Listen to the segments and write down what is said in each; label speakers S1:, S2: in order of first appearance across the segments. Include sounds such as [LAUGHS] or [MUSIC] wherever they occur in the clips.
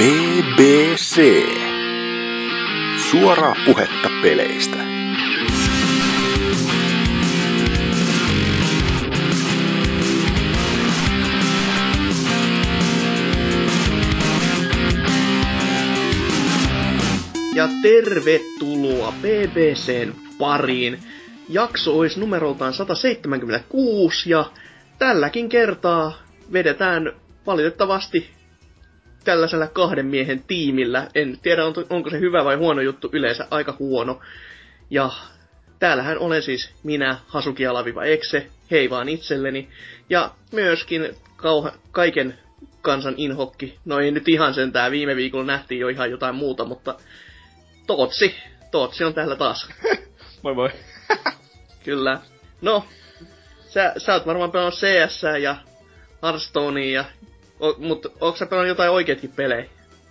S1: BBC. Suoraa puhetta peleistä.
S2: Ja tervetuloa BBCn pariin. Jakso olisi numeroltaan 176 ja tälläkin kertaa vedetään valitettavasti tällaisella kahden miehen tiimillä. En tiedä, onko se hyvä vai huono juttu, yleensä aika huono. Ja täällähän olen siis minä, Hasuki Alaviva Exe, hei vaan itselleni. Ja myöskin kauha- kaiken kansan inhokki. No ei nyt ihan sentään, viime viikolla nähtiin jo ihan jotain muuta, mutta Tootsi, Tootsi on täällä taas. [LAUGHS]
S3: moi moi. [LAUGHS]
S2: Kyllä. No, sä, sä oot varmaan pelannut CS ja Hearthstonea ja O, mut onko sä pelannut jotain oikeetkin pelejä?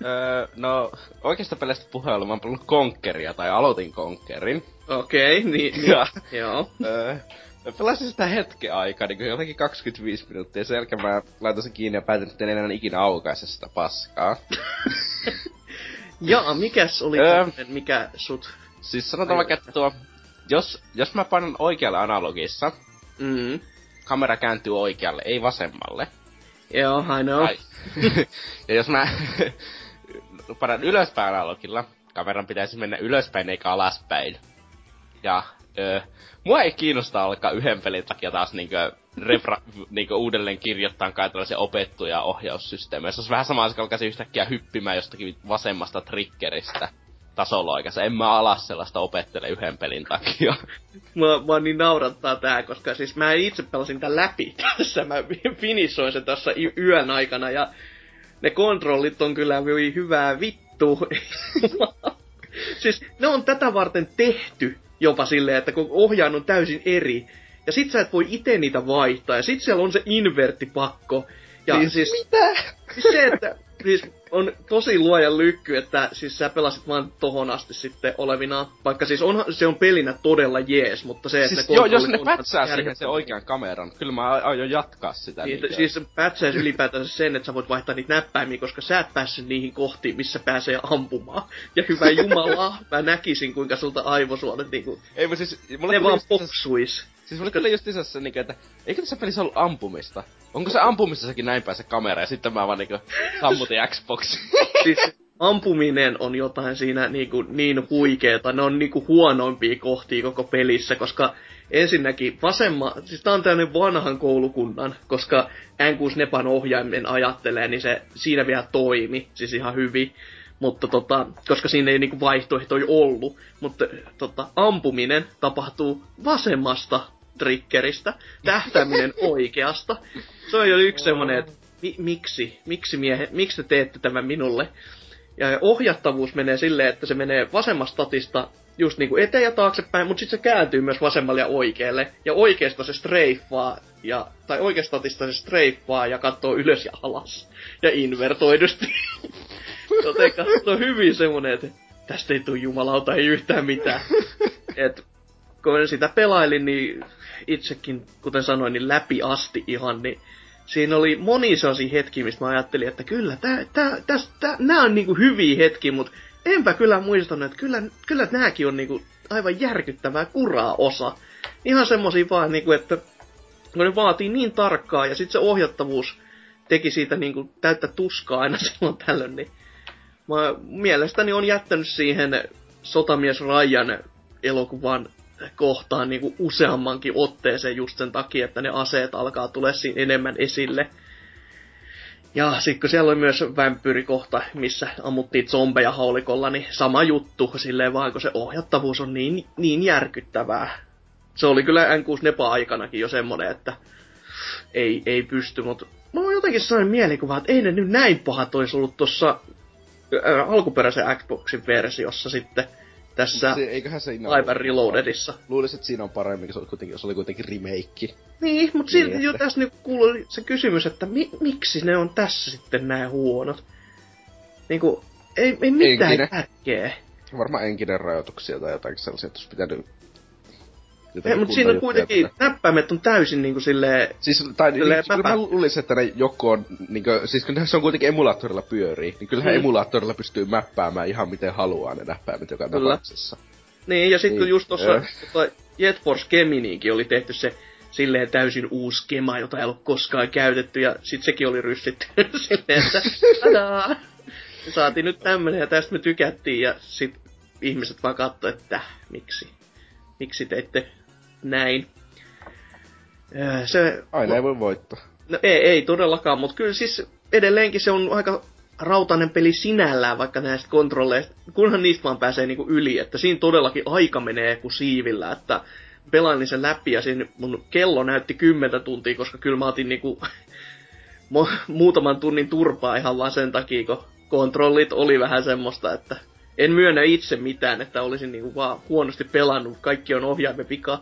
S3: Öö, no, oikeasta peleistä puheella mä oon pelannut tai aloitin Conquerin.
S2: Okei, okay, niin, niin [LAUGHS]
S3: ja,
S2: joo.
S3: Öö, mä pelasin sitä hetken aikaa, niin jotenkin 25 minuuttia. Sen jälkeen mä laitan sen kiinni ja päätin, että en enää ikinä aukaise sitä paskaa. [LAUGHS]
S2: Jaa, mikäs oli öö, mikä sut...
S3: Siis sanotaan vaikka, että tuo... Jos, jos mä painan oikealle analogissa,
S2: mm.
S3: kamera kääntyy oikealle, ei vasemmalle.
S2: Joo, I know. [LAUGHS]
S3: ja jos mä [LAUGHS] paran ylöspäin analogilla, kameran pitäisi mennä ylöspäin eikä alaspäin. Ja öö, mua ei kiinnosta alkaa yhden pelin takia taas niinkö, refra, niinkö uudelleen kirjoittaa kai tällaisia opettuja ohjaussysteemejä. Se olisi vähän sama, jos alkaisi yhtäkkiä hyppimään jostakin vasemmasta triggeristä tasoloikassa. En mä alas sellaista opettele yhden pelin takia. [LAUGHS]
S2: Mua, mua niin naurattaa tää, koska siis mä itse pelasin tän läpi [LAUGHS] tässä. Mä finissoin sen tässä yön aikana ja ne kontrollit on kyllä hyvää vittu. [LAUGHS] siis ne on tätä varten tehty jopa silleen, että kun ohjaan on täysin eri, ja sit sä et voi itse niitä vaihtaa, ja sit siellä on se inverttipakko. Ja
S3: siis,
S2: siis
S3: mitä?
S2: Siis se, että siis on tosi luojan lykky, että siis sä pelasit vaan tohon asti sitten olevina. Vaikka siis on, se on pelinä todella jees, mutta se,
S3: siis
S2: että
S3: joo, jos ne pätsää siihen se oikean kameran, kyllä mä aion jatkaa sitä.
S2: Niin, siis pätsää ylipäätänsä sen, että sä voit vaihtaa niitä näppäimiä, koska sä et päässyt niihin kohtiin, missä pääsee ampumaan. Ja hyvä jumala, mä näkisin kuinka sulta aivosuonet niinku...
S3: Ei, mä siis...
S2: Mulla ne vaan popsuis.
S3: Siis mulle tuli just se, niin, että eikö tässä pelissä ollut ampumista? Onko se ampumisessakin näin päin se kamera ja sitten mä vaan niinku sammutin Xbox. [LAUGHS]
S2: siis ampuminen on jotain siinä niinku niin huikeeta. Ne on niinku huonoimpia kohtia koko pelissä, koska ensinnäkin vasemma, siis tää on tämmönen vanhan koulukunnan, koska N6 Nepan ohjaimen ajattelee, niin se siinä vielä toimi, siis ihan hyvin. Mutta tota, koska siinä ei niinku vaihtoehtoja ollut. Mutta tota, ampuminen tapahtuu vasemmasta triggeristä, tähtäminen [LAUGHS] oikeasta. Se on jo yksi semmonen, että mi- miksi, miksi, miehe, miksi te teette tämän minulle? Ja ohjattavuus menee silleen, että se menee vasemmasta statista just niinku eteen ja taaksepäin, mutta sitten se kääntyy myös vasemmalle ja oikealle. Ja oikeasta se streiffaa, ja, tai oikeasta statista se streiffaa ja katsoo ylös ja alas. Ja invertoidusti. [LAUGHS] Jotenka se on hyvin semmonen, että tästä ei tule jumalauta ei yhtään mitään. [LAUGHS] Et kun sitä pelailin, niin itsekin, kuten sanoin, niin läpi asti ihan, niin siinä oli moni sellaisia hetkiä, mistä mä ajattelin, että kyllä, tää, tää, täs, tää, nää on niinku hyviä hetkiä, mutta enpä kyllä muistanut, että kyllä, kyllä nääkin on niinku aivan järkyttävää kuraa osa. Ihan semmosia vaan, niinku, että kun ne vaatii niin tarkkaa ja sitten se ohjattavuus teki siitä niinku täyttä tuskaa aina [LAUGHS] silloin tällöin, niin mä mielestäni on jättänyt siihen sotamies Rajan elokuvan kohtaan niin kuin useammankin otteeseen just sen takia, että ne aseet alkaa tulla siinä enemmän esille. Ja sitten kun siellä oli myös vampyyrikohta, missä ammuttiin zombeja haulikolla, niin sama juttu, silleen vaan kun se ohjattavuus on niin, niin järkyttävää. Se oli kyllä N6 Nepa-aikanakin jo semmonen, että ei, ei pysty, mutta mulla on jotenkin sellainen mielikuva, että ei ne nyt näin pahat olisi ollut tuossa alkuperäisen Xboxin versiossa sitten tässä se, eiköhän se Cyber Reloadedissa.
S3: Luulisin, että siinä on paremmin, se oli kuitenkin, se oli kuitenkin remake.
S2: Niin, mutta niin, silti että... jo tässä nyt kuuluu se kysymys, että mi, miksi ne on tässä sitten nämä huonot? Niinku, ei, ei mitään Enkinen. järkeä.
S3: Varmaan enkinen rajoituksia tai jotain sellaisia, että olisi pitänyt
S2: Ei, mutta siinä on kuitenkin, näppäimet on täysin niinku silleen...
S3: Siis, tai niin, siis kyllä mä luulisin, että ne joku on, niinku, siis kun se on kuitenkin emulaattorilla pyörii, niin kyllähän mm. emulaattorilla pystyy mäppäämään ihan miten haluaa ne näppäimet joka kyllä. tapauksessa.
S2: Niin, ja sitten niin, just tuossa tota Jet Force Geminiinkin oli tehty se silleen täysin uusi skema, jota ei ollut koskaan käytetty, ja sit sekin oli ryssitty [LAUGHS] silleen, että tadaa! Saatiin nyt tämmönen, ja tästä me tykättiin, ja sit ihmiset vaan katsoi, että miksi? Miksi teitte näin?
S3: Se, Aina ei voi voittaa.
S2: No ei, ei todellakaan, mutta kyllä siis edelleenkin se on aika rautainen peli sinällään, vaikka näistä kontrolleista, kunhan niistä vaan pääsee niinku yli, että siinä todellakin aika menee kuin siivillä, että pelailin sen läpi ja siinä mun kello näytti 10 tuntia, koska kyllä mä otin niinku [LAUGHS] muutaman tunnin turpaa ihan vaan sen takia, kun kontrollit oli vähän semmoista, että en myönnä itse mitään, että olisin niinku vaan huonosti pelannut, kaikki on ohjaimen pika.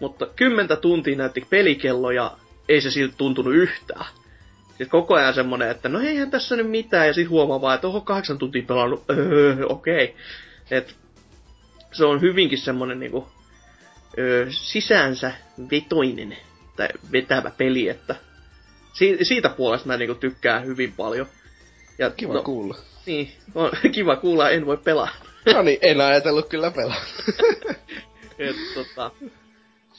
S2: Mutta kymmentä tuntia näytti pelikello ja ei se siltä tuntunut yhtään. Sitten koko ajan semmonen, että no eihän tässä nyt mitään, ja sitten huomaa vaan, että oho, kahdeksan tuntia pelannut, [LAUGHS] öö, okei. Okay. Et se on hyvinkin semmonen niinku, öö, sisäänsä vetoinen tai vetävä peli, että si- siitä puolesta mä niinku tykkään hyvin paljon.
S3: Ja, kiva no, kuulla.
S2: Niin, on [LAUGHS] kiva kuulla, en voi pelaa.
S3: no niin, en ajatellut kyllä pelaa. [LAUGHS]
S2: Et tota,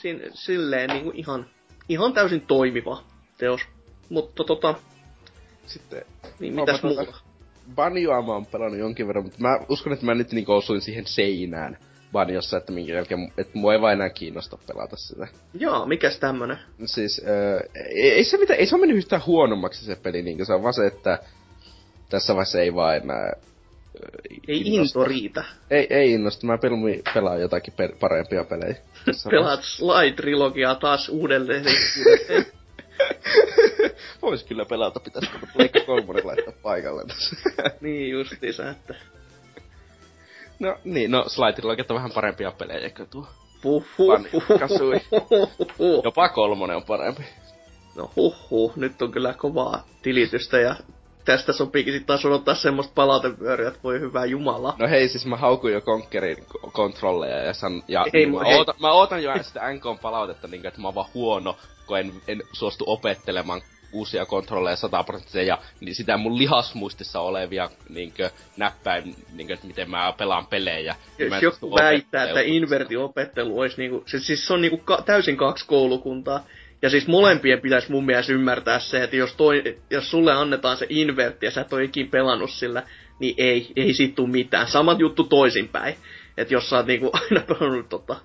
S2: sin, silleen niinku ihan, ihan täysin toimiva teos. Mutta tota...
S3: Sitten...
S2: Niin, mitäs tuota muuta?
S3: Banjoa mä oon pelannut jonkin verran, mutta mä uskon, että mä nyt niinku osuin siihen seinään Banjossa, että minkä jälkeen, että mua ei vaan enää kiinnosta pelata sitä.
S2: Joo, mikäs tämmönen?
S3: Siis, äh, ei, ei, se mitään, ei se ole mennyt yhtään huonommaksi se peli, niin se on vaan se, että tässä vaiheessa ei vaan enää
S2: ei innosta. into riitä.
S3: Ei, ei innosta. Mä pelaan jotakin pe- parempia pelejä.
S2: Pelaat Sly-trilogiaa taas uudelleen. [LAUGHS]
S3: Vois kyllä pelata, pitäis tuota Pleikka 3 laittaa paikalle tässä. [LAUGHS]
S2: niin justiinsa, että...
S3: No niin, no Sly-trilogiat on vähän parempia pelejä, eikö tuo?
S2: Puhu,
S3: Kasui. Jopa kolmonen on parempi.
S2: No huhhuh, nyt on kyllä kovaa tilitystä ja tästä sopiikin sitten taas odottaa semmoista palautevyöryä, että voi hyvää jumala.
S3: No hei, siis mä haukun jo Conquerin kontrolleja ja, san, ja ei, niin, mä, hei. Ootan, mä ootan jo sitä NK palautetta, niin, että mä oon vaan huono, kun en, en suostu opettelemaan uusia kontrolleja sataprosenttisia ja niin sitä mun lihasmuistissa olevia niinkö, näppäin, niinkö, että miten mä pelaan pelejä.
S2: Jos niin joku väittää, että invertiopettelu olisi niinku, se, siis se on niinku ka, täysin kaksi koulukuntaa. Ja siis molempien pitäisi mun mielestä ymmärtää se, että jos, toi, jos sulle annetaan se invertti ja sä et ole ikin pelannut sillä, niin ei, ei siitä tule mitään. Samat juttu toisinpäin. Että jos sä oot niinku [LAUGHS] aina pelannut tota,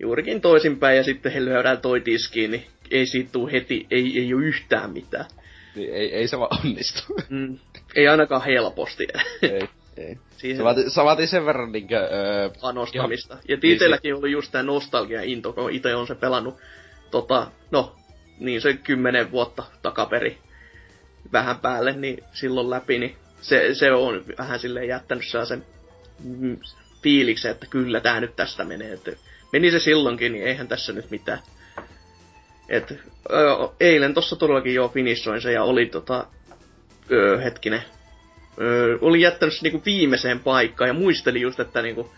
S2: juurikin toisinpäin ja sitten he löydään toi tiskiin, niin ei siitä tule heti, ei, ei ole yhtään mitään.
S3: Niin, ei, ei se vaan onnistu.
S2: Mm, ei ainakaan helposti.
S3: ei. Ei. Siihen... Se, vaati, se vaati sen verran niinkö... Öö,
S2: Panostamista. Ja niin, itselläkin oli just tää nostalgia into, kun itse on se pelannut tota, no, niin se kymmenen vuotta takaperi vähän päälle, niin silloin läpi, niin se, se on vähän silleen jättänyt sellaisen mm, fiiliksen, että kyllä tämä nyt tästä menee. Että meni se silloinkin, niin eihän tässä nyt mitään. Et, ö, eilen tossa todellakin jo finissoin se ja oli tota, ö, hetkinen, ö, oli jättänyt se niinku viimeiseen paikkaan ja muistelin just, että niinku,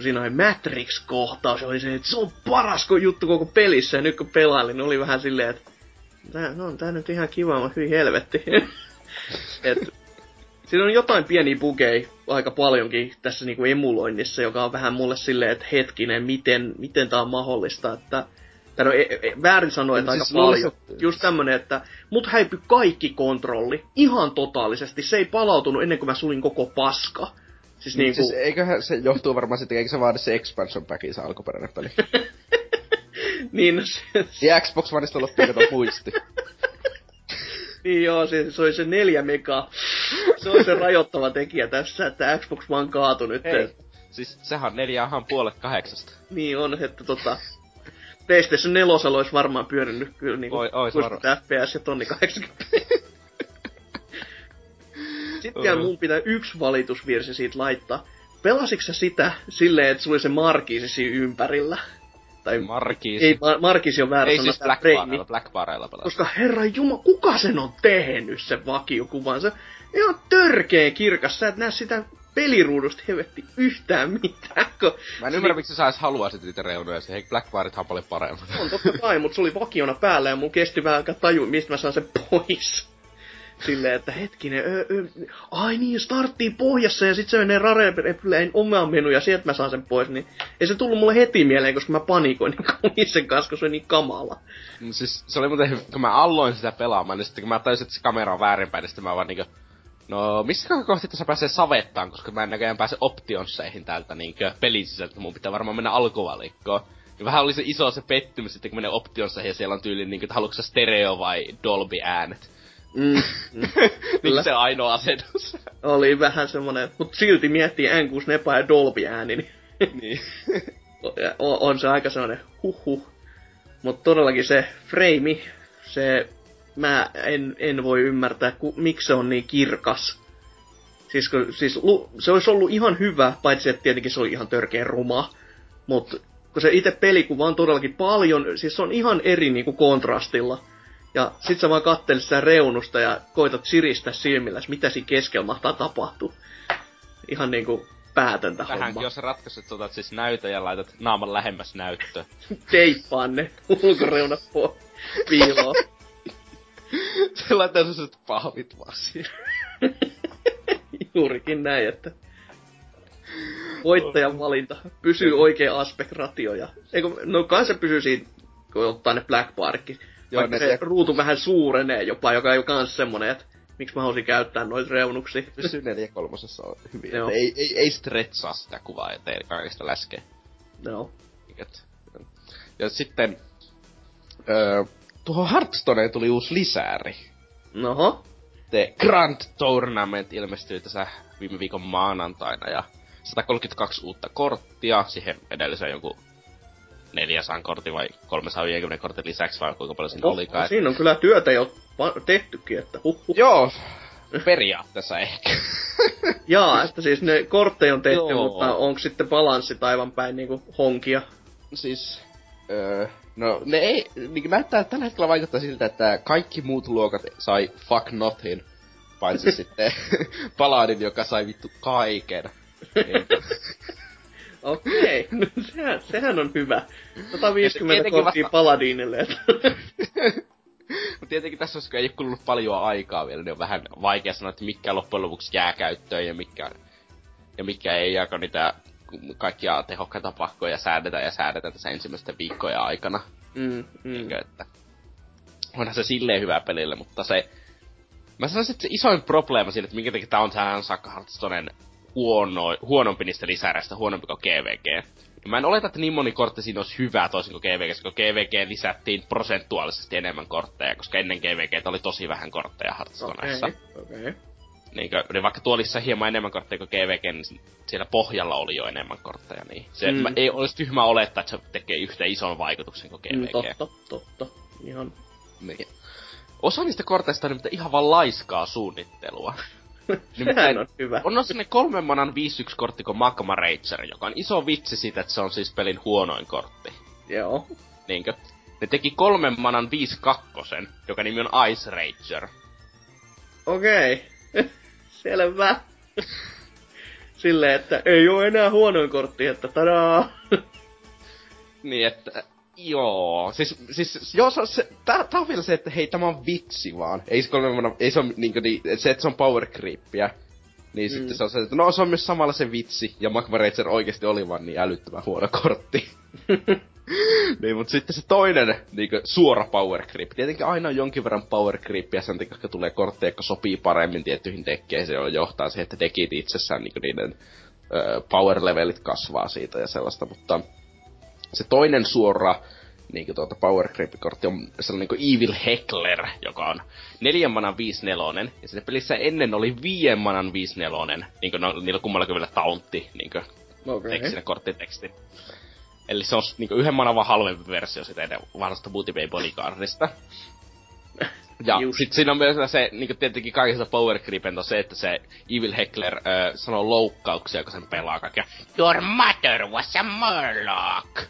S2: siinä oli Matrix-kohtaus, oli se, että se on paras juttu koko pelissä, ja nyt kun pelailin, niin oli vähän silleen, että tää, no, tää nyt ihan kiva, mutta hyvin helvetti. [LAUGHS] Et, siinä on jotain pieniä bugeja aika paljonkin tässä niinku emuloinnissa, joka on vähän mulle silleen, että hetkinen, miten, miten tää on mahdollista, että tai no, e, e, väärin sanoa, että siis aika paljon. Se... Just tämmönen, että mut häipy kaikki kontrolli ihan totaalisesti. Se ei palautunut ennen kuin mä sulin koko paska.
S3: Siis, niin, siis eiköhän se johtuu varmaan sitten, eikö se vaadi se expansion packin se alkuperäinen peli? [LAUGHS]
S2: niin, no
S3: se... Ja Xbox Oneista loppuu kato muisti. [LAUGHS]
S2: niin joo, se, se oli se neljä mega. Se on se rajoittava tekijä tässä, että Xbox One kaatui nyt.
S3: Ei. Siis sehän on neljähän puolet kahdeksasta.
S2: Niin on, että tota... PlayStation 4 olisi varmaan pyörinyt kyllä niinku Oi, ois FPS ja tonni 80. Sitten vielä mun pitää yksi valitusvirsi siitä laittaa. Pelasitko sitä silleen, että sulla oli se markiisi siinä ympärillä?
S4: Tai markiisi.
S2: Ei, ma- markiisi on väärä
S4: Ei siis Blackbareilla, Blackbareilla pelasin.
S2: Koska herra jumala, kuka sen on tehnyt sen vakiokuvan? Se ihan törkeä kirkas. Sä et näe sitä peliruudusta helvetti yhtään mitään. Kun
S3: Mä en ymmärrä, miksi sä sais haluaisit niitä reunoja. Se hei, Black on paljon paremmat.
S2: On totta kai, mutta se oli vakiona päällä ja mun kesti vähän aika taju, mistä mä saan sen pois. Silleen, että hetkinen, ö, ö, ai niin, starttii pohjassa ja sit se menee Rareplayn omaan menu ja sieltä mä saan sen pois, niin ei se tullut mulle heti mieleen, koska mä panikoin niin sen kanssa, koska se on niin kamala.
S3: No, siis se oli muuten, kun mä alloin sitä pelaamaan, niin sitten kun mä tajusin, että se kamera on väärinpäin, niin sitten mä vaan niinku, No, missä kohti tässä pääsee savettaan, koska mä en näköjään pääse optionsseihin täältä niinkö pelin sisältä, mun pitää varmaan mennä alkuvalikkoon. Ja vähän oli se iso se pettymys sitten, kun menee optionsseihin ja siellä on tyyli niinkö, että haluatko stereo vai Dolby äänet.
S2: Mm, mm. [LAUGHS]
S3: niin se ainoa asetus.
S2: Oli vähän semmonen, mut silti miettii N64 ja Dolby ääni, niin, [LAUGHS]
S3: niin.
S2: on, on, se aika semmonen huhhuh. Mut todellakin se frame, se mä en, en voi ymmärtää, ku, miksi se on niin kirkas. Siis, kun, siis lu, se olisi ollut ihan hyvä, paitsi että tietenkin se oli ihan törkeä ruma. Mutta kun se itse pelikuva on todellakin paljon, siis se on ihan eri niinku kontrastilla. Ja sit sä vaan kattelet sitä reunusta ja koitat siristä silmillä, mitä siinä keskellä mahtaa tapahtua. Ihan niinku päätöntä
S3: Tähänkin
S2: homma.
S3: jos ratkaisu, että otat siis näytön ja laitat naaman lähemmäs näyttöä. [LAUGHS]
S2: Teippaan ne ulkoreunat po piiloon. [LAUGHS]
S3: se laittaa sellaiset pahvit vaan siihen. [LAUGHS]
S2: Juurikin näin, että voittajan valinta. Pysyy oikea aspect ratio ja... Eikö, no kai se pysyy siinä, kun ottaa ne Black Barkki.
S3: Joo,
S2: Vaikka se
S3: se-
S2: ruutu vähän suurenee jopa, joka ei ole kans semmonen, että miksi mä haluaisin käyttää noita reunuksia. [LAUGHS]
S3: Pysyy neljä kolmosessa on hyvin.
S2: Joo.
S3: Ei, ei, ei stretchaa sitä kuvaa tee kaikista läskeä.
S2: No.
S3: Et, ja sitten öö, tuohon Hearthstoneen tuli uusi lisääri.
S2: Noho.
S3: The Grand Tournament ilmestyi tässä viime viikon maanantaina ja 132 uutta korttia, siihen edelliseen jonkun 400 kortin vai 350 kortin lisäksi vai kuinka paljon siinä
S2: Oh,
S3: olikaan.
S2: no, siinä on kyllä työtä jo tehtykin, että huh,
S3: Joo, periaatteessa ehkä. [LAUGHS]
S2: Jaa, että siis ne kortteja on tehty,
S3: Joo.
S2: mutta onko sitten balanssit aivan päin niinku honkia?
S3: siis, öö, no ne ei, niin näyttää tällä hetkellä vaikuttaa siltä, että kaikki muut luokat sai fuck nothing, paitsi [LAUGHS] sitten [LAUGHS] Paladin, joka sai vittu kaiken. Niin,
S2: Okei, [LAUGHS] no sehän, sehän on hyvä. 150
S3: Tietenkin
S2: korttia
S3: vasta-
S2: paladinille. että- [LAUGHS]
S3: Mutta tietenkin tässä olisi, ei ole kulunut paljon aikaa vielä, niin on vähän vaikea sanoa, että mikä loppujen lopuksi jää käyttöön ja mikä, ja mikä ei, ja kun niitä kaikkia tehokkaita pakkoja säädetään ja säädetään tässä ensimmäisten viikkojen aikana.
S2: mm, mm.
S3: Niinkö, että onhan se silleen hyvä pelille, mutta se... Mä sanoisin, että se isoin probleema siinä, että minkä takia tää on tähän saakka Hearthstonen huono, huonompi niistä lisäreistä, huonompi kuin GVG. Ja mä en oleta, että niin moni kortti siinä olisi hyvä toisin kuin GVG, koska GVG lisättiin prosentuaalisesti enemmän kortteja, koska ennen GVG oli tosi vähän kortteja Hearthstonessa.
S2: Okei, okei.
S3: Niinkö, niin vaikka tuo olisi hieman enemmän kortteja kuin GVG, niin siellä pohjalla oli jo enemmän kortteja, niin se
S2: Mm.
S3: mm. ei olisi tyhmä olettaa, että se tekee yhtä ison vaikutuksen kuin
S2: Mm,
S3: GVG.
S2: totta, totta. Ihan.
S3: Niin. Osa niistä korteista on ihan vaan laiskaa suunnittelua. [LAUGHS]
S2: Sehän on hyvä.
S3: On sinne kolmen manan 5-1 kortti kuin Magma Rager, joka on iso vitsi siitä, että se on siis pelin huonoin kortti.
S2: Joo.
S3: Niinkö? Ne teki kolmen manan 5-2, joka nimi on Ice Rager.
S2: Okei. [LAUGHS] Selvä. Silleen, että ei oo enää huonoin kortti, että tadaa.
S3: Niin että, joo, siis, siis joo, se, on se, tää, tää on vielä se, että hei, tämä on vitsi vaan. Ei se manan, ei se on niinkö niin, se, että se on power creepia. Niin mm. sitten se on se, että no se on myös samalla se vitsi, ja Magma Rager oikeesti oli vaan niin älyttömän huono kortti. [LAUGHS] niin, mut sitten se toinen niinku, suora power creep. Tietenkin aina on jonkin verran power creepia sen takia, koska tulee kortteja, jotka sopii paremmin tiettyihin dekkeihin. Se johtaa siihen, että dekit itsessään niinku, niiden ö, power levelit kasvaa siitä ja sellaista, mutta se toinen suora niinku tuota Power Creep-kortti on sellainen niinku Evil Heckler, joka on neljän manan 5 ja siinä pelissä ennen oli viien manan 5 niinku no, niillä kummallakin vielä tauntti, niinku
S2: Okei.
S3: tekstinä korttiteksti. Eli se on niinku yhden manan vaan halvempi versio sitä ennen vanhasta Booty Bay Bodyguardista. [LAUGHS] Ja
S2: Just.
S3: sit siinä on myös se, niinku tietenkin kaikista Power Creepent on se, että se Evil Heckler ö, sanoo loukkauksia, kun sen pelaa kaikkea Your mother was a Murloc!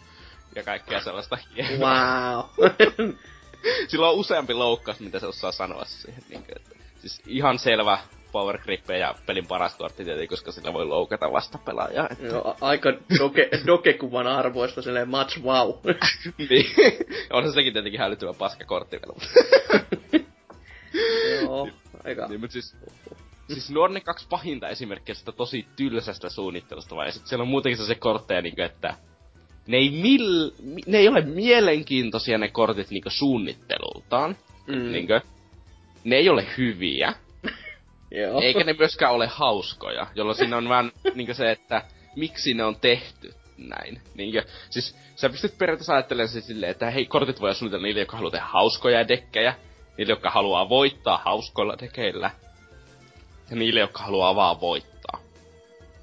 S3: Ja kaikkea sellaista.
S2: Wow. [LAUGHS]
S3: Sillä on useampi loukkaus, mitä se osaa sanoa siihen. Niin kuin, että, siis ihan selvä power grippejä ja pelin paras kortti tietenkin, koska sillä voi loukata vasta pelaajaa.
S2: Että... Joo, aika doke, [LAUGHS] dokekuvan arvoista silleen much wow. [LAUGHS]
S3: niin, on sekin tietenkin hälyttävä paskakortti vielä.
S2: Joo, aika...
S3: Niin, mutta siis, siis nuo on ne kaksi pahinta esimerkkiä sitä tosi tylsästä suunnittelusta, vai sitten siellä on muutenkin se kortteja, niin kuin, että ne ei, mill, ne ei ole mielenkiintoisia ne kortit niin suunnittelultaan. Mm. Niin kuin, ne ei ole hyviä. [LAUGHS]
S2: Joo.
S3: Eikä ne myöskään ole hauskoja, jolloin siinä on vaan [LAUGHS] niin se, että miksi ne on tehty näin. Niinkö, siis sä pystyt periaatteessa ajattelemaan siis silleen, että hei, kortit voi suunnitella niille, jotka haluaa tehdä hauskoja dekkejä, niille, jotka haluaa voittaa hauskoilla dekeillä, ja niille, jotka haluaa vaan voittaa.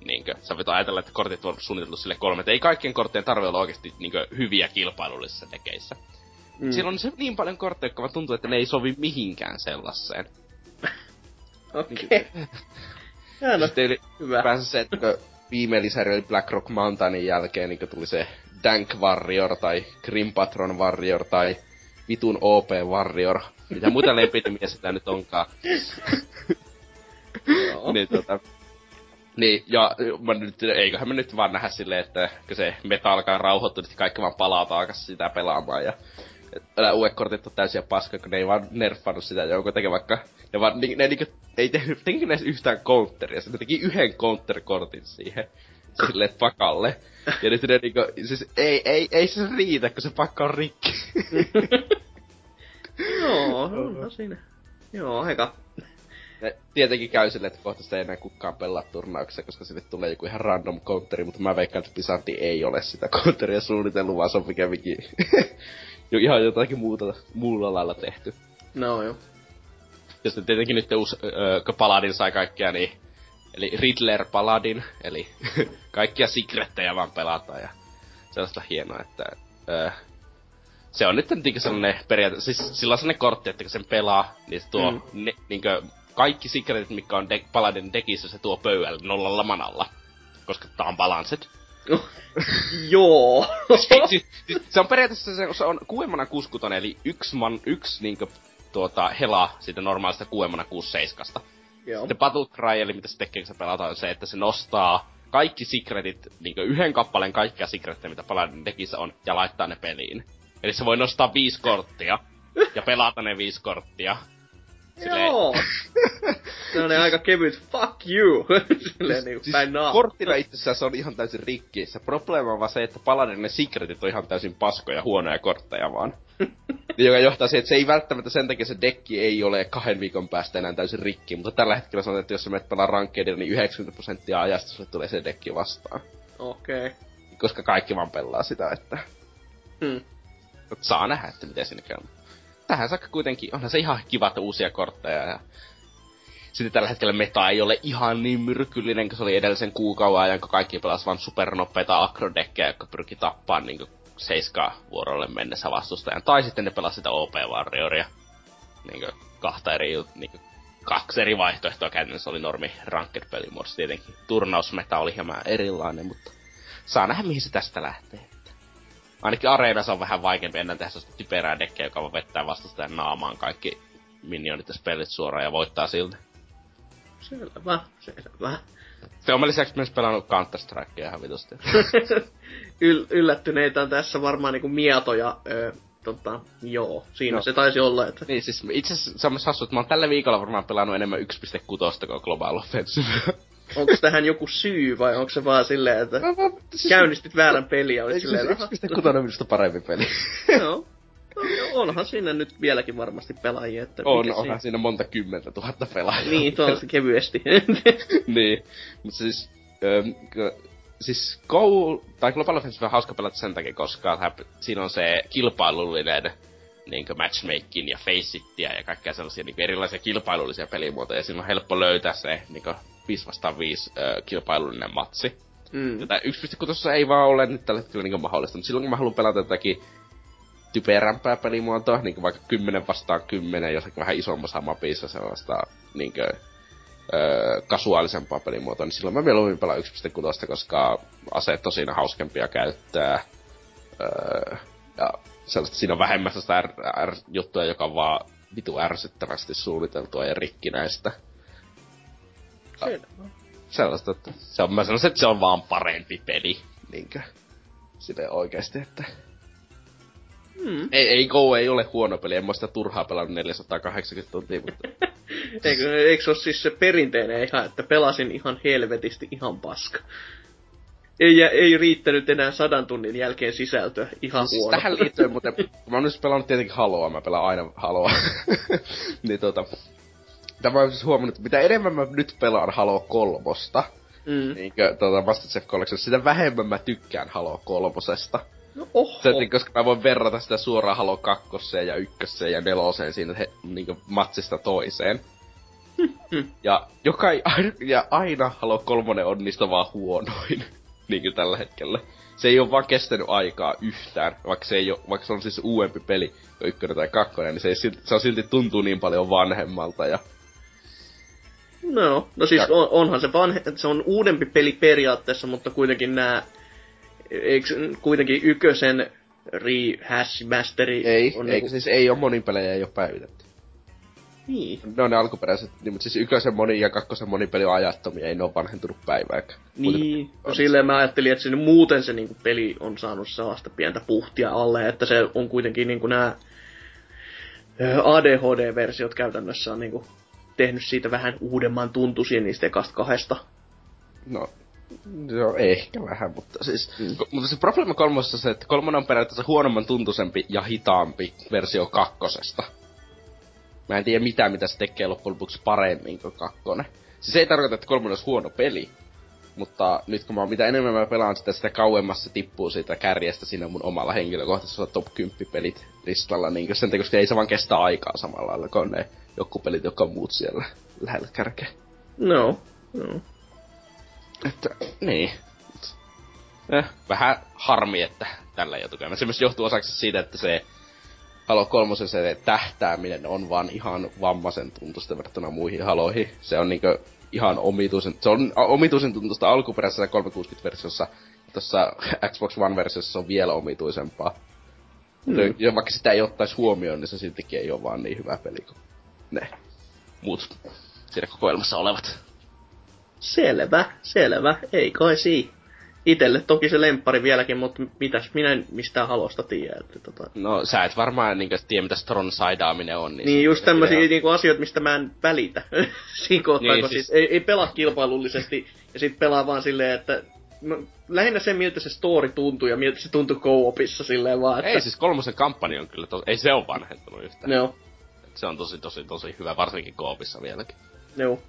S3: Niinkö, sä voit ajatella, että kortit on suunniteltu sille kolme, että ei kaikkien korttien tarve olla oikeasti niinkö, hyviä kilpailullisissa dekeissä. Mm. Siellä on se niin paljon kortteja, jotka tuntuu, että ne ei sovi mihinkään sellaiseen. [LAUGHS]
S2: Okei. Okay. [LAUGHS]
S3: no, Sitten hyvä. Päänsä se, että viime lisäri oli Blackrock Mountainin jälkeen niin tuli se Dank Warrior tai Grim Patron Warrior tai vitun OP Warrior. Mitä muita [LAUGHS] lempinimiä sitä nyt onkaan. niin tota, niin, ja mä nyt, eiköhän me nyt vaan nähdä silleen, että kun se meta alkaa rauhoittua, niin kaikki vaan palaa taakas sitä pelaamaan. Ja älä uudet kortit on täysiä paska, kun ne ei vaan nerfannut sitä jonkun teke vaikka... Ne vaan, ne, ne niinku, ei tehnyt, tekikö ne yhtään counteria, se teki yhden counter-kortin siihen sille pakalle. Ja nyt ne niinku, siis ei, ei, ei se riitä, kun se pakka on rikki. [LAUGHS]
S2: Joo, [LAUGHS] no siinä. Joo, aika
S3: ne tietenkin käy sille, että kohta sitä ei enää kukaan pelaa turnauksessa, koska sille tulee joku ihan random counteri, mutta mä veikkaan, että Pisanti ei ole sitä counteria suunnitellut, vaan se on pikemminkin [LAUGHS] jo ihan jotakin muuta, muulla lailla tehty.
S2: No joo.
S3: Ja sitten tietenkin nyt uusi, äh, kun Paladin sai kaikkia, niin Eli Riddler Paladin, eli [LAUGHS] kaikkia secrettejä vaan pelataan ja sellaista hienoa, että äh, se on nyt sellainen periaate, siis sillä on sellainen kortti, että kun sen pelaa, niin se tuo mm. ne, niinkö, kaikki secretit, mikä on de- Paladin dekissä, se tuo pöydälle nollalla manalla. Koska tää on balanced. [LAUGHS]
S2: Joo.
S3: se, se, on periaatteessa se, se on kuuemana kuuskutonen, eli yksi, man, yksi niinkö, tuota, hela siitä normaalista kuuemana kuusseiskasta. Joo. Sitten Battle Cry, eli mitä se tekee, kun se pelataan, on se, että se nostaa kaikki secretit, niinkö yhden kappaleen kaikkia secretteja, mitä Paladin dekissä on, ja laittaa ne peliin. Eli se voi nostaa viisi korttia, ja pelata ne viisi korttia,
S2: Silleen... Joo. [LAUGHS] se on aika kevyt fuck you. [LAUGHS] Silleen niin siis päin
S3: Korttina itsessään se on ihan täysin rikki. Se probleema on vaan se, että paladin ne secretit on ihan täysin paskoja, huonoja kortteja vaan. [LAUGHS] joka johtaa siihen, että se ei välttämättä sen takia se dekki ei ole kahden viikon päästä enää täysin rikki. Mutta tällä hetkellä sanotaan, että jos sä menet pelaa rankkeedilla, niin 90 prosenttia ajasta sulle tulee se dekki vastaan.
S2: Okei. Okay.
S3: Koska kaikki vaan pelaa sitä, että...
S2: Hmm.
S3: Saa nähdä, että miten sinne käy tähän saakka kuitenkin, onhan se ihan kiva, uusia kortteja ja sitten tällä hetkellä meta ei ole ihan niin myrkyllinen kuin se oli edellisen kuukauden ajan, kun kaikki pelasivat vain supernopeita akrodekkejä, jotka pyrki tappaan niin seiskaa vuorolle mennessä vastustajan. Tai sitten ne pelasivat sitä OP Warrioria. Niin kahta eri, niin kaksi eri vaihtoehtoa käytännössä oli normi ranked pelimuodossa. Tietenkin turnausmeta oli hieman erilainen, mutta saa nähdä mihin se tästä lähtee. Ainakin areenassa on vähän vaikeampi ennen tehdä typerää dekkiä, joka voi vettää vastustajan naamaan kaikki minionit ja spellit suoraan ja voittaa siltä.
S2: Selvä, selvä.
S3: Se on lisäksi myös pelannut Counter-Strikea ihan vitusti. [LAUGHS]
S2: Yl- yllättyneitä on tässä varmaan niinku mietoja ö, tota, joo, siinä no. se taisi olla. Että...
S3: Niin, siis itse asiassa se on myös hassu, että mä oon tällä viikolla varmaan pelannut enemmän 1.6 kuin Global Offensive
S2: onko tähän joku syy vai onko se vaan silleen, että no, no, siis... käynnistit väärän peliä ja olit silleen,
S3: että... on minusta parempi peli. [LAUGHS]
S2: Joo. No, onhan siinä nyt vieläkin varmasti pelaajia. Että
S3: on, onhan siinä? siinä monta kymmentä tuhatta pelaajaa.
S2: Niin, tuolla kevyesti. [LAUGHS]
S3: niin, mutta siis... Ähm, siis Go, tai Global Offensive on hauska pelata sen takia, koska siinä on se kilpailullinen niin matchmaking ja faceittiä ja kaikkea sellaisia niin erilaisia kilpailullisia pelimuotoja. Ja siinä on helppo löytää se niin 5 vastaan 5 äh, kilpailullinen matsi. Mm. Jota 1.6 ei vaan ole nyt tällä hetkellä niin mahdollista, mutta silloin kun mä haluan pelata jotakin typerämpää pelimuotoa, niin vaikka 10 vastaan 10, jossakin vähän isommassa mapissa sellaista niin kuin, öö, kasuaalisempaa pelimuotoa, niin silloin mä mieluummin pelaan 1.6, koska aseet on siinä hauskempia käyttää. Öö, ja sellaista, siinä on vähemmän sellaista R- R- juttuja, joka on vaan vitu ärsyttävästi suunniteltua ja rikkinäistä. Sellaista, että se on, mä sanoisin, että se on vaan parempi peli. Niinkö? Sitten oikeesti, että... Hmm. Ei, ei Go ei ole huono peli, en mä sitä turhaa pelannut 480 tuntia, mutta... [LAUGHS]
S2: eikö, eikö se ole siis se perinteinen ihan, että pelasin ihan helvetisti ihan paska? ei, ei riittänyt enää sadan tunnin jälkeen sisältöä. Ihan siis huono.
S3: Tähän liittyen, mutta mä oon nyt pelannut tietenkin Haloa, mä pelaan aina Haloa. [LAUGHS] niin tota, tämä on siis huomannut, että mitä enemmän mä nyt pelaan Halo kolmosta, mm. niin tota Masterchef Collection, sitä vähemmän mä tykkään Halo kolmosesta.
S2: No oho.
S3: Se, niin, koska mä voin verrata sitä suoraan Halo kakkoseen ja ykköseen ja neloseen siinä he, niin matsista toiseen. ja, joka, ja aina Halo kolmonen on niistä vaan huonoin [LAUGHS] niin tällä hetkellä. Se ei ole vaan kestänyt aikaa yhtään, vaikka se, ei ole, vaikka se on siis uudempi peli, ykkönen tai kakkonen, niin se, ei, se on silti tuntuu niin paljon vanhemmalta ja...
S2: No, no siis on, onhan se vanhe, se on uudempi peli periaatteessa, mutta kuitenkin nämä, eikö kuitenkin ykkösen rehash masteri
S3: ei, on ei, niinku... siis ei ole monin pelejä ei ole päivitetty.
S2: Niin.
S3: Ne on ne alkuperäiset, niin, mutta siis ykkösen moni ja kakkosen monipeli on ajattomia, ei ne ole vanhentunut päivääkään.
S2: Niin, no silleen mä ajattelin, että sinne muuten se niinku peli on saanut sellaista pientä puhtia alle, että se on kuitenkin niinku nämä ADHD-versiot käytännössä on niinku tehnyt siitä vähän uudemman tuntuisia niistä ekasta kahdesta.
S3: No, Joo, ehkä vähän, mutta siis... Mm. Mutta se probleema kolmosessa se, että kolmonen on periaatteessa huonomman tuntuisempi ja hitaampi versio kakkosesta. Mä en tiedä mitään, mitä se tekee loppujen lopuksi paremmin kuin kakkonen. Siis ei tarkoita, että kolmonen olisi huono peli, mutta nyt kun mä, mitä enemmän mä pelaan sitä, sitä kauemmas se tippuu siitä kärjestä siinä mun omalla henkilökohtaisella top 10 pelit listalla, niin sen koska ei se vaan kestä aikaa samalla lailla kuin ne joku pelit, jotka on muut siellä lähellä kärkeä.
S2: No, no.
S3: Että, niin. Eh, vähän harmi, että tällä ei ole Se myös johtuu osaksi siitä, että se Halo 3 se tähtääminen on vaan ihan vammaisen tuntusta verrattuna muihin haloihin. Se on niinkö ihan omituisen, se on omituisen tuntusta alkuperäisessä 360-versiossa. Tuossa Xbox One-versiossa se on vielä omituisempaa. Mm. Ja vaikka sitä ei ottaisi huomioon, niin se siltikin ei ole vaan niin hyvä peli kuin ne muut siinä kokoelmassa olevat.
S2: Selvä, selvä. Ei kai siinä itelle toki se lemppari vieläkin, mutta mitäs minä en mistään halosta tiedä. Että tota...
S3: No sä et varmaan niin tiedä, mitä Stron saidaaminen on.
S2: Niin, niin just tämmöisiä niin asioita, mistä mä en välitä [LAUGHS] siinä kohtaa, niin, kun siis... siis ei, ei pelaa kilpailullisesti ja sit pelaa vaan silleen, että no, lähinnä se, miltä se story tuntuu ja miltä se tuntuu co-opissa silleen vaan. Että...
S3: Ei, siis kolmosen kampanja on kyllä, tos... ei se ole vanhentunut yhtään.
S2: Joo.
S3: Se on tosi, tosi, tosi hyvä, varsinkin co-opissa vieläkin.
S2: Joo.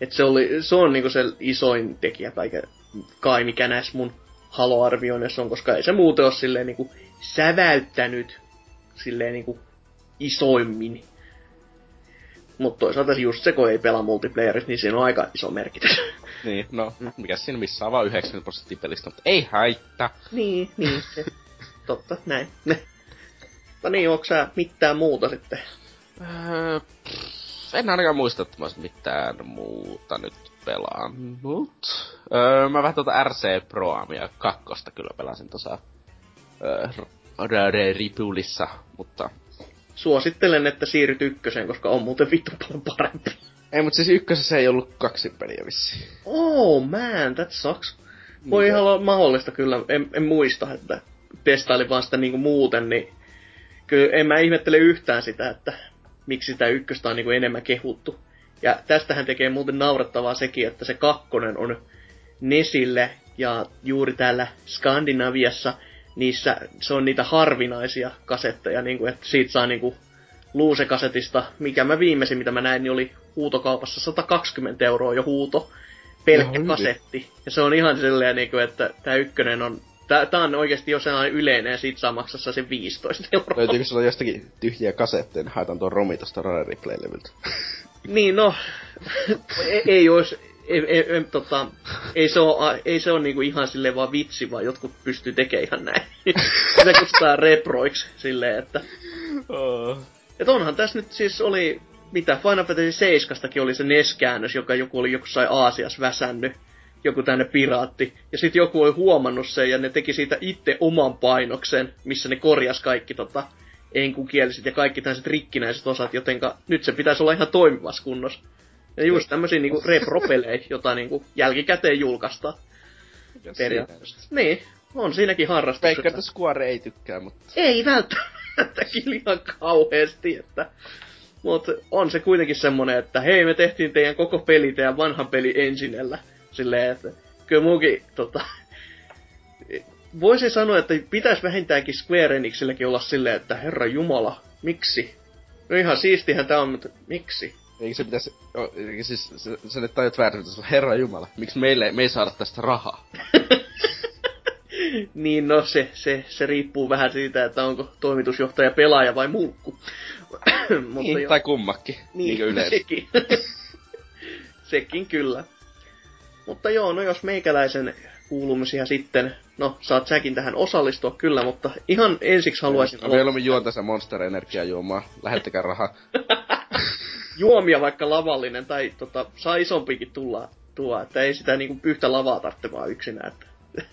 S2: Et se, oli, se on niinku se isoin tekijä kaiken kai mikä näissä mun haloarvioinnissa on, koska ei se muuten ole silleen niinku säväyttänyt silleen niinku isoimmin. Mutta toisaalta just se, kun ei pelaa multiplayerissa, niin siinä on aika iso merkitys. [LAUGHS]
S3: Niin, no, mikä siinä missä on vaan 90 prosenttia pelistä, mutta ei haittaa.
S2: Niin, niin, se. Totta, näin. No niin, onko sä mitään muuta sitten?
S3: Öö, en ainakaan muista, että mä olisin mitään muuta nyt pelannut. Öö, mä vähän tuota RC Proamia kakkosta kyllä pelasin tuossa öö, Ripulissa, mutta...
S2: Suosittelen, että siirryt ykköseen, koska on muuten vittu paljon parempi.
S3: Ei, mutta siis ykkösessä ei ollut kaksi peliä vissiin.
S2: Oh man, that sucks. Voi niin. ihan olla mahdollista kyllä, en, en muista, että testailin vaan sitä niinku muuten, niin kyllä en mä ihmettele yhtään sitä, että miksi sitä ykköstä on niinku enemmän kehuttu. Ja tästähän tekee muuten naurettavaa sekin, että se kakkonen on Nesille ja juuri täällä Skandinaviassa niissä, se on niitä harvinaisia kasetteja, niin kuin, että siitä saa niin kuin, luusekasetista, mikä mä viimeisin, mitä mä näin, niin oli huutokaupassa 120 euroa jo huuto, pelkkä no, kasetti. Ja se on ihan silleen, niin kuin, että tämä ykkönen on Tää, on oikeasti jo sellainen yleinen ja siitä saa maksaa sen 15 euroa.
S3: Löytyykö sulla jostakin tyhjiä kasetteja, niin haetaan tuon romi tosta Rare Replay-levyltä. [LAUGHS]
S2: niin no, [LAUGHS] ei, ei olisi, ei, ei, ei, tota, ei se ole, ei se ole niinku ihan sille vaan vitsi, vaan jotkut pystyy tekemään ihan näin. [LAUGHS] se kutsutaan reproiksi silleen, että... Oh. Et onhan tässä nyt siis oli, mitä Final Fantasy 7 oli se NES-käännös, joka joku oli joku sai Aasias väsännyt joku tänne piraatti. Ja sitten joku oli huomannut sen ja ne teki siitä itse oman painoksen, missä ne korjas kaikki tota, enkukieliset ja kaikki tällaiset rikkinäiset osat, jotenka nyt se pitäisi olla ihan toimivassa kunnossa. Ja just tämmösiä niinku repropelejä, jota niinku jälkikäteen julkaistaan. Periaatteessa. Niin, on siinäkin harrastus.
S3: Veikkaan, että Square ei tykkää, mutta...
S2: Ei välttämättä ihan kauheesti, että... Mutta on se kuitenkin semmonen, että hei me tehtiin teidän koko peli teidän vanhan peli ensinellä. Silleen, että kyllä muukin tota... Voisin sanoa, että pitäisi vähintäänkin Square Enixilläkin olla silleen, että herra jumala, miksi? No ihan siistihän tää on, mutta miksi?
S3: Eikö se pitäisi, siis se, se nyt tajut väärin, että herra jumala, miksi meille, me ei saada tästä rahaa? [LAUGHS]
S2: niin no se, se, se riippuu vähän siitä, että onko toimitusjohtaja pelaaja vai mulkku. [COUGHS]
S3: Mutta niin, jo... tai kummakki, niin, niin yleensä.
S2: Sekin. [LAUGHS] sekin kyllä. Mutta joo, no jos meikäläisen kuulumisia sitten, no saat säkin tähän osallistua kyllä, mutta ihan ensiksi haluaisin...
S3: No, mieluummin juon tässä Monster Energia juomaa, lähettäkää rahaa. [LAUGHS]
S2: Juomia vaikka lavallinen, tai tota, saa isompikin tulla tuo, että ei sitä niinku yhtä lavaa tarvitse vaan yksinään. Että... [LAUGHS]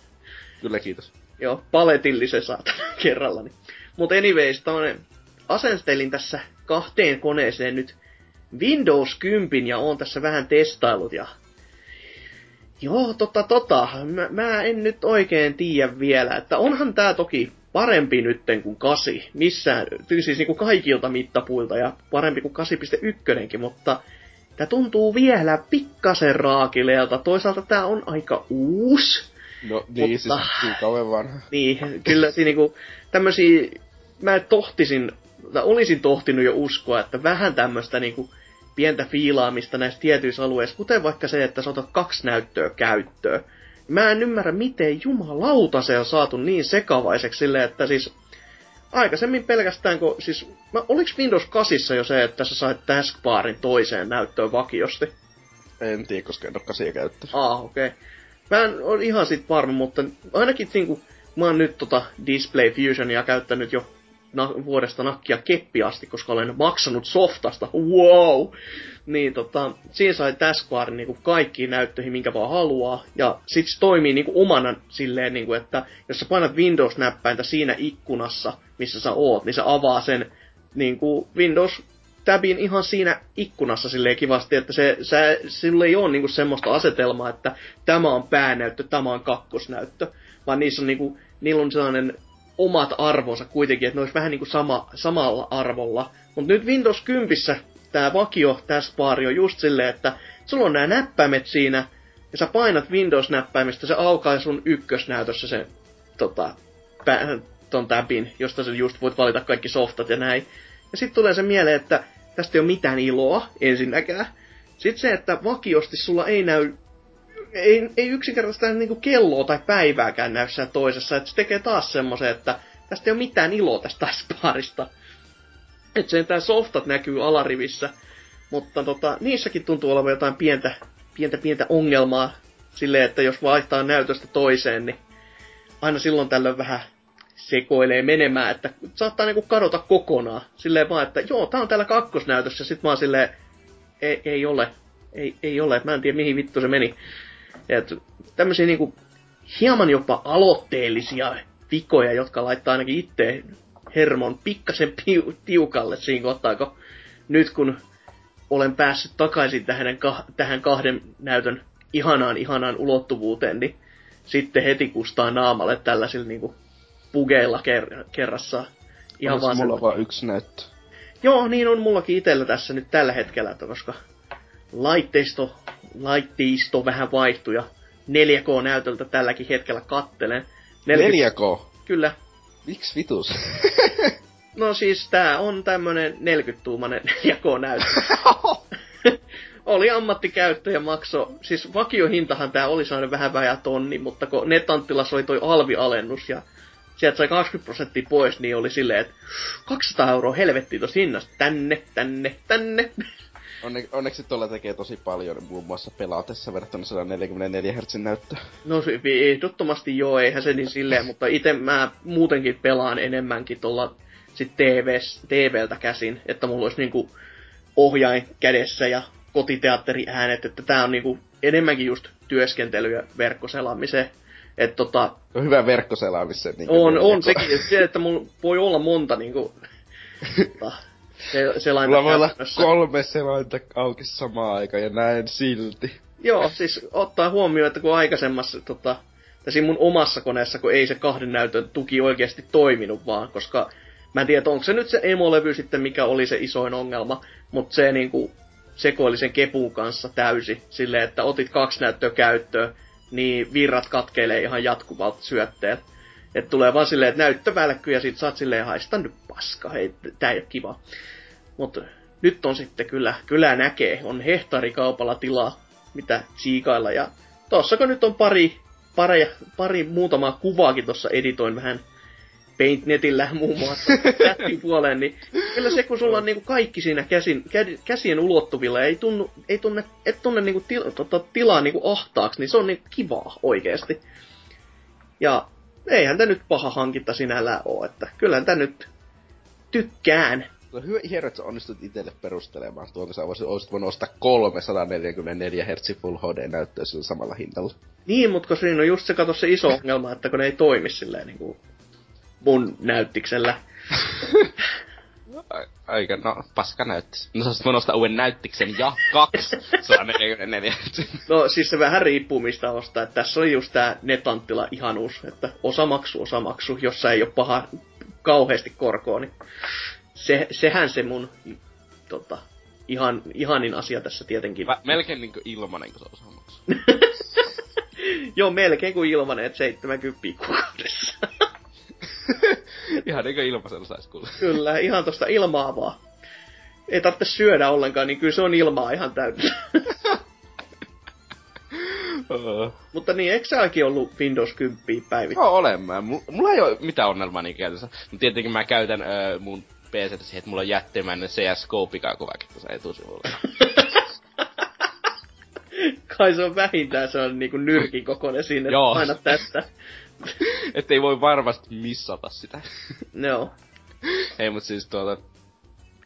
S3: Kyllä, kiitos.
S2: Joo, paletillisen saat [LAUGHS] kerrallani. Mutta anyways, tämmönen asenstelin tässä kahteen koneeseen nyt Windows 10 ja on tässä vähän testailut ja Joo, tota, tota. Mä, mä en nyt oikein tiedä vielä, että onhan tää toki parempi nytten kuin 8. Missään, siis niinku kaikilta mittapuilta ja parempi kuin 8.1, mutta tää tuntuu vielä pikkasen raakileelta. Toisaalta tää on aika uusi.
S3: No niin, mutta, siis kauan vanha.
S2: Niin, kyllä siinä niinku tämmösiä, mä tohtisin, tai olisin tohtinut jo uskoa, että vähän tämmöstä niinku pientä fiilaamista näissä tietyissä alueissa, kuten vaikka se, että sä otat kaksi näyttöä käyttöön. Mä en ymmärrä, miten jumalauta se on saatu niin sekavaiseksi silleen, että siis aikaisemmin pelkästään, kun siis, mä, oliks Windows 8 jo se, että sä sait taskbarin toiseen näyttöön vakiosti?
S3: En tiedä, koska en ole 8 käyttänyt.
S2: Ah, okei. Okay. Mä en ole ihan sit varma, mutta ainakin niinku, mä oon nyt tota Display Fusionia käyttänyt jo na- vuodesta nakkia keppi asti, koska olen maksanut softasta. Wow! Niin tota, siinä sai taskbar niinku kaikkiin näyttöihin, minkä vaan haluaa. Ja sit se toimii niinku omana silleen, niinku, että jos sä painat Windows-näppäintä siinä ikkunassa, missä sä oot, niin se avaa sen niinku Windows tabin ihan siinä ikkunassa silleen kivasti, että se, se, sillä ei ole niinku semmoista asetelmaa, että tämä on päänäyttö, tämä on kakkosnäyttö, vaan niissä on niinku, niillä on sellainen omat arvonsa kuitenkin, että ne olisi vähän niin kuin sama, samalla arvolla. Mutta nyt Windows 10 tämä vakio taskbar on just silleen, että sulla on nämä näppäimet siinä, ja sä painat Windows-näppäimistä, se aukaa sun ykkösnäytössä se tota, pä, ton tabin, josta sä just voit valita kaikki softat ja näin. Ja sitten tulee se mieleen, että tästä ei ole mitään iloa ensinnäkään. Sitten se, että vakiosti sulla ei näy ei, ei yksinkertaisesti niinku kelloa tai päivääkään näy toisessa. Että se tekee taas semmoisen, että tästä ei ole mitään iloa tästä parista. Että sen tää softat näkyy alarivissä. Mutta tota, niissäkin tuntuu olevan jotain pientä, pientä, pientä ongelmaa. Silleen, että jos vaihtaa näytöstä toiseen, niin aina silloin tällöin vähän sekoilee menemään, että saattaa niinku kadota kokonaan. Silleen vaan, että joo, tää on täällä kakkosnäytössä, sit mä oon silleen, ei, ei ole, ei, ei ole, mä en tiedä mihin vittu se meni. Et tämmöisiä niinku hieman jopa aloitteellisia vikoja, jotka laittaa ainakin itse hermon pikkasen piu- tiukalle siinä kohtaa, kun nyt kun olen päässyt takaisin tähän, tähän kahden näytön ihanaan ihanaan ulottuvuuteen, niin sitten heti kustaa naamalle tällaisilla niinku pugeilla ker- kerrassa.
S3: Ihan vaan mulla vaan yksi näyttö?
S2: Joo, niin on mullakin itellä tässä nyt tällä hetkellä, koska laitteisto, laitteisto vähän vaihtui ja 4K-näytöltä tälläkin hetkellä kattelen.
S3: 40... 4K?
S2: Kyllä.
S3: Miksi vitus? [LAUGHS]
S2: no siis tää on tämmönen 40-tuumainen 4K-näyttö. [LAUGHS] [LAUGHS] oli ammattikäyttö ja makso, siis vakiohintahan tää oli saanut vähän vajaa tonni, mutta kun Netanttilas oli toi alvialennus ja sieltä sai 20 prosenttia pois, niin oli silleen, että 200 euroa helvettiin tossa hinnasta, tänne, tänne, tänne.
S3: Onne, onneksi tuolla tekee tosi paljon, muun muassa pelaatessa verrattuna 144 Hz näyttöä.
S2: No ehdottomasti joo, eihän se niin silleen, mutta itse mä muutenkin pelaan enemmänkin tuolla sit TV, TVltä käsin, että mulla olisi niinku ohjain kädessä ja kotiteatteriäänet, että tää on niinku enemmänkin just työskentelyä verkkoselaamiseen. Et tota,
S3: on hyvä verkkoselaamisen. Niin
S2: on, on sekin, se, että mulla voi olla monta niinku, [LAUGHS] tota, se, selainta
S3: Mulla voi olla kolme selainta auki samaan aikaan ja näen silti.
S2: Joo, siis ottaa huomioon, että kun aikaisemmassa tota, tässä mun omassa koneessa, kun ei se kahden näytön tuki oikeasti toiminut vaan, koska mä en tiedä, onko se nyt se emolevy sitten, mikä oli se isoin ongelma, mutta se niinku sekoili sen kepun kanssa täysi, silleen, että otit kaksi näyttöä käyttöön, niin virrat katkeilee ihan jatkuvalta syötteet. Että tulee vaan silleen, että näyttö välkkyy ja sit sä oot silleen, haista nyt paska, hei, tää ei oo kiva. Mutta nyt on sitten kyllä, kyllä näkee, on hehtaarikaupalla tilaa, mitä siikailla. Ja tossa kun nyt on pari, pari, pari muutamaa kuvaakin tuossa editoin vähän Paintnetillä [LAUGHS] muun muassa tähtin puoleen, niin kyllä se, kun sulla on niinku kaikki siinä käsin, käsien ulottuvilla ja ei, tunnu, ei tunne, et tunne niinku til, tota, tilaa niinku ahtaaksi, niin se on niinku kivaa oikeesti. Ja eihän tämä nyt paha hankinta sinällään ole, että kyllähän tämä nyt tykkään.
S3: No hyvä hieno, että sä onnistut itselle perustelemaan tuon, sä voisit, olisit voinut ostaa 344 Hz Full HD-näyttöä sillä samalla hinnalla.
S2: Niin, mutta siinä on just se, kato se iso ongelma, että kun ne ei toimi silleen niin kuin mun näyttiksellä. [LAUGHS]
S3: Aika, no, paska näyttis. No sä voinut ostaa uuden näyttiksen ja kaksi [LAUGHS] 144.
S2: no siis se vähän riippuu mistä ostaa. Että tässä on just tää netanttila ihanuus, että osa maksu, osa maksu, jossa ei ole paha kauheasti korkoa, niin se, sehän se mun tota, ihan, ihanin asia tässä tietenkin. Mä,
S3: melkein niinku ilmanen, kun se osa maksu. [LAUGHS]
S2: Joo, melkein kuin ilmanen, että 70 kuukaudessa. [LAUGHS]
S3: ihan kuin ilmaisella sais kuulla.
S2: Kyllä, ihan tosta ilmaa vaan. Ei tarvitse syödä ollenkaan, niin kyllä se on ilmaa ihan täynnä. [LAUGHS] Mutta niin, eikö säkin ollut Windows 10 päivittäin?
S3: Joo, olen mä. Mulla ei ole mitään ongelmaa niin käytössä. Mutta tietenkin mä käytän öö, mun PC siihen, että mulla on jättimäinen CSGO-pikakuvakin tuossa etusivulla. [LAUGHS]
S2: Kai se on vähintään se on niinku nyrkin kokoinen siinä, että aina tästä. [LAUGHS]
S3: Ettei voi varmasti missata sitä.
S2: Joo.
S3: Ei, mut siis tuota...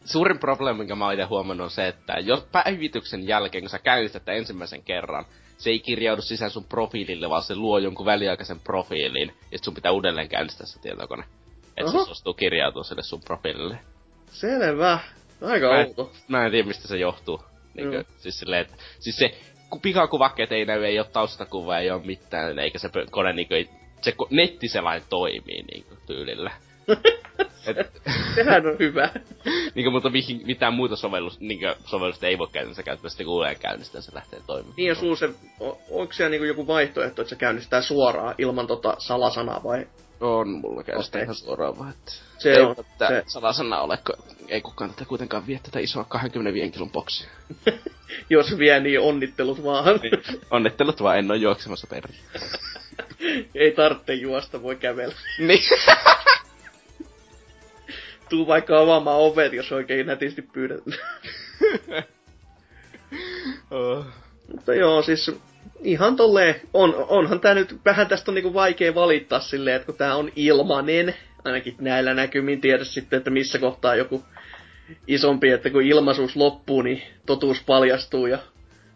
S3: Suurin probleemi, minkä mä oon itse huomannut, on se, että jos päivityksen jälkeen, kun sä käytät ensimmäisen kerran, se ei kirjaudu sisään sun profiilille, vaan se luo jonkun väliaikaisen profiilin, ja sun pitää uudelleen käynnistää se tietokone. Että se suostuu kirjautua sille sun profiilille.
S2: Selvä. Aika mä outo.
S3: Mä en tiedä, mistä se johtuu. Niinkö, mm. siis silleen, että, siis se pikakuvakkeet ei näy, ei oo taustakuvaa, ei oo mitään, eikä se kone niinkö, ei, se nettiselain toimii niinku tyylillä. [LAUGHS]
S2: Et, Sehän on hyvä. [LAUGHS]
S3: niinku, mutta mihin, mitään muuta sovellus, niinku, sovellusta ei voi käytännössä käyttää, sitten kun käynnistää, se lähtee toimimaan.
S2: Niin, ja sulla se, onko siellä niinku joku vaihtoehto, että se käynnistää suoraan ilman tota salasanaa, vai
S3: on mulla käystä okay. ihan suoraan vaan, että se ei on, se... salasana ole, kun ei kukaan tätä kuitenkaan vie tätä isoa 25 kilon boksia. [LAUGHS]
S2: Jos vie, niin onnittelut vaan. niin,
S3: onnittelut vaan, en ole juoksemassa perään. [LAUGHS]
S2: ei tarvitse juosta, voi kävellä. [LAUGHS]
S3: niin.
S2: Tuu vaikka avaamaan ovet, jos oikein nätisti pyydät. oh. Mutta joo, siis ihan tolleen, on, onhan tää nyt, vähän tästä on niinku vaikea valittaa silleen, että kun tää on ilmanen, ainakin näillä näkymin tiedä sitten, että missä kohtaa joku isompi, että kun ilmaisuus loppuu, niin totuus paljastuu ja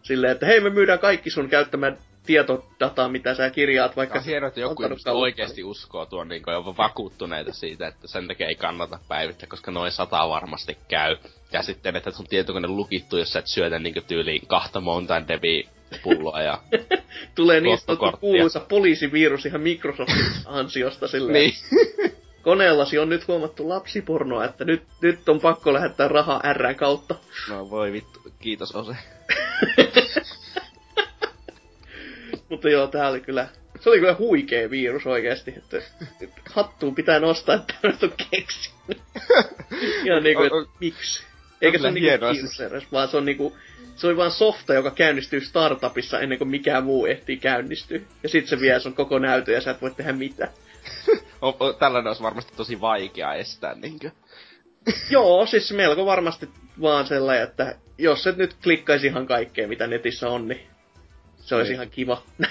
S2: silleen, että hei me myydään kaikki sun käyttämään tietodataa, mitä sä kirjaat, vaikka...
S3: Tämä hienoa, että joku oikeasti uskoo tuon niin kuin, vakuuttuneita siitä, että sen takia ei kannata päivittää, koska noin sata varmasti käy. Ja sitten, että sun tietokone lukittuu, jos sä et syötä niin tyyliin kahta Mountain Devi pulloa ja... [LAUGHS]
S2: Tulee niistä kuuluisa poliisivirus ihan Microsoftin ansiosta silleen. niin. [LAUGHS] Koneellasi on nyt huomattu lapsipornoa, että nyt, nyt on pakko lähettää rahaa R kautta.
S3: No voi vittu, kiitos Ose. [LAUGHS]
S2: Mutta joo, tää oli kyllä, se oli kyllä huikea virus oikeesti, että, että hattuun pitää nostaa, että on keksinyt. Ihan niinku, että miksi? Eikä se ole niinku virus edes, vaan se on niinku, se oli vaan softa, joka käynnistyy startupissa ennen kuin mikään muu ehtii käynnistyä. Ja sit se vie sun koko näytön ja sä et voi tehdä mitään. [LAUGHS]
S3: o, o, tällainen olisi varmasti tosi vaikea estää, niinkö? [LAUGHS]
S2: Joo, siis melko varmasti vaan sellainen, että jos et nyt klikkaisi ihan kaikkea, mitä netissä on, niin se olisi niin. ihan kiva. [LAUGHS]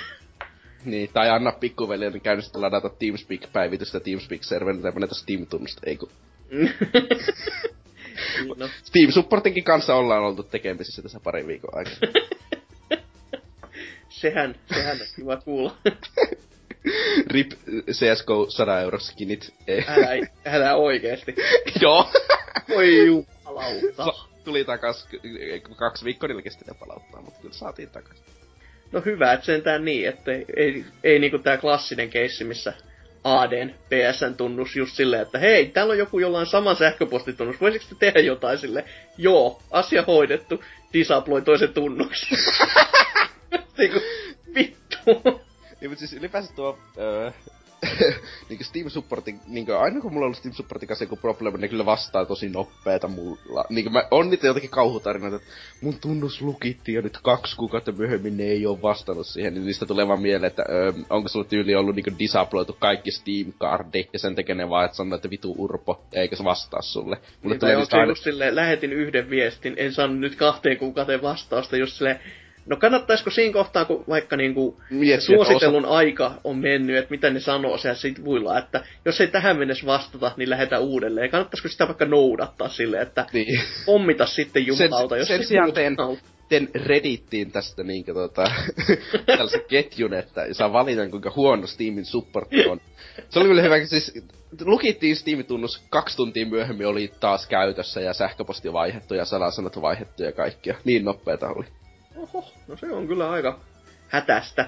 S3: niin, tai anna pikkuveljen niin käynnistä ladata Teamspeak-päivitystä Teamspeak-serverille ja menetään Steam-tunnusta, ei kun... Niin, no. Steam Supportinkin kanssa ollaan oltu tekemisissä tässä parin viikon aikana. [LAUGHS]
S2: sehän, sehän on kiva kuulla. [LAUGHS]
S3: RIP CSGO 100 euro skinit.
S2: älä, älä oikeesti. [LAUGHS]
S3: Joo.
S2: Oi jumala. palauttaa.
S3: Tuli takas kaksi viikkoa niillä kesti palauttaa, mutta kyllä saatiin takas.
S2: No hyvä, että sentään niin, että ei, ei niinku tää klassinen keissi, missä ADn PSN tunnus just silleen, että hei, täällä on joku jollain sama sähköpostitunnus, voisiko te tehdä jotain sille? Joo, asia hoidettu, disabloi toisen tunnuksen. [LAUGHS] niinku, vittu.
S3: Niin, mutta siis ylipäänsä tuo öö, [LAUGHS] niinku Steam Supportin, niinku aina kun mulla on ollut Steam Supportin kanssa joku probleema, ne kyllä vastaa tosi nopeeta mulla. Niinku mä, on niitä jotakin kauhutarinoita, että mun tunnus lukittiin jo nyt kaksi kuukautta myöhemmin, ne ei ole vastannut siihen, niin niistä tulee vaan mieleen, että öö, onko sulla tyyli ollut niinku disabloitu kaikki Steam-kardi, ja sen tekee ne vaan, että sanoo, että vitu urpo, eikä se vastaa sulle.
S2: Mulle niin, tulee aina... silleen, lähetin yhden viestin, en saanut nyt kahteen kuukauteen vastausta, just silleen, No kannattaisiko siinä kohtaa, kun vaikka niinku Miettiä, suositellun osa... aika on mennyt, että mitä ne sanoo siellä sivuilla, että jos ei tähän mennessä vastata, niin lähdetään uudelleen. Kannattaisiko sitä vaikka noudattaa silleen, että niin. pommita sitten jumalauta, jos
S3: sen sijaan teen, teen Reddittiin tästä niinkö tota, [LAUGHS] tällaisen ketjun, että saa valita kuinka huono Steamin supportti on. Se oli kyllä hyvä, siis lukittiin Steam-tunnus, kaksi tuntia myöhemmin oli taas käytössä ja sähköposti vaihdettu ja sanasanat vaihdettu ja kaikkia. Niin nopeeta oli.
S2: Oho, no se on kyllä aika hätästä.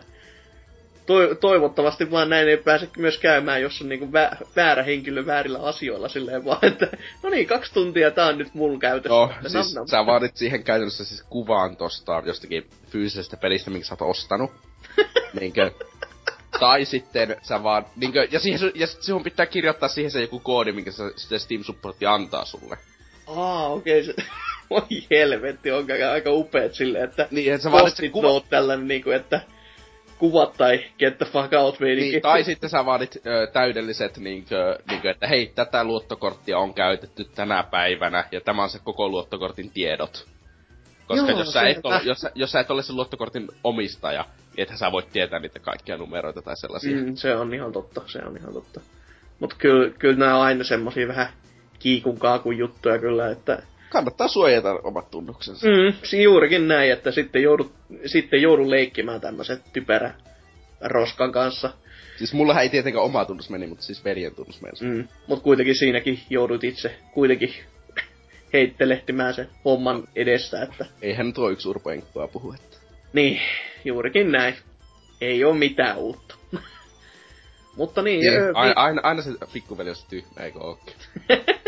S2: To- toivottavasti vaan näin ei pääse myös käymään, jos on niinku vä- väärä henkilö väärillä asioilla silleen vaan, että no niin, kaksi tuntia tää on nyt mun käytössä.
S3: No, siis nam, sä vaadit siihen käytännössä siis kuvaan tosta jostakin fyysisestä pelistä, minkä sä oot ostanut. [LAUGHS] niinkö, tai sitten sä vaan, niinkö, ja, siihen, ja sinun pitää kirjoittaa siihen se joku koodi, minkä se, sitten Steam Supportti antaa sulle.
S2: Aa, okei. Okay. Oi helvetti, on aika upeet silleen, että
S3: niin, että sä vaadit sen
S2: kuva... tällainen niinku, että kuvat tai get the fuck out
S3: niin, tai sitten sä vaadit ö, täydelliset, niinkö, niinkö, että hei, tätä luottokorttia on käytetty tänä päivänä, ja tämä on se koko luottokortin tiedot. Koska Joo, jos, sä et ole, jos, jos sä et ole sen luottokortin omistaja, niin ethän sä voit tietää niitä kaikkia numeroita tai sellaisia.
S2: Mm, se on ihan totta, se on ihan totta. Mut kyllä, kyllä nämä on aina semmosia vähän kiikun kaakun juttuja kyllä, että
S3: kannattaa suojata omat tunnuksensa.
S2: Mm, juurikin näin, että sitten joudut, sitten joudun leikkimään tämmöisen typerä roskan kanssa.
S3: Siis mulla ei tietenkään oma tunnus meni, mutta siis veljen tunnus meni.
S2: Mm, mutta kuitenkin siinäkin joudut itse kuitenkin [LAUGHS] heittelehtimään sen homman edessä, että...
S3: Eihän tuo yksi Urpo puhu, että...
S2: Niin, juurikin näin. Ei ole mitään uutta. [LAUGHS] Mutta niin...
S3: niin aina, aina, aina se pikkuveli on tyhmä, eikö ookin? [LAUGHS]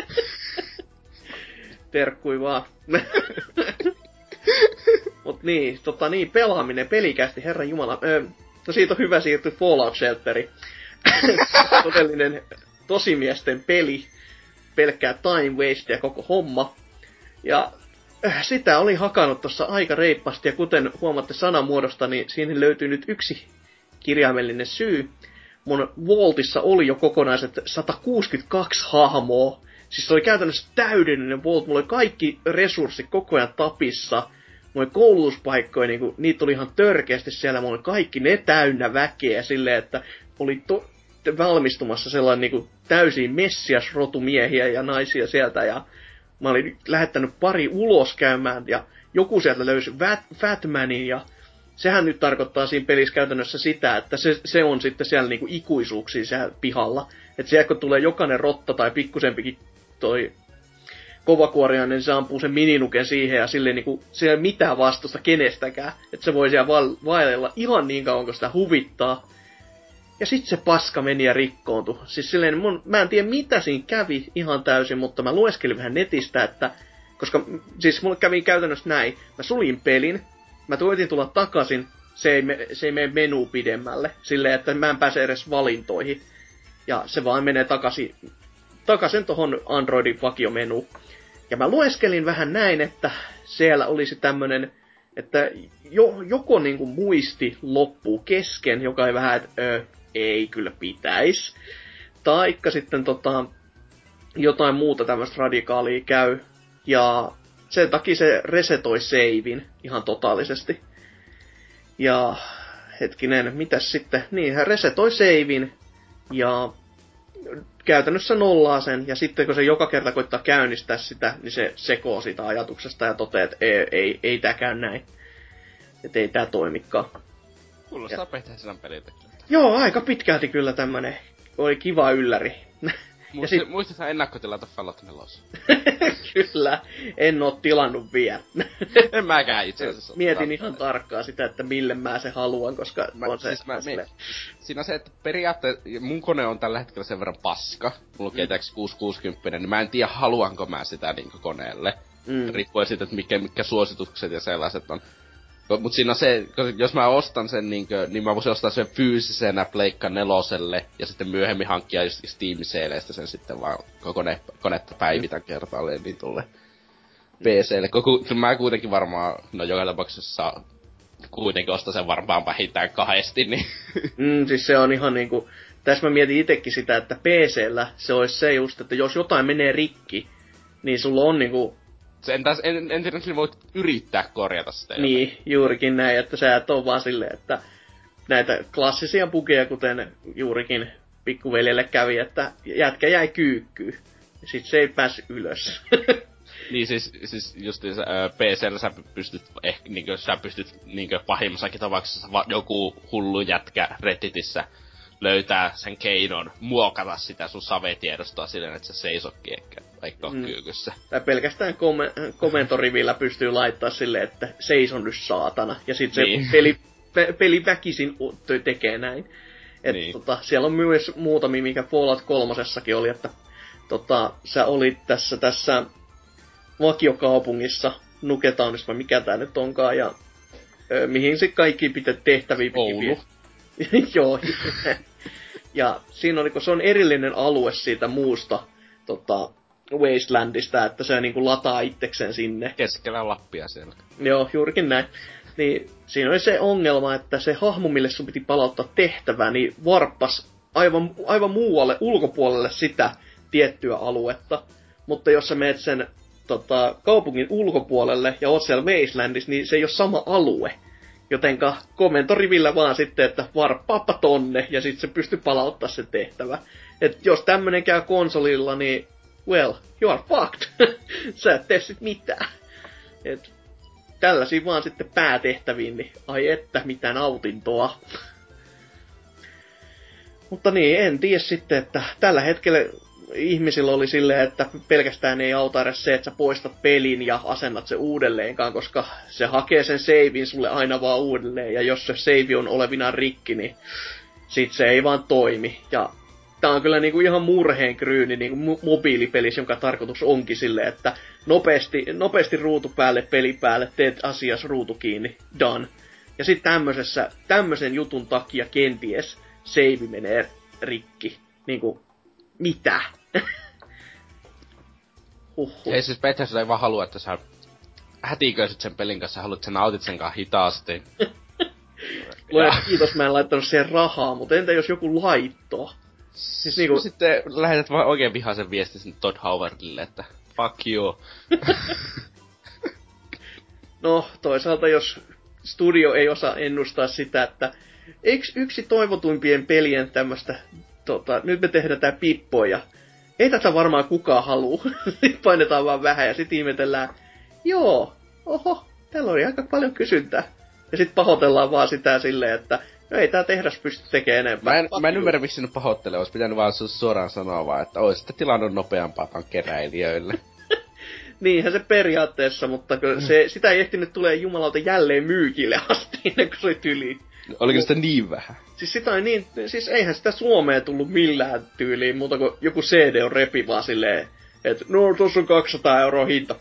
S2: terkkui vaan. [LAUGHS] Mut niin, tota niin, pelaaminen, pelikästi, herran jumala. Öö, no siitä on hyvä siirtyä Fallout Shelteri. [LAUGHS] Todellinen tosimiesten peli. Pelkkää time waste ja koko homma. Ja sitä oli hakannut tuossa aika reippaasti, ja kuten huomaatte sanamuodosta, niin siihen löytyy nyt yksi kirjaimellinen syy. Mun Voltissa oli jo kokonaiset 162 hahmoa, Siis se oli käytännössä täydellinen Vault. Mulla oli kaikki resurssit koko ajan tapissa. Mulla oli koulutuspaikkoja, niin kuin, niitä oli ihan törkeästi siellä. Mulla oli kaikki ne täynnä väkeä silleen, että oli to- valmistumassa sellainen niin kuin, täysin messiasrotumiehiä ja naisia sieltä. Ja mä olin lähettänyt pari ulos käymään ja joku sieltä löysi Fatmanin ja sehän nyt tarkoittaa siinä pelissä käytännössä sitä, että se, se on sitten siellä niinku ikuisuuksia siellä pihalla. Että siellä kun tulee jokainen rotta tai pikkusempikin toi kovakuoriainen, se ampuu sen mininuken siihen ja silleen niinku, se ei mitään vastusta kenestäkään. Että se voi siellä vaelella ihan niin kauan, kun sitä huvittaa. Ja sitten se paska meni ja rikkoontui. Siis silleen, mun, mä en tiedä mitä siinä kävi ihan täysin, mutta mä lueskelin vähän netistä, että... Koska siis mulle kävi käytännössä näin. Mä sulin pelin, mä tuotin tulla takaisin, se ei, me, se ei mene menu pidemmälle. Silleen, että mä en pääse edes valintoihin. Ja se vaan menee takaisin takaisin tuohon Androidin vakiomenu. Ja mä lueskelin vähän näin, että siellä olisi tämmönen, että jo, joko niinku muisti loppuu kesken, joka ei vähän, että ö, ei kyllä pitäisi. Taikka sitten tota, jotain muuta tämmöistä radikaalia käy. Ja sen takia se resetoi seivin ihan totaalisesti. Ja hetkinen, mitäs sitten? Niin, hän resetoi seivin ja käytännössä nollaa sen, ja sitten kun se joka kerta koittaa käynnistää sitä, niin se sekoo sitä ajatuksesta ja toteaa, että ei, ei, ei tää käy näin. Että ei tää toimikaan.
S4: Kuulostaa Bethesdan peliltä
S2: Joo, aika pitkälti kyllä tämmönen. Oli kiva ylläri. [LAUGHS]
S3: Muistit, sit... muistit ennakkotilata Fallout 4? [LAUGHS]
S2: Kyllä, en oo tilannut vielä.
S3: en mäkään itse asiassa.
S2: Mietin ihan tarkkaan sitä, että mille mä se haluan, koska mä, on se... Siis mä,
S3: me, siinä on se, että periaatteessa mun kone on tällä hetkellä sen verran paska. Mulla on GTX 660, niin mä en tiedä haluanko mä sitä niin koneelle. Mm. Riippuen siitä, että mikä, mitkä suositukset ja sellaiset on. Mut siinä se, jos mä ostan sen niinkö, niin mä voisin ostaa sen fyysisenä Pleikka neloselle ja sitten myöhemmin hankkia just Steam sen sitten vaan kone, konetta päivitän kertaalleen niin tulle PClle. Koko, mä kuitenkin varmaan, no joka tapauksessa kuitenkin ostan sen varmaan vähintään kahdesti, niin... [LAUGHS]
S2: Mm, siis se on ihan niinku, tässä mä mietin itekin sitä, että PCllä se olisi se just, että jos jotain menee rikki, niin sulla on niinku
S3: en, taas, en, en että voit yrittää korjata sitä.
S2: Niin, jotain. juurikin näin, että sä et ole vaan silleen, että näitä klassisia bugeja, kuten juurikin pikkuveljelle kävi, että jätkä jäi kyykkyyn. Ja sit se ei päässyt ylös. [LAUGHS]
S3: niin siis, siis just äh, PCllä sä pystyt, ehkä niinkö, sä pystyt niinkö pahimmassakin tapauksessa va- joku hullu jätkä Redditissä löytää sen keinon muokata sitä sun savetiedostoa silleen, että se seisokki ehkä vaikka mm. kyykyssä.
S2: Tai pelkästään kom- komentorivillä pystyy laittaa silleen, että seison nyt saatana. Ja sitten niin. se peli, pe- peli väkisin tekee näin. Et, niin. tota, siellä on myös muutamia, mikä Fallout kolmosessakin oli, että tota, sä olit tässä, tässä vakiokaupungissa, Nuketownissa vai mikä tää nyt onkaan, ja ö, mihin se kaikki pitää tehtäviä
S3: Oulu. [LAUGHS]
S2: Joo. ja siinä on, se on erillinen alue siitä muusta tota, Wastelandista, että se niin lataa itsekseen sinne.
S3: Keskellä Lappia siellä.
S2: Joo, juurikin näin. Niin siinä oli se ongelma, että se hahmo, mille sun piti palauttaa tehtävää, niin varppas aivan, aivan muualle, ulkopuolelle sitä tiettyä aluetta. Mutta jos sä meet sen tota, kaupungin ulkopuolelle ja oot siellä Wastelandissa, niin se ei ole sama alue. Jotenka komentorivillä vaan sitten, että varppaappa tonne, ja sitten se pystyy palauttaa se tehtävä. Et jos tämmönen käy konsolilla, niin well, you are fucked. [LAUGHS] Sä et tee sit mitään. Et tällaisia vaan sitten päätehtäviin, niin ai että, mitä nautintoa. Mutta niin, en tiedä sitten, että tällä hetkellä ihmisillä oli silleen, että pelkästään ei auta edes se, että sä poistat pelin ja asennat se uudelleenkaan, koska se hakee sen seivin sulle aina vaan uudelleen, ja jos se save on olevina rikki, niin sit se ei vaan toimi. Ja tää on kyllä niinku ihan murheen kryyni niinku mobiilipelissä, jonka tarkoitus onkin silleen, että nopeasti, nopeasti ruutu päälle, peli päälle, teet asias ruutu kiinni, done. Ja sitten tämmöisen jutun takia kenties save menee rikki. Niinku, mitä?
S3: Huhhuh. Ei siis Bethesda ei vaan halua, että sä hätiköisit sen pelin kanssa, haluat sen nautit sen kanssa hitaasti. [LAUGHS]
S2: Lue, kiitos, mä en laittanut siihen rahaa, mutta entä jos joku laittoo?
S3: Siis niinku... Sitten lähetät vaan oikein vihaisen viestin sinne Todd Howardille, että fuck you. [LAUGHS]
S2: no, toisaalta jos studio ei osaa ennustaa sitä, että eikö yksi toivotuimpien pelien tämmöstä, tota, nyt me tehdään tää pippo ja ei tätä varmaan kukaan halua. [LAUGHS] sitten painetaan vaan vähän ja sitten ihmetellään, joo, oho, täällä oli aika paljon kysyntää. Ja sitten pahoitellaan vaan sitä silleen, että No ei tää tehdas pysty tekemään enempää.
S3: Mä en, mä en ymmärrä, miksi ne pahoittelee. Olisi pitänyt vaan suoraan sanoa vaan, että olisi sitten tilannut nopeampaa tämän keräilijöille. [LAUGHS] [LAUGHS]
S2: Niinhän se periaatteessa, mutta se, sitä ei ehtinyt tulee jumalauta jälleen myykille asti, ennen kuin se oli tyli.
S3: Oliko sitä niin vähän?
S2: Siis sitä on niin, siis eihän sitä Suomeen tullut millään tyyliin, mutta kuin joku CD on repi vaan silleen, että no tuossa on 200 euroa hinta.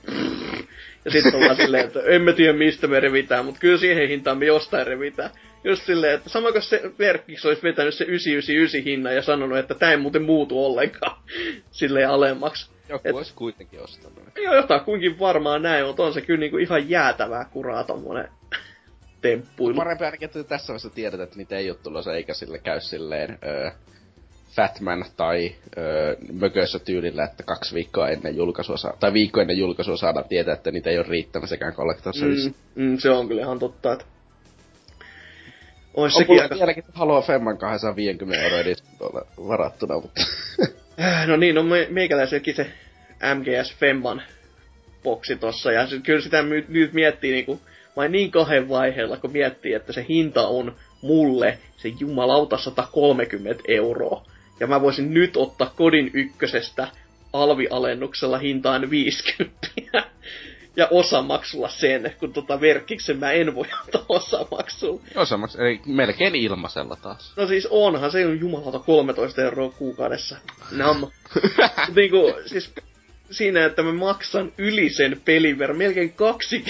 S2: Ja sitten ollaan silleen, että emme tiedä mistä me revitään, mutta kyllä siihen hintaan me jostain revitään just silleen, että sama kuin se verkkiksi olisi vetänyt se 999 hinnan ja sanonut, että tämä ei muuten muutu ollenkaan [LAUGHS] silleen alemmaksi.
S3: Joku Et, olisi kuitenkin ostanut.
S2: Joo, jotain kuinkin varmaan näin, mutta on se kyllä niinku ihan jäätävää kuraa tommonen temppuilu.
S3: Parempi ainakin, että tässä vaiheessa tiedetään, että niitä ei ole tulossa, eikä sille käy silleen öö, Fatman tai öö, mökössä tyylillä, että kaksi viikkoa ennen julkaisua saa, tai viikko ennen julkaisua saadaan tietää, että niitä ei ole riittänyt sekään Collector's
S2: mm, mm, se on kyllä ihan totta, että
S3: Ois sekin aika... vieläkin haluaa Femman 250 euroa edistystä varattuna, mutta... [LAUGHS]
S2: no niin, no me, meikäläiselläkin se MGS Femman boksi tossa, ja kyllä sitä nyt miettii niinku, vain niin kahden vaiheella, kun miettii, että se hinta on mulle se jumalauta 130 euroa. ja mä voisin nyt ottaa kodin ykkösestä alvialennuksella hintaan 50 [LAUGHS] ja osamaksulla sen, kun tota verkkiksen mä en voi ottaa osamaksulla.
S3: Osamaksulla, eli melkein ilmaisella taas.
S2: No siis onhan se on jumalauta 13 euroa kuukaudessa. Nam. [LAUGHS] niinku, siis siinä, että mä maksan yli sen pelin verran, melkein kaksi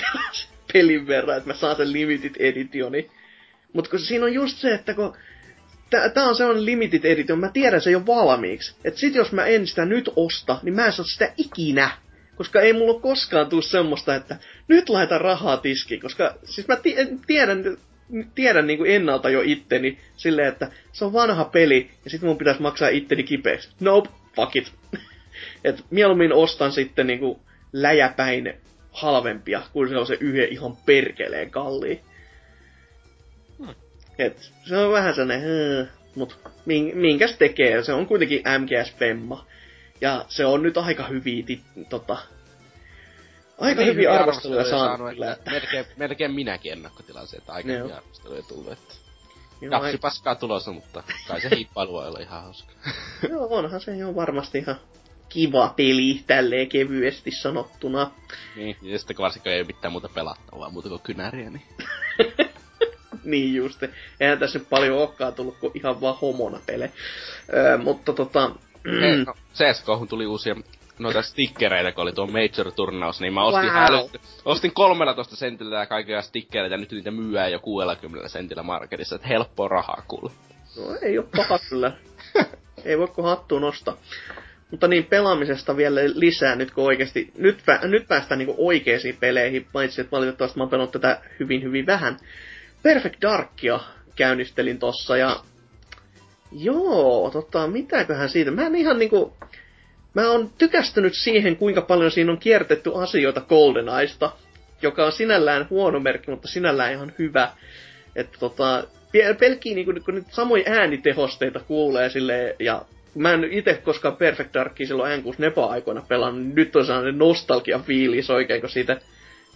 S2: pelin verran, että mä saan sen limited editioni. Mutta kun siinä on just se, että kun tää on sellainen limited edition, mä tiedän se jo valmiiksi. Et sit jos mä en sitä nyt osta, niin mä en saa sitä ikinä. Koska ei mulla koskaan tuu semmoista, että nyt laita rahaa tiskiin, koska siis mä tiedän, tiedän niin kuin ennalta jo itteni silleen, että se on vanha peli ja sitten mun pitäisi maksaa itteni kipeäksi. Nope, fuck it. [LAUGHS] Et mieluummin ostan sitten niin kuin läjäpäin halvempia, kuin se on se yhden ihan perkeleen kalliin. Hmm. Et se on vähän sellainen, mut minkäs tekee, se on kuitenkin MGS-femma. Ja se on nyt aika hyviä, tota, aika niin, hyviä arvosteluja saanut kyllä.
S3: Että... Melkein, melkein minäkin ennakkotilasin, että aika hyviä arvosteluja tullut. Että... Kaksi aika... paskaa tulossa, mutta kai se hiippailu voi olla ihan hauska.
S2: Joo, onhan se jo varmasti ihan kiva peli, tälleen kevyesti sanottuna.
S3: Niin, ja sitten varsinkin ei mitään muuta pelattavaa, muuta kuin kynäriä, niin... [LAUGHS]
S2: niin just. Eihän tässä nyt paljon olekaan tullut kuin ihan vaan homona pele. Öö, mutta tota...
S3: Hei, no, CSGOhun tuli uusia noita stickereitä, kun oli tuo Major-turnaus, niin mä ostin, wow. häly, ostin 13 sentillä ja kaikkia stickereitä, ja nyt niitä myyään jo 60 sentillä marketissa, että helppo rahaa kuule.
S2: No ei oo paha kyllä. [LAUGHS] ei voiko hattuun nostaa. Mutta niin, pelaamisesta vielä lisää nyt kun oikeasti, nyt, nyt päästään niinku oikeisiin peleihin, paitsi että valitettavasti mä oon pelannut tätä hyvin hyvin vähän. Perfect Darkia käynnistelin tossa ja Joo, tota, mitäköhän siitä? Mä en ihan niinku... Mä oon tykästynyt siihen, kuinka paljon siinä on kiertetty asioita GoldenEyesta, joka on sinällään huono merkki, mutta sinällään ihan hyvä. Että tota, pelkkiä niinku, kun nyt samoja äänitehosteita kuulee sille ja mä en itse koskaan Perfect Darkia silloin N6 Nepa-aikoina pelannut, niin nyt on sellainen nostalgia fiilis oikein, kun siitä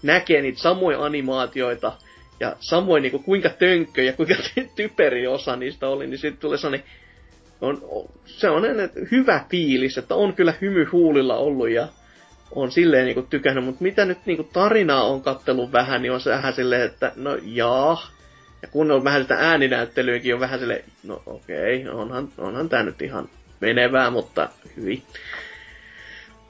S2: näkee niitä samoja animaatioita, ja samoin niin kuin, kuinka tönkkö ja kuinka typeri osa niistä oli, niin sitten tulee sellainen on, se on hyvä fiilis, että on kyllä hymy huulilla ollut ja on silleen niinku tykännyt, mutta mitä nyt niinku tarinaa on kattellut vähän, niin on se vähän silleen, että no jaa. Ja kun on vähän sitä ääninäyttelyäkin, on vähän silleen, no okei, okay, onhan, onhan tää nyt ihan menevää, mutta hyvin.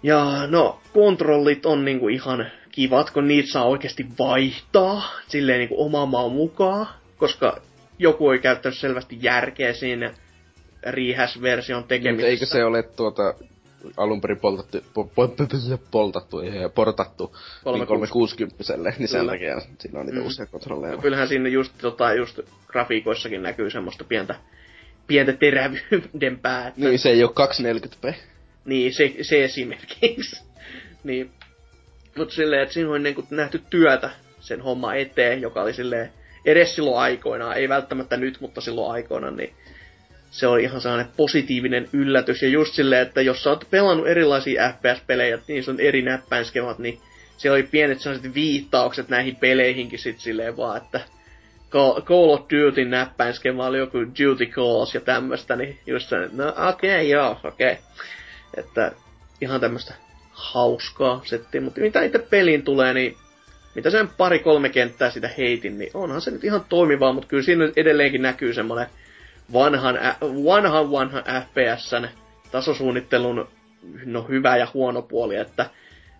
S2: Ja no, kontrollit on niinku ihan kivat, kun niitä saa oikeasti vaihtaa silleen niinku oman maan mukaan, koska joku ei käyttänyt selvästi järkeä siinä rihäs-version tekemisessä.
S3: eikö se ole tuota alun perin poltattu, poltattu, poltattu ja portattu 360 niin, niin sen takia siinä on niitä mm. uusia kontrolleja.
S2: No, kyllähän siinä just, tota, just grafiikoissakin näkyy semmoista pientä, pientä terävyyden päätä.
S3: Niin, se ei ole 240p.
S2: Niin, se, se esimerkiksi. [LAUGHS] niin. Mutta silleen, että siinä on niin nähty työtä sen homma eteen, joka oli silleen, edes silloin aikoinaan, ei välttämättä nyt, mutta silloin aikoinaan, niin se oli ihan sellainen positiivinen yllätys. Ja just silleen, että jos sä oot pelannut erilaisia FPS-pelejä, niin on eri näppäinskemat, niin siellä oli pienet sellaiset viittaukset näihin peleihinkin sit silleen vaan, että Call of Duty näppäinskema oli joku Duty Calls ja tämmöstä, niin just se, no okei, okay, joo, okei. Okay. Että ihan tämmöstä hauskaa settiä, mutta mitä itse peliin tulee, niin mitä sen pari-kolme kenttää sitä heitin, niin onhan se nyt ihan toimivaa, mutta kyllä siinä edelleenkin näkyy semmoinen vanhan, vanhan vanhan FPSn tasosuunnittelun no, hyvä ja huono puoli, että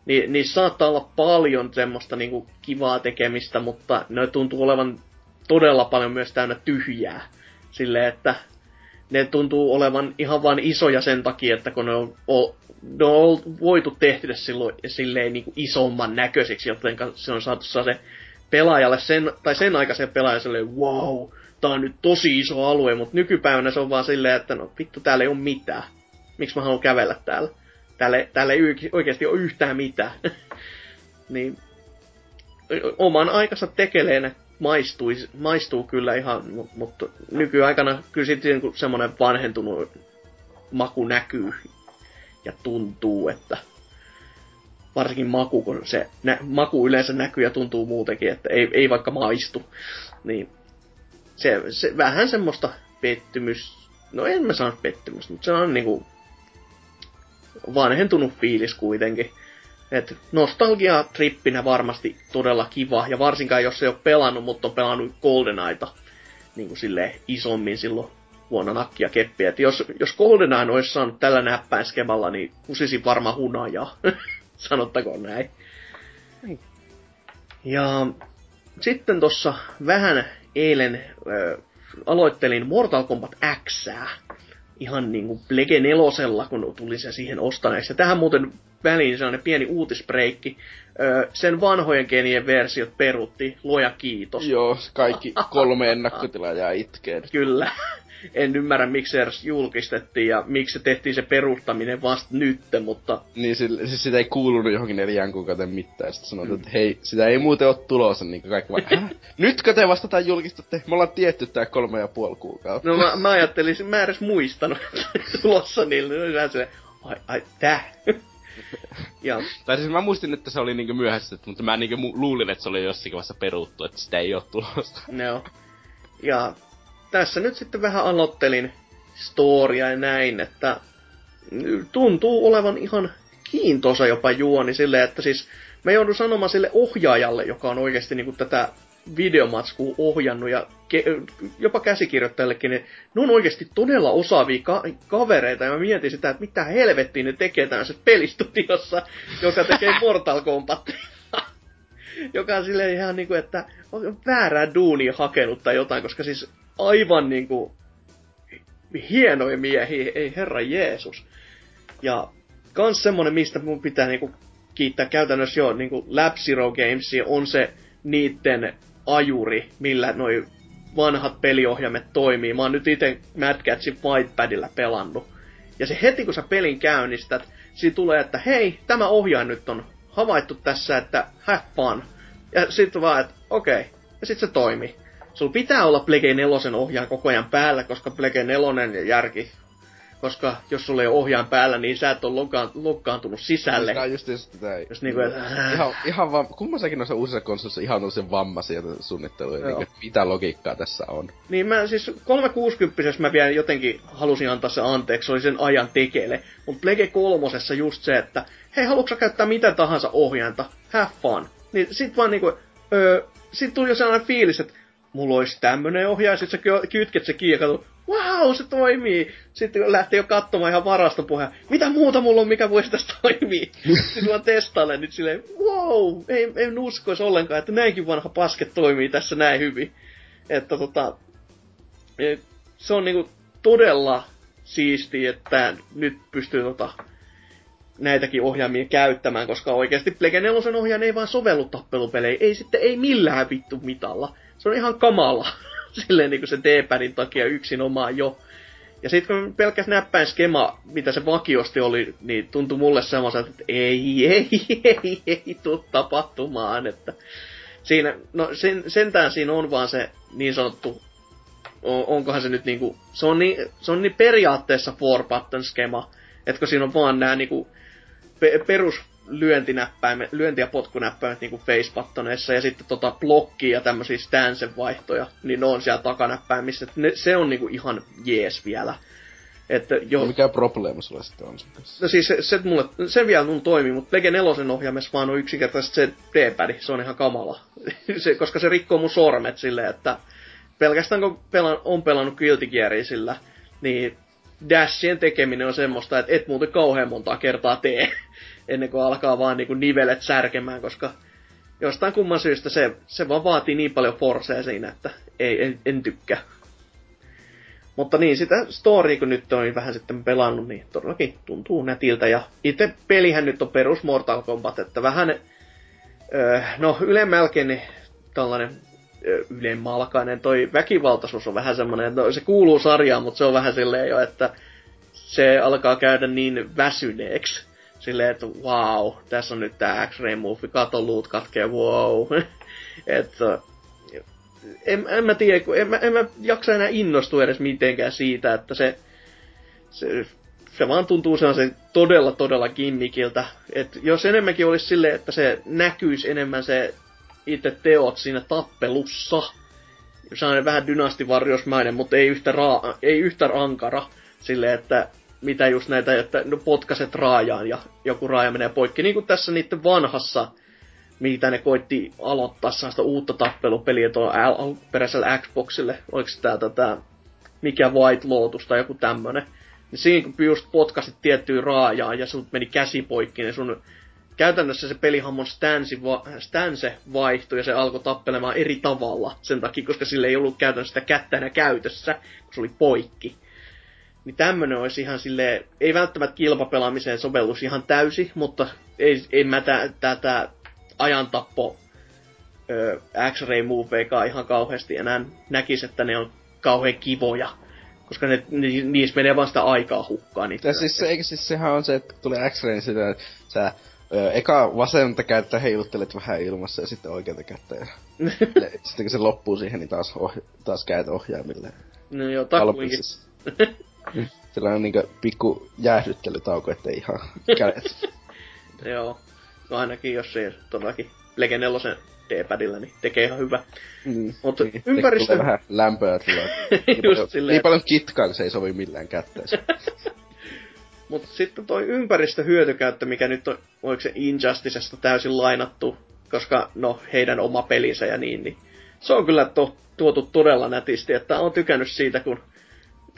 S2: niin, niin saattaa olla paljon semmoista niinku kivaa tekemistä, mutta ne tuntuu olevan todella paljon myös täynnä tyhjää. Silleen, että ne tuntuu olevan ihan vain isoja sen takia, että kun ne on, ne on voitu tehdä silloin silleen niin kuin isomman näköisiksi, joten se on saatu se pelaajalle sen, tai sen aikaisen pelaajalle, wow, tää on nyt tosi iso alue, mutta nykypäivänä se on vaan silleen, että no vittu, täällä ei ole mitään. Miksi mä haluan kävellä täällä? Täällä, täällä ei oikeasti ole yhtään mitään. [LAUGHS] niin oman aikansa tekeleenä maistuu, maistuu kyllä ihan, mutta nykyaikana kyllä sitten niin semmoinen vanhentunut maku näkyy ja tuntuu, että varsinkin maku, kun se nä, maku yleensä näkyy ja tuntuu muutenkin, että ei, ei vaikka maistu, niin se, se vähän semmoista pettymys, no en mä sano pettymys, mutta se on niinku vanhentunut fiilis kuitenkin. Et nostalgia-trippinä varmasti todella kiva, ja varsinkaan jos ei ole pelannut, mutta on pelannut GoldenEyeta niin kuin silleen isommin silloin vuonna nakkia keppiä. Et jos, jos GoldenEye olisi saanut tällä näppäinskemalla, niin kusisi varmaan hunajaa. [LAUGHS] Sanottakoon näin. Ja sitten tossa vähän eilen äh, aloittelin Mortal Kombat X ihan niinku Plege nelosella, kun tuli se siihen ostaneeksi. Ja tähän muuten väliin sellainen pieni uutisbreikki. Öö, sen vanhojen genien versiot perutti, loja kiitos.
S3: Joo, kaikki [LAUGHS] kolme ennakkotilaa jää itkeen.
S2: Kyllä. En ymmärrä, miksi se julkistettiin ja miksi se tehtiin se perustaminen vasta nyt, mutta...
S3: Niin, sille, siis sitä ei kuulunut johonkin neljän kuukauden mittaan. Sitten sanotaan, mm. että hei, sitä ei muuten ole tulossa, niin kaikki vaan, Nytkö te vasta tämän julkistatte? Me ollaan tietty tää kolme ja puoli kuukautta.
S2: No mä, mä ajattelin, mä edes muistanut tulossa niille. Niin ai, ai, täh.
S4: Ja. Tai siis mä muistin, että se oli niinku myöhässä, mutta mä niinku luulin, että se oli jossakin vaiheessa peruttu, että sitä ei oo tulossa.
S2: Joo. Ja tässä nyt sitten vähän aloittelin storia ja näin, että tuntuu olevan ihan kiintoisa jopa juoni silleen, että siis mä joudun sanomaan sille ohjaajalle, joka on oikeasti niin tätä videomatskua ohjannut ja ke- jopa käsikirjoittajallekin, niin ne on oikeasti todella osaavia ka- kavereita ja mä mietin sitä, että mitä helvettiä ne tekee tämmöisessä pelistudiossa, joka tekee [LAUGHS] Mortal Kombat. joka on silleen ihan niinku, että on väärää duunia hakenut tai jotain, koska siis aivan niinku hienoja miehiä, ei herra Jeesus. Ja kans semmonen, mistä mun pitää niinku kiittää käytännössä jo niinku Lab Zero Games on se niitten ajuri, millä noi vanhat peliohjaimet toimii. Mä oon nyt itse Mad Catsin Fightpadilla pelannut. Ja se heti kun sä pelin käynnistät, siinä tulee, että hei, tämä ohjaaja nyt on havaittu tässä, että fun. Ja sitten vaan, että okei. Okay. Ja sitten se toimii. Sulla pitää olla Plege 4 ohjaaja koko ajan päällä, koska Plege 4 ja järki koska jos sulla ei ole ohjaan päällä, niin sä et ole lokaan, lokkaantunut sisälle.
S3: Tämä just sitä. Jos niinku, et, ihan, ihan vaan, kummassakin noissa uusissa konsolissa ihan on vammaisia suunnitteluja, niin, mitä logiikkaa tässä on.
S2: Niin mä siis 360 mä vielä jotenkin halusin antaa se anteeksi, oli sen ajan tekele. Mutta Plege 3 just se, että hei, haluatko käyttää mitä tahansa ohjainta? Have fun. Niin sit vaan niinku, öö, sit tuli jo sellainen fiilis, että mulla olisi tämmönen ohjaaja, sit sä kytket se kiinni ja katsot, wow, se toimii. Sitten kun lähti jo katsomaan ihan varastopuheen, mitä muuta mulla on, mikä voisi tästä toimii. [LAUGHS] Sitten mä testailen nyt silleen, wow, ei, en uskoisi ollenkaan, että näinkin vanha paske toimii tässä näin hyvin. Että tota, e, se on niinku todella siistiä, että nyt pystyy tota, näitäkin ohjaamia käyttämään, koska oikeasti Plege 4 ohjaaja ei vaan sovellu tappelupeleihin. Ei sitten, ei millään vittu mitalla. Se on ihan kamala. [LAUGHS] [LAUGHS] silleen niin kuin se D-padin takia yksin omaan jo. Ja sitten kun pelkäs näppäin skema, mitä se vakiosti oli, niin tuntui mulle semmoiselta, että ei, ei, ei, ei tuu tapahtumaan. Että siinä, no sen, sentään siinä on vaan se niin sanottu, on, onkohan se nyt niinku, se on niin, se on niin periaatteessa four button skema, että kun siinä on vaan nämä niinku pe, perus lyöntinäppäimet, lyönti- ja potkunäppäimet niin facebuttoneissa ja sitten tota blokkia ja tämmöisiä stansen vaihtoja, niin ne on siellä takanäppäimissä. Ne, se on niinku ihan jees vielä. Että jo...
S3: No mikä probleema sulla sitten on sen kanssa?
S2: No siis se, se, mulle, se vielä mun toimii, mutta Lege 4 ohjaamessa vaan on yksinkertaisesti se D-pad, se on ihan kamala. [LAUGHS] se, koska se rikkoo mun sormet silleen, että pelkästään kun pelan, on pelannut Guilty Gearia sillä, niin dashien tekeminen on semmoista, että et muuten kauhean montaa kertaa tee [LAUGHS] ennen kuin alkaa vaan niinku nivelet särkemään, koska jostain kumman syystä se, se vaan vaatii niin paljon forcea siinä, että ei, en, en tykkää. Mutta niin, sitä story kun nyt on vähän sitten pelannut, niin todellakin tuntuu nätiltä. Ja itse pelihän nyt on perus Mortal Kombat, että vähän, öö, no ylemmälkeen niin tällainen öö, ylenmalkainen toi väkivaltaisuus on vähän semmoinen, no, se kuuluu sarjaan, mutta se on vähän silleen jo, että se alkaa käydä niin väsyneeksi silleen, että wow, tässä on nyt tää X-Ray Move, kato luut katkee, wow. [LAUGHS] että en, en mä tiedä, kun en, en mä jaksa enää innostua edes mitenkään siitä, että se, se, se vaan tuntuu sellaisen todella todella gimmikiltä. että jos enemmänkin olisi silleen, että se näkyisi enemmän se itse teot siinä tappelussa, sellainen vähän dynastivarjosmäinen, mutta ei yhtä, raa, ei yhtä ankara. Silleen, että mitä just näitä, että no potkaset raajaan ja joku raaja menee poikki. Niin kuin tässä niiden vanhassa, mitä ne koitti aloittaa sellaista uutta tappelupeliä tuolla alkuperäisellä Xboxille. Oliko tää tätä, mikä White Lotus tai joku tämmönen. Niin siinä kun just potkasit tiettyä raajaa ja sun meni käsi poikki, niin sun käytännössä se pelihammon stansi, va, vaihtui ja se alkoi tappelemaan eri tavalla sen takia, koska sille ei ollut käytännössä sitä kättä enää käytössä, kun se oli poikki. Niin tämmönen olisi ihan sille ei välttämättä kilpapelaamiseen sovellus ihan täysi, mutta ei, ei mä tätä ajantappo X-Ray Moveekaan ihan kauheasti enää näkisi, että ne on kauhean kivoja. Koska ne, ni, niissä menee vasta aikaa hukkaan.
S3: Ja siis, se, eikö siis sehän on se, että tulee X-Ray, niin sitä, että sä ö, eka vasenta kättä heiluttelet vähän ilmassa ja sitten oikeata kättä. Ja [LAUGHS] sitten kun se loppuu siihen, niin taas, ohja, taas käyt ohjaimille.
S2: No joo, takuinkin. [LAUGHS]
S3: Sellainen niinku pikku jäähdyttelytauko, ettei ihan kädet. [LAUGHS]
S2: joo. No ainakin jos se todellakin Plege 4 D-padilla, niin tekee ihan hyvä.
S3: Mm, Mutta niin, ympäristö... vähän lämpöä [LAUGHS] tulee. niin, paljon, silleen... niin paljon kitkaa, se ei sovi millään kätteessä. [LAUGHS]
S2: Mutta sitten toi ympäristöhyötykäyttö, mikä nyt on, oliko se Injusticesta täysin lainattu, koska no heidän oma pelinsä ja niin, niin se on kyllä to, tuotu todella nätisti, että on tykännyt siitä, kun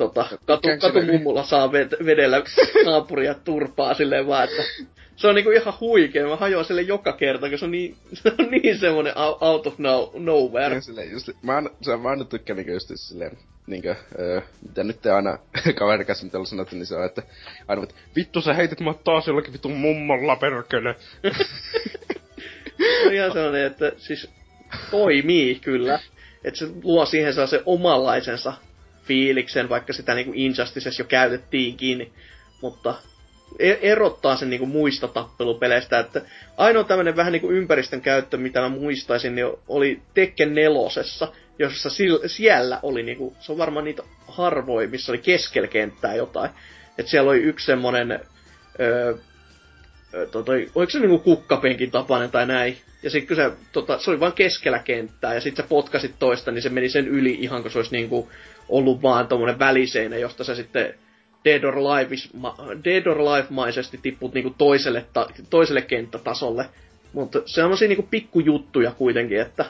S2: tota, katu, katumummulla saa vedellä naapuria turpaa silleen vaan, että se on niinku ihan huikea. Mä hajoan sille joka kerta, kun se on niin, [LAUGHS] se on niin semmonen out of no, nowhere. Ja
S3: sille, just, mä, an, se, mä aina tykkään niinku just silleen, niinkö, öö, mitä nyt te aina [LAUGHS] kaverin kanssa mitä sanottu, niin se on, että aina, että vittu sä heitit mua taas jollakin vittu mummolla perkele.
S2: se on ihan sellainen, että siis toimii kyllä. Että se luo siihen se omanlaisensa fiiliksen, vaikka sitä niinku Injustices jo käytettiinkin. Mutta E- erottaa sen niinku muista tappelupeleistä, että ainoa tämmönen vähän niinku ympäristön käyttö, mitä mä muistaisin, niin oli Tekken nelosessa, jossa siellä oli niinku, se on varmaan niitä harvoin, missä oli keskellä kenttää jotain. että siellä oli yksi semmonen, öö, tota, oliko se niinku kukkapenkin tapainen tai näin. Ja sitten se, tota, se oli vain keskellä kenttää, ja sitten sä potkasit toista, niin se meni sen yli ihan, kun se olisi niinku ollut vaan tommonen väliseinä, josta se sitten Dead or, Life, Dead or Life-maisesti tipput niinku toiselle, ta, toiselle kenttätasolle. Mutta se on niinku pikkujuttuja kuitenkin, että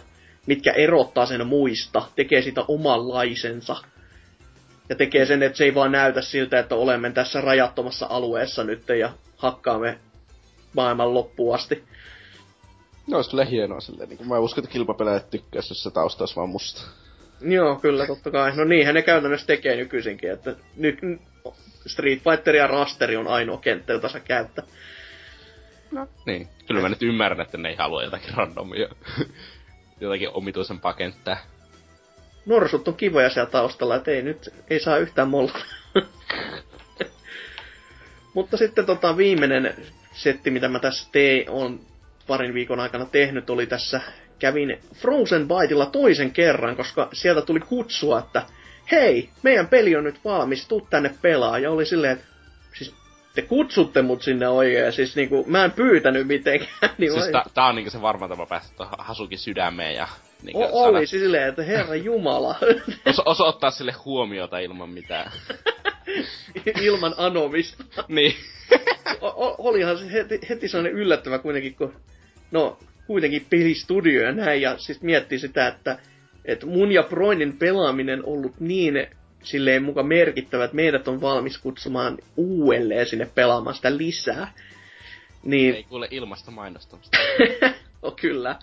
S2: mitkä erottaa sen muista, tekee sitä omanlaisensa. Ja tekee sen, että se ei vaan näytä siltä, että olemme tässä rajattomassa alueessa nyt ja hakkaamme maailman loppuun asti.
S3: No, olisi kyllä hienoa silleen. Niin mä uskon, että kilpapelejä tykkäisi, jos se tausta olisi vaan musta.
S2: Joo, kyllä, totta kai. No niinhän ne käytännössä tekee nykyisinkin, että ny, Street Fighter ja Rasteri on ainoa kenttä, jota saa käyttää.
S4: No, niin. Kyllä mä nyt ymmärrän, että ne ei halua jotakin randomia, [LAUGHS] jotakin omituisempaa kenttää.
S2: Norsut on kivoja siellä taustalla, että ei nyt, ei saa yhtään molla. [LAUGHS] Mutta sitten tota viimeinen setti, mitä mä tässä tein, on parin viikon aikana tehnyt, oli tässä, kävin Frozen Byteilla toisen kerran, koska sieltä tuli kutsua, että hei, meidän peli on nyt valmis, tuu tänne pelaa. Ja oli silleen, että siis te kutsutte mut sinne oikein, ja siis niinku, mä en pyytänyt mitenkään. [LAUGHS] Niin
S4: siis ta- tää on niinku se varma tapa päästä Hasukin sydämeen ja...
S2: Niinku, o- oli siis silleen, että herra jumala. [LAUGHS]
S4: Os- osoittaa sille huomiota ilman mitään. [LAUGHS]
S2: ilman anomista.
S4: niin.
S2: o- olihan se heti, heti sellainen yllättävä kuitenkin, kun no kuitenkin pelistudio ja näin, ja siis miettii sitä, että että mun ja Broinin pelaaminen ollut niin silleen muka merkittävä, että meidät on valmis kutsumaan uudelleen sinne pelaamaan sitä lisää. Niin...
S4: Ei kuule ilmasta mainostamista. [LAUGHS]
S2: no kyllä.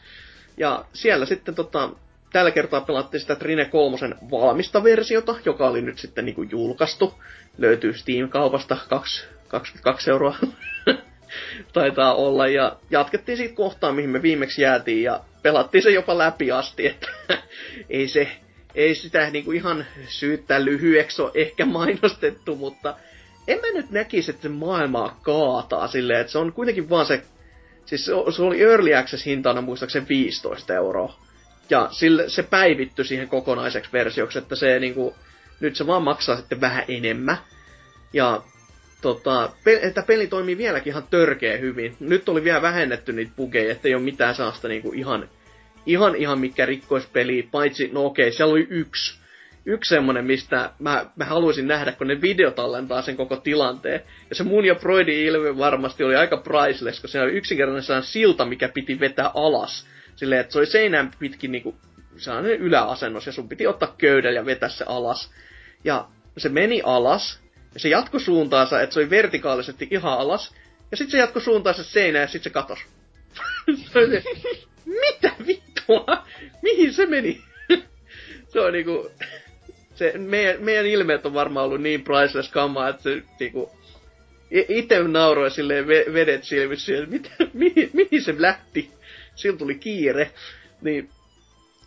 S2: Ja siellä sitten tota, tällä kertaa pelattiin sitä Trine 3 valmista versiota, joka oli nyt sitten niinku julkaistu. Löytyy Steam-kaupasta 22 euroa [LAUGHS] taitaa olla. Ja jatkettiin siitä kohtaan, mihin me viimeksi jäätiin. Ja pelattiin se jopa läpi asti, että [LAUGHS] ei se ei sitä niinku ihan syyttää lyhyeksi ole ehkä mainostettu, mutta en mä nyt näkisi, että se maailmaa kaataa silleen, että se on kuitenkin vaan se, siis se oli Early Access hintana muistaakseni 15 euroa. Ja sille, se päivittyi siihen kokonaiseksi versioksi, että se niinku, nyt se vaan maksaa sitten vähän enemmän. Ja tota, pe- että peli toimii vieläkin ihan törkeä hyvin. Nyt oli vielä vähennetty niitä bugeja, ettei ole mitään saasta niinku ihan ihan ihan mikä rikkois peli, paitsi, no okei, siellä oli yksi, yksi semmonen, mistä mä, mä haluaisin nähdä, kun ne videotallentaa sen koko tilanteen. Ja se mun ja Broidin ilme varmasti oli aika priceless, koska se oli yksinkertainen silta, mikä piti vetää alas. Silleen, että se oli seinään pitkin niinku sellainen yläasennos, ja sun piti ottaa köydä ja vetää se alas. Ja se meni alas, ja se jatkoi suuntaansa, että se oli vertikaalisesti ihan alas, ja sitten se jatkoi suuntaansa seinään, ja sitten se katosi. [LAUGHS] Mitä vittua? Mihin se meni? [LAUGHS] se on niinku... Se, meidän, meidän ilmeet on varmaan ollut niin priceless kammaa, että se niinku... Itse nauroin silleen vedet silmissä, että mitä, [LAUGHS] mihin, mihin se lähti? Sillä tuli kiire. Niin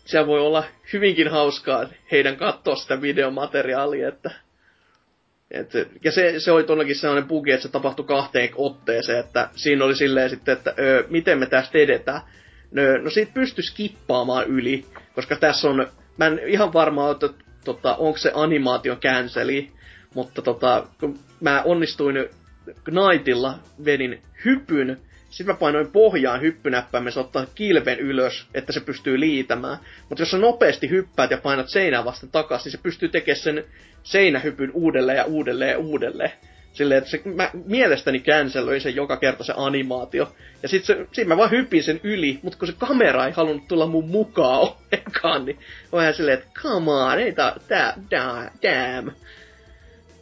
S2: siellä voi olla hyvinkin hauskaa heidän katsoa sitä videomateriaalia, että et, ja se, se oli todellakin sellainen bugi, että se tapahtui kahteen otteeseen, että siinä oli silleen sitten, että ö, miten me tästä edetään. No, no siitä pystyi skippaamaan yli, koska tässä on, mä en ihan varma että tota, onko se animaation canceli, mutta tota, kun mä onnistuin Knightilla, vedin hypyn, sitten mä painoin pohjaan hyppynäppäimessä ottaa kilven ylös, että se pystyy liitämään. Mutta jos sä nopeasti hyppäät ja painat seinää vasta takaisin, niin se pystyy tekemään sen seinähypyn uudelleen ja uudelleen ja uudelleen. Silleen, että se, mä mielestäni canceloi sen joka kerta se animaatio. Ja sit, se, sit mä vaan hypin sen yli, mutta kun se kamera ei halunnut tulla mun mukaan [LAUGHS] ollenkaan, niin vähän silleen, että come on, ei tää, tää, tää, damn.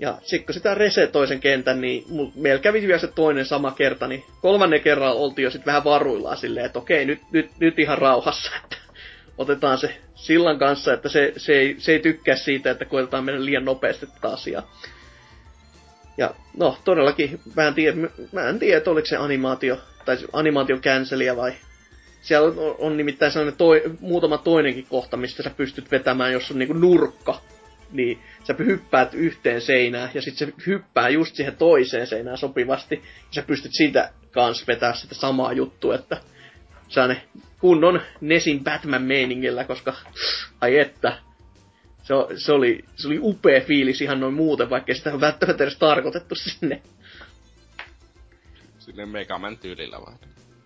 S2: Ja sitten kun sitä resetoi sen kentän, niin meillä kävi vielä se toinen sama kerta, niin kolmannen kerran oltiin jo sitten vähän varuillaan silleen, että okei, nyt, nyt, nyt ihan rauhassa, että otetaan se sillan kanssa, että se, se, ei, se ei tykkää siitä, että koetetaan mennä liian nopeasti tätä asiaa. Ja no, todellakin, mä en tiedä, mä en tiedä oliko se animaatio, tai animaation canceliä vai... Siellä on, on nimittäin sellainen toi, muutama toinenkin kohta, mistä sä pystyt vetämään, jos on niinku nurkka. Niin sä hyppäät yhteen seinään, ja sitten se hyppää just siihen toiseen seinään sopivasti, ja sä pystyt siitä kanssa vetää sitä samaa juttua, että ne kunnon Nesin Batman-meiningillä, koska ai että, se, se, oli, se oli upea fiilis ihan noin muuten, vaikka sitä on välttämättä edes tarkoitettu sinne.
S3: Silleen Megaman tyylillä vai?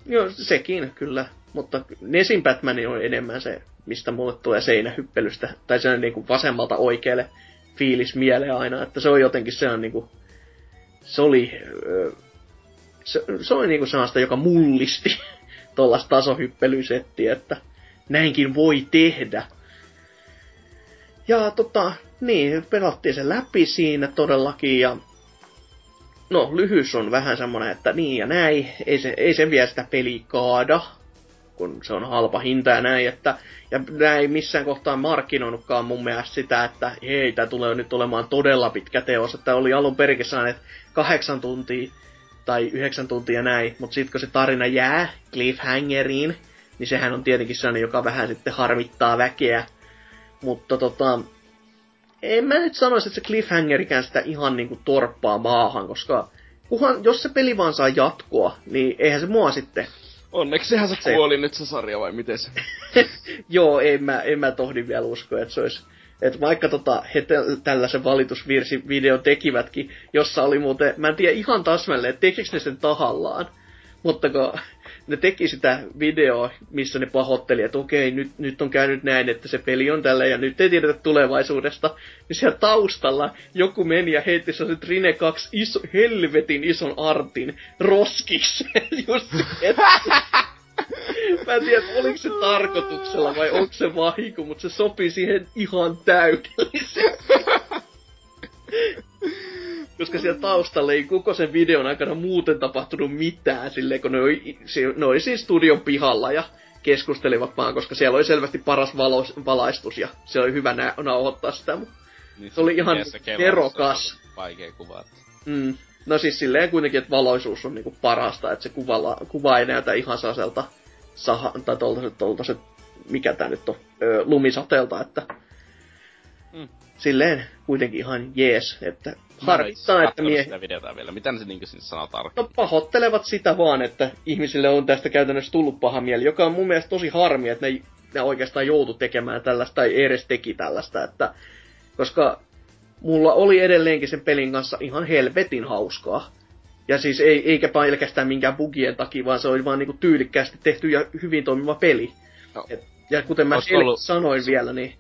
S2: Joo, sekin kyllä. Mutta Nesin Batman on enemmän se, mistä mulle tulee seinähyppelystä, tai se on niin kuin vasemmalta oikealle fiilis mieleen aina, että se on jotenkin se on niin kuin, se oli, se, se oli niinku sellaista, joka mullisti [LAUGHS] tuollaista tasohyppelysettiä, että näinkin voi tehdä. Ja tota, niin, pelattiin se läpi siinä todellakin, ja no, lyhys on vähän semmonen, että niin ja näin, ei se, ei se vielä sitä peli kaada, kun se on halpa hinta ja näin, että, ja näin ei missään kohtaa markkinoinutkaan mun mielestä sitä, että hei, tämä tulee nyt olemaan todella pitkä teos, että oli alun perin että kahdeksan tuntia tai yhdeksän tuntia näin, mutta sitten kun se tarina jää cliffhangeriin, niin sehän on tietenkin sellainen, joka vähän sitten harmittaa väkeä. Mutta tota, en mä nyt sanoisi, että se cliffhangerikään sitä ihan niinku torppaa maahan, koska kuhan, jos se peli vaan saa jatkoa, niin eihän se mua sitten...
S3: Onneksi sehän se kuoli nyt se sarja vai miten se? [LAUGHS]
S2: Joo, en mä, en mä tohdi vielä usko, että se olisi... Että vaikka tota, he tällaisen valitusvirsi video tekivätkin, jossa oli muuten, mä en tiedä ihan tasmälleen, että tekikö ne sen tahallaan, mutta kun ne teki sitä videoa, missä ne pahoitteli, että okei, nyt, nyt on käynyt näin, että se peli on tällä ja nyt ei tiedetä tulevaisuudesta, niin siellä taustalla joku meni ja heitti se Trine 2 iso, helvetin ison artin roskiksi. [LAUGHS] Just. [LAUGHS] Mä en tiedä, oliko se tarkoituksella vai onko se vahinko, mutta se sopii siihen ihan täydellisesti. [LAUGHS] Koska siellä taustalla ei koko sen videon aikana muuten tapahtunut mitään, silleen kun ne oli, ne oli siis studion pihalla ja keskustelivat vaan, koska siellä oli selvästi paras valos, valaistus ja se oli hyvä nä- nauhoittaa sitä. Niin, se oli ihan erokas.
S3: Vaikea kuvata.
S2: Mm. No siis silleen kuitenkin, että valoisuus on niinku parasta, että se kuvalla, kuva ei näytä ihan sellaiselta saha, tai tuolta se, mikä tää nyt on, öö, lumisateelta, että mm. silleen kuitenkin ihan jees, että harvittaa, että
S3: mie... sitä videota vielä. Mitä se niinku sinne sanoo tarkkaan?
S2: No pahoittelevat sitä vaan, että ihmisille on tästä käytännössä tullut paha mieli, joka on mun mielestä tosi harmi, että ne, ne oikeastaan joutu tekemään tällaista tai edes teki tällaista, että koska mulla oli edelleenkin sen pelin kanssa ihan helvetin hauskaa. Ja siis ei, eikä pelkästään minkään bugien takia, vaan se oli vaan niinku tyylikkäästi tehty ja hyvin toimiva peli. No. Et Ja kuten mä ollut... sanoin vielä, niin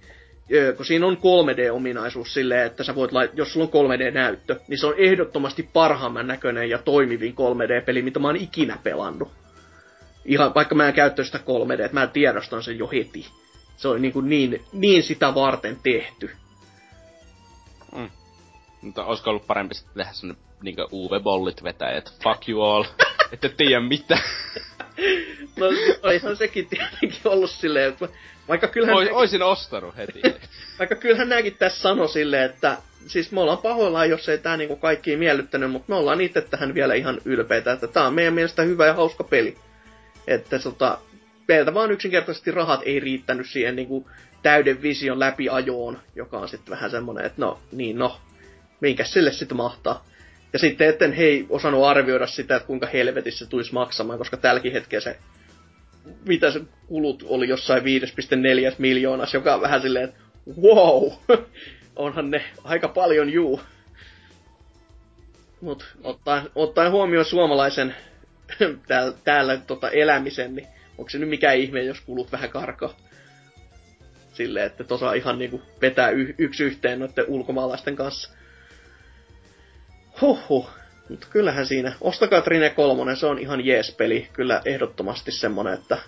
S2: kun siinä on 3D-ominaisuus silleen, että sä voit lait- jos sulla on 3D-näyttö, niin se on ehdottomasti parhaimman näköinen ja toimivin 3D-peli, mitä mä oon ikinä pelannut. Ihan, vaikka mä en käyttäisi sitä 3D, että mä tiedostan sen jo heti. Se on niin, kuin niin, niin sitä varten tehty.
S3: Mm. Mutta olisiko ollut parempi sitten tehdä semmonen niinkö UV-bollit vetää, että fuck you all, [LAUGHS] ette tiedä mitä.
S2: No olihan sekin tietenkin ollut silleen, että vaikka kyllähän... Ois,
S3: näkin, oisin ostanut heti. [LAUGHS]
S2: vaikka kyllähän nämäkin tässä sano silleen, että siis me ollaan pahoillaan, jos ei tää niinku kaikkiin miellyttänyt, mutta me ollaan itse tähän vielä ihan ylpeitä, että tää on meidän mielestä hyvä ja hauska peli. Että tota, meiltä vaan yksinkertaisesti rahat ei riittänyt siihen niinku täyden vision läpiajoon, joka on sitten vähän semmonen, että no, niin no, minkä sille sitten mahtaa. Ja sitten etten hei osannut arvioida sitä, että kuinka helvetissä tulisi maksamaan, koska tälläkin hetkellä se, mitä se kulut oli jossain 5,4 miljoonas, joka on vähän silleen, että wow, [LAUGHS] onhan ne aika paljon juu. Mut ottaen, ottaen huomioon suomalaisen [LAUGHS] täällä, täällä tota, elämisen, niin onko se nyt mikä ihme, jos kulut vähän karkaa? Silleen, että tosa ihan niinku vetää y- yksi yhteen noiden ulkomaalaisten kanssa. Huhhuh. Mutta kyllähän siinä. Ostakaa Trine 3, se on ihan jees peli. Kyllä ehdottomasti semmonen, että...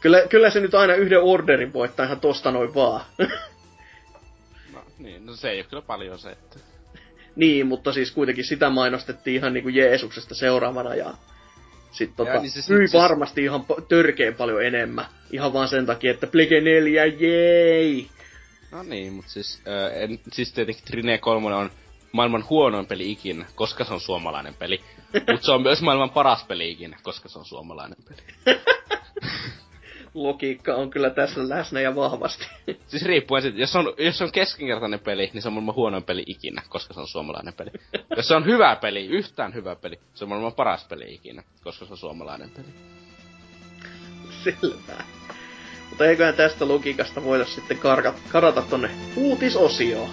S2: Kyllä, kyllä se nyt aina yhden orderin voittaa ihan tosta noin vaan. [LAUGHS]
S3: no niin, no se ei ole kyllä paljon se, että...
S2: niin, mutta siis kuitenkin sitä mainostettiin ihan niinku Jeesuksesta seuraavana ja... Sitten tota, niin siis, myi siis... varmasti ihan törkeen paljon enemmän. Ihan vaan sen takia, että Plege 4, jei!
S3: No niin, mutta siis, äh, en, siis tietenkin Trine 3 on maailman huonoin peli ikinä, koska se on suomalainen peli. Mutta se on myös maailman paras peli ikinä, koska se on suomalainen peli.
S2: Logiikka on kyllä tässä läsnä ja vahvasti.
S3: siis riippuen siitä, jos on, jos on keskinkertainen peli, niin se on maailman huonoin peli ikinä, koska se on suomalainen peli. jos se on hyvä peli, yhtään hyvä peli, se on maailman paras peli ikinä, koska se on suomalainen peli.
S2: Selvä. Mutta eiköhän tästä logiikasta voida sitten karata, karata tonne uutisosioon.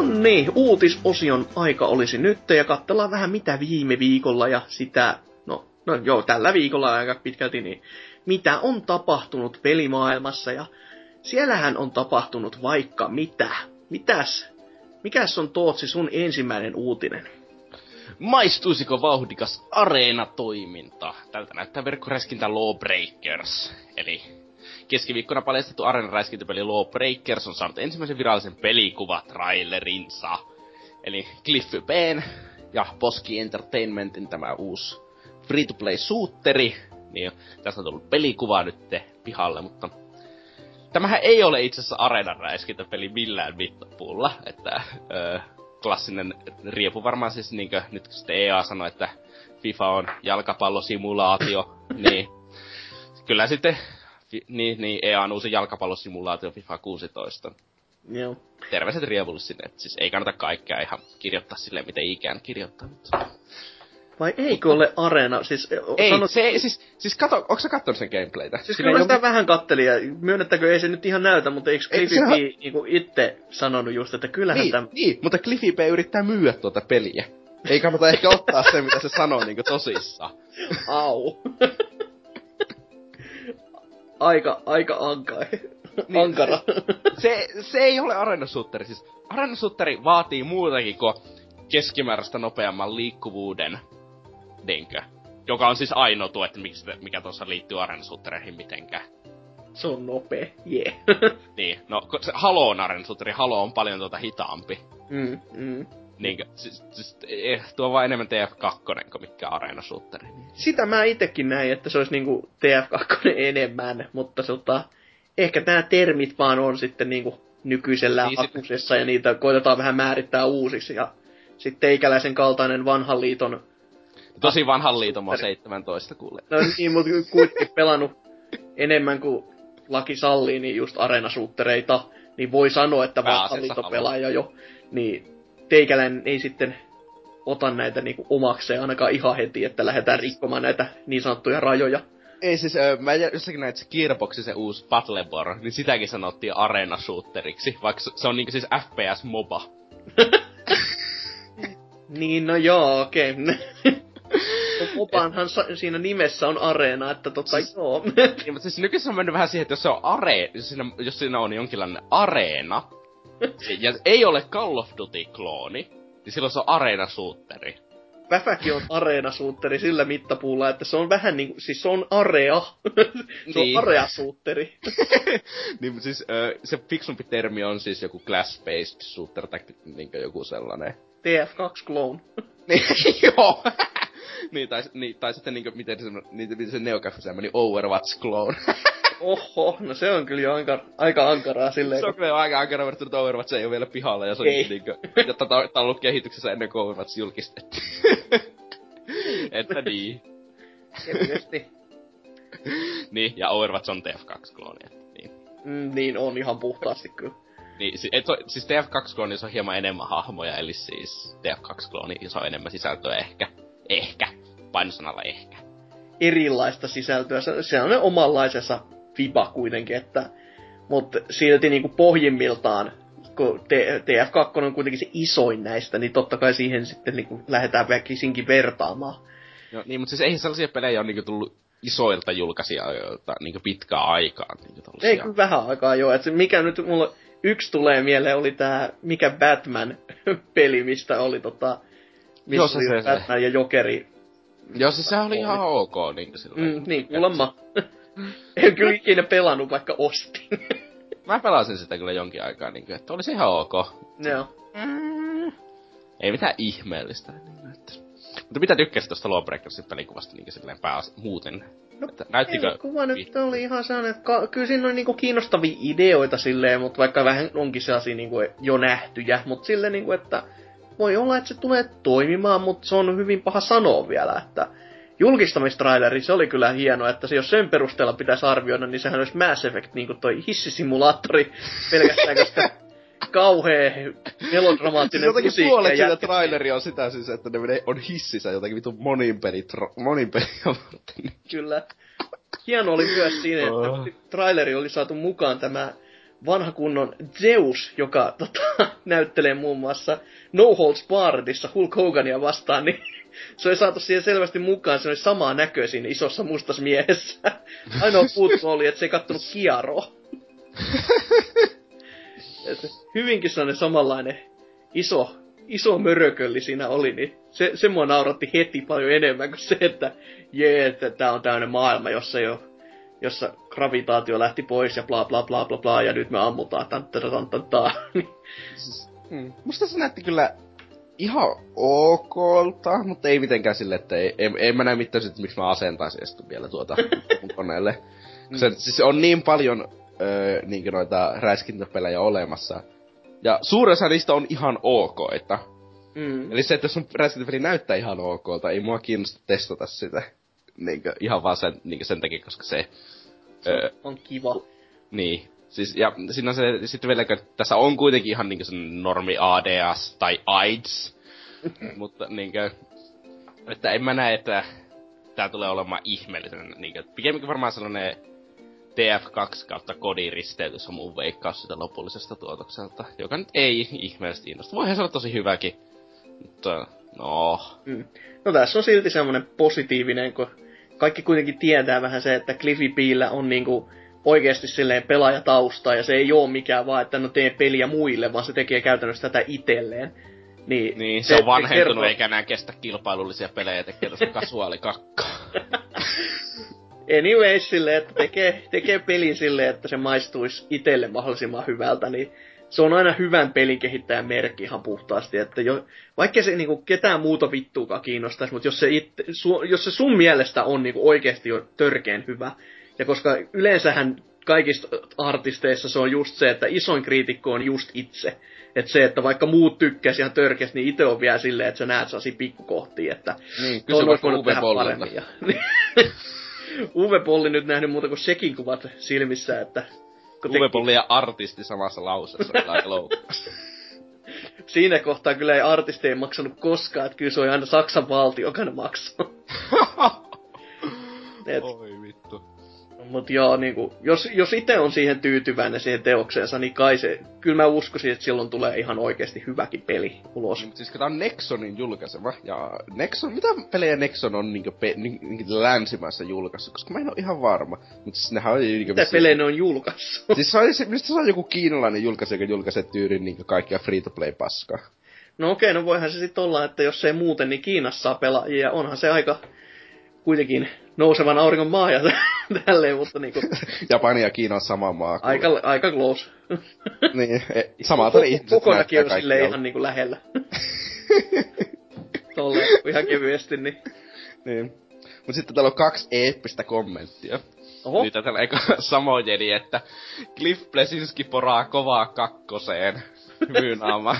S2: Niin, uutisosion aika olisi nyt ja katsellaan vähän mitä viime viikolla ja sitä, no, no joo, tällä viikolla aika pitkälti, niin mitä on tapahtunut pelimaailmassa ja siellähän on tapahtunut vaikka mitä. Mitäs? Mikäs on Tootsi sun ensimmäinen uutinen?
S3: Maistuisiko vauhdikas areenatoiminta? Tältä näyttää verkkoräskintä Lawbreakers, eli keskiviikkona paljastettu areenaräiskintäpeli Lawbreakers on saanut ensimmäisen virallisen pelikuvatrailerinsa. Eli Cliff B'n ja Poski Entertainmentin tämä uusi free-to-play suutteri. Niin tästä on tullut pelikuva nyt pihalle, mutta tämähän ei ole itse asiassa areenan räiskintäpeli millään mittapuulla, että öö, klassinen riepu varmaan siis niinkö nyt sitten EA sanoi, että FIFA on jalkapallosimulaatio, niin kyllä sitten niin, niin EAN uusi jalkapallosimulaatio FIFA 16.
S2: Joo.
S3: Terveiset rievulle sinne, että siis ei kannata kaikkea ihan kirjoittaa silleen, miten ikään kirjoittaa. Mutta...
S2: Vai eikö ole Arena? Siis,
S3: ei, sanot... se ei, siis, siis kato, onko sä kattonut sen gameplaytä?
S2: Siis kyllä sitä ole... vähän kattelin ja myönnettäkö ei se nyt ihan näytä, mutta eikö Cliffy P. On... Niinku itse sanonut just, että kyllähän
S3: niin,
S2: täm...
S3: Niin, mutta Cliffy P. yrittää myyä tuota peliä. Ei kannata ehkä ottaa se, mitä se sanoo niinku tosissaan. [LAUGHS]
S2: Au. Aika, aika anka, niin, ankara.
S3: Se, se ei ole arenasuutteri. Siis arenasuutteri vaatii muutakin kuin keskimääräistä nopeamman liikkuvuuden. Niinkö? Joka on siis ainoa tuo, että miksi, mikä tuossa liittyy arenasuuttereihin mitenkään.
S2: se on nopea, jee.
S3: Yeah. niin, no se Halo on areenasuutteri, Halo on paljon tuota hitaampi.
S2: Mm, mm.
S3: Niinkö, siis, siis tuo vaan enemmän TF2 kuin mikä areenasuutteri.
S2: Sitä mä itekin näin, että se olisi niinku TF2 enemmän, mutta tota, ehkä nämä termit vaan on sitten niinku nykyisellä niin akusessa ja niitä koitetaan vähän määrittää uusiksi ja sitten teikäläisen kaltainen vanhan liiton...
S3: Tosi vanhan liiton, mä 17 kuule.
S2: No niin, mutta kuitenkin pelannut enemmän kuin laki sallii, niin just areenasuuttereita, niin voi sanoa, että vanhan liiton pelaaja jo. Niin teikäläinen ei sitten ota näitä niinku omakseen ainakaan ihan heti, että lähdetään rikkomaan näitä niin sanottuja rajoja.
S3: Ei siis, äh, mä jossakin näin, että se Gearboxin se uusi Battlebor, niin sitäkin sanottiin arena-shooteriksi, vaikka se on niinku siis FPS-moba. [LAUGHS]
S2: niin, no joo, okei. Okay. Mobanhan sa- siinä nimessä on areena, että tota siis, joo.
S3: niin, mutta siis nykyisin on mennyt vähän siihen, että jos se on are, jos siinä, jos siinä on jonkinlainen areena, ja ei ole Call of Duty-klooni, niin silloin se on areenasuutteri.
S2: Päfäkin on areenasuutteri sillä mittapuulla, että se on vähän niinku, siis se on area. [LAUGHS] se niin. on areasuutteri. [LAUGHS]
S3: niin, siis se fiksumpi termi on siis joku class-based shooter tai niin joku sellainen.
S2: TF2 clone. [LAUGHS]
S3: niin, joo. niin, tai, niin, tai sitten niinku, miten se, niin, miten se neokäffi niin Overwatch clone.
S2: Oho, no se on kyllä jo aika, aika ankaraa silleen.
S3: Se on kyllä aika ankaraa verrattuna Overwatch ei ole vielä pihalla ja se on niinkö, jotta tää on ollut kehityksessä ennen kuin Overwatch julkistettiin. [LAUGHS] Että [LAUGHS] niin.
S2: Kevyesti.
S3: niin, ja Overwatch on TF2-klooni, niin.
S2: Mm, niin on ihan puhtaasti kyllä.
S3: Niin, si- et, siis TF2-kloonissa on hieman enemmän hahmoja, eli siis TF2-kloonissa on enemmän sisältöä ehkä. Ehkä. Painosanalla ehkä.
S2: Erilaista sisältöä. Se, se on omanlaisensa fiba kuitenkin, että mutta silti niinku pohjimmiltaan, kun TF2 on kuitenkin se isoin näistä, niin totta kai siihen sitten niinku lähdetään väkisinkin vertaamaan.
S3: Joo, niin, mutta siis eihän sellaisia pelejä ole niinku tullut isoilta julkaisijoilta niinku pitkään aikaan. Niinku
S2: Ei kyllä vähän aikaa joo. Et mikä nyt mulla yksi tulee mieleen oli tää, mikä Batman-peli, [LAUGHS] mistä oli tota, missä joo, se, oli se, Batman se. ja Jokeri.
S3: Joo, siis se oli ihan ok niin
S2: silloin. Mm, niin, kuulemma. [LAUGHS] [LAUGHS] en kyllä ikinä pelannut, vaikka ostin. [LAUGHS]
S3: Mä pelasin sitä kyllä jonkin aikaa, niin kuin, että olisi ihan ok.
S2: Joo. Mm.
S3: Ei mitään ihmeellistä. Niin, että... Mutta mitä tykkäsit tuosta Lawbreakersin pelikuvasta niin silleen pääas muuten?
S2: No, että näyttikö... kuva nyt oli ihan sellainen, että ka- kyllä siinä on niinku kiinnostavia ideoita silleen, mutta vaikka vähän onkin sellaisia niinku jo nähtyjä, mutta silleen niinku, että voi olla, että se tulee toimimaan, mutta se on hyvin paha sanoa vielä, että julkistamistraileri, se oli kyllä hieno, että se, jos sen perusteella pitäisi arvioida, niin sehän olisi Mass Effect, niin kuin toi hissisimulaattori [LAUGHS] pelkästään, koska kauhea melodramaattinen
S3: siis jotenkin puolet siitä traileri on sitä siis, että ne on hississä jotenkin vitu monin peli, monin peli
S2: Kyllä. Hieno oli myös siinä, että oh. traileri oli saatu mukaan tämä vanha kunnon Zeus, joka tota, [LAUGHS] näyttelee muun muassa No Holds Barredissa Hulk Hogania vastaan, niin se oli saatu siihen selvästi mukaan, se oli samaa näköä siinä isossa mustas miehessä. [LAUGHS] Ainoa puuttu oli, että se ei kattonut Kiaroa. [LAUGHS] hyvinkin sellainen samanlainen iso, iso mörökölli siinä oli, niin se, se mua nauratti heti paljon enemmän kuin se, että jee, että tää on tämmöinen maailma, jossa jo jossa gravitaatio lähti pois ja bla bla bla bla bla, ja nyt me ammutaan tan tan tan tan. [LAUGHS]
S3: Mm. Musta se näytti kyllä ihan okolta, mutta ei mitenkään sille, että ei, ei, ei mä näe mitään että miksi mä asentaisin edes vielä tuota mun [LAUGHS] koneelle. Mm. Se, siis on niin paljon öö, niin noita räiskintäpelejä olemassa. Ja suurin osa niistä on ihan ok, että... Mm. Eli se, että sun räiskintäpeli näyttää ihan okolta, ei mua kiinnosta testata sitä. Niinkö, ihan vaan sen, niinkö sen takia, koska se...
S2: se öö, on kiva.
S3: Niin. Siis, ja siinä on se, sitten vielä, että tässä on kuitenkin ihan niinkö sen normi ADS tai AIDS. [LAUGHS] mutta niinkö, että en mä näe, että tää tulee olemaan ihmeellinen. Niinkö, pikemminkin varmaan sellainen TF2 kautta kodin risteytys on mun veikkaus sitä lopullisesta tuotokselta, joka nyt ei ihmeellisesti innosta. Voihan se olla tosi hyväkin, mutta no...
S2: Mm. No tässä on silti semmonen positiivinen, kun kaikki kuitenkin tietää vähän se, että Cliffy Billä on niinku oikeasti silleen pelaajatausta, ja se ei oo mikään vaan, että no tee peliä muille, vaan se tekee käytännössä tätä itelleen. Niin,
S3: niin se, se on vanhentunut kertoo... eikä enää kestä kilpailullisia pelejä, tekee tuossa kasuaalikakkaa. [LAUGHS]
S2: anyways silleen, että tekee, tekee pelin silleen, että se maistuisi itselle mahdollisimman hyvältä, niin se on aina hyvän pelikehittäjän merkki ihan puhtaasti, että jo, vaikka se niinku ketään muuta vittuukaan kiinnostaisi, mutta jos se, itse, su, jos se sun mielestä on niinku oikeasti jo törkeen hyvä, ja koska yleensähän kaikista artisteissa se on just se, että isoin kriitikko on just itse. Että se, että vaikka muut tykkäsi ihan törkeästi, niin itse on vielä silleen, että sä näet sasi pikkukohtia, että
S3: niin, kysy vaikka Uwe Pollilta. [LAUGHS]
S2: Uwe Polli nyt nähnyt muuta kuin sekin kuvat silmissä, että...
S3: Uwe Polli ja artisti samassa lauseessa, [LAUGHS]
S2: Siinä kohtaa kyllä ei artisti ei maksanut koskaan, että kyllä se on aina Saksan valtio, joka ne maksaa. [LAUGHS]
S3: Et, Oi.
S2: Mut joo, niinku, jos, jos itse on siihen tyytyväinen siihen teokseensa, niin kai se, kyllä mä uskoisin, että silloin tulee ihan oikeasti hyväkin peli ulos.
S3: Niin, siis tää on Nexonin julkaisema, ja Nexon, mitä pelejä Nexon on niinku, pe, niinku länsimaissa julkaissut, koska mä en oo ihan varma. Mut siis nehän on niinku...
S2: Mitä pelejä ne on julkaissut?
S3: Siis se on, se, mistä se on joku kiinalainen julkaisija, joka julkaisee tyyrin niinku kaikkia free-to-play paskaa.
S2: No okei, no voihan se sitten olla, että jos se ei muuten, niin Kiinassa saa pelaajia. Onhan se aika kuitenkin nousevan auringon maa ja [LAUGHS] tälleen, mutta niinku... [LAUGHS]
S3: Japani ja Kiina on sama maa.
S2: Aika, aika close. [LAUGHS]
S3: niin, e, samalta
S2: Koko, ihmiset Kokonakin on sille ihan niinku lähellä. Tolle ihan kevyesti, niin...
S3: niin. Mut sitten täällä on kaksi eeppistä kommenttia. Oho. Niitä täällä eikö samojeni, että Cliff Plesinski poraa kovaa kakkoseen. Myynaama.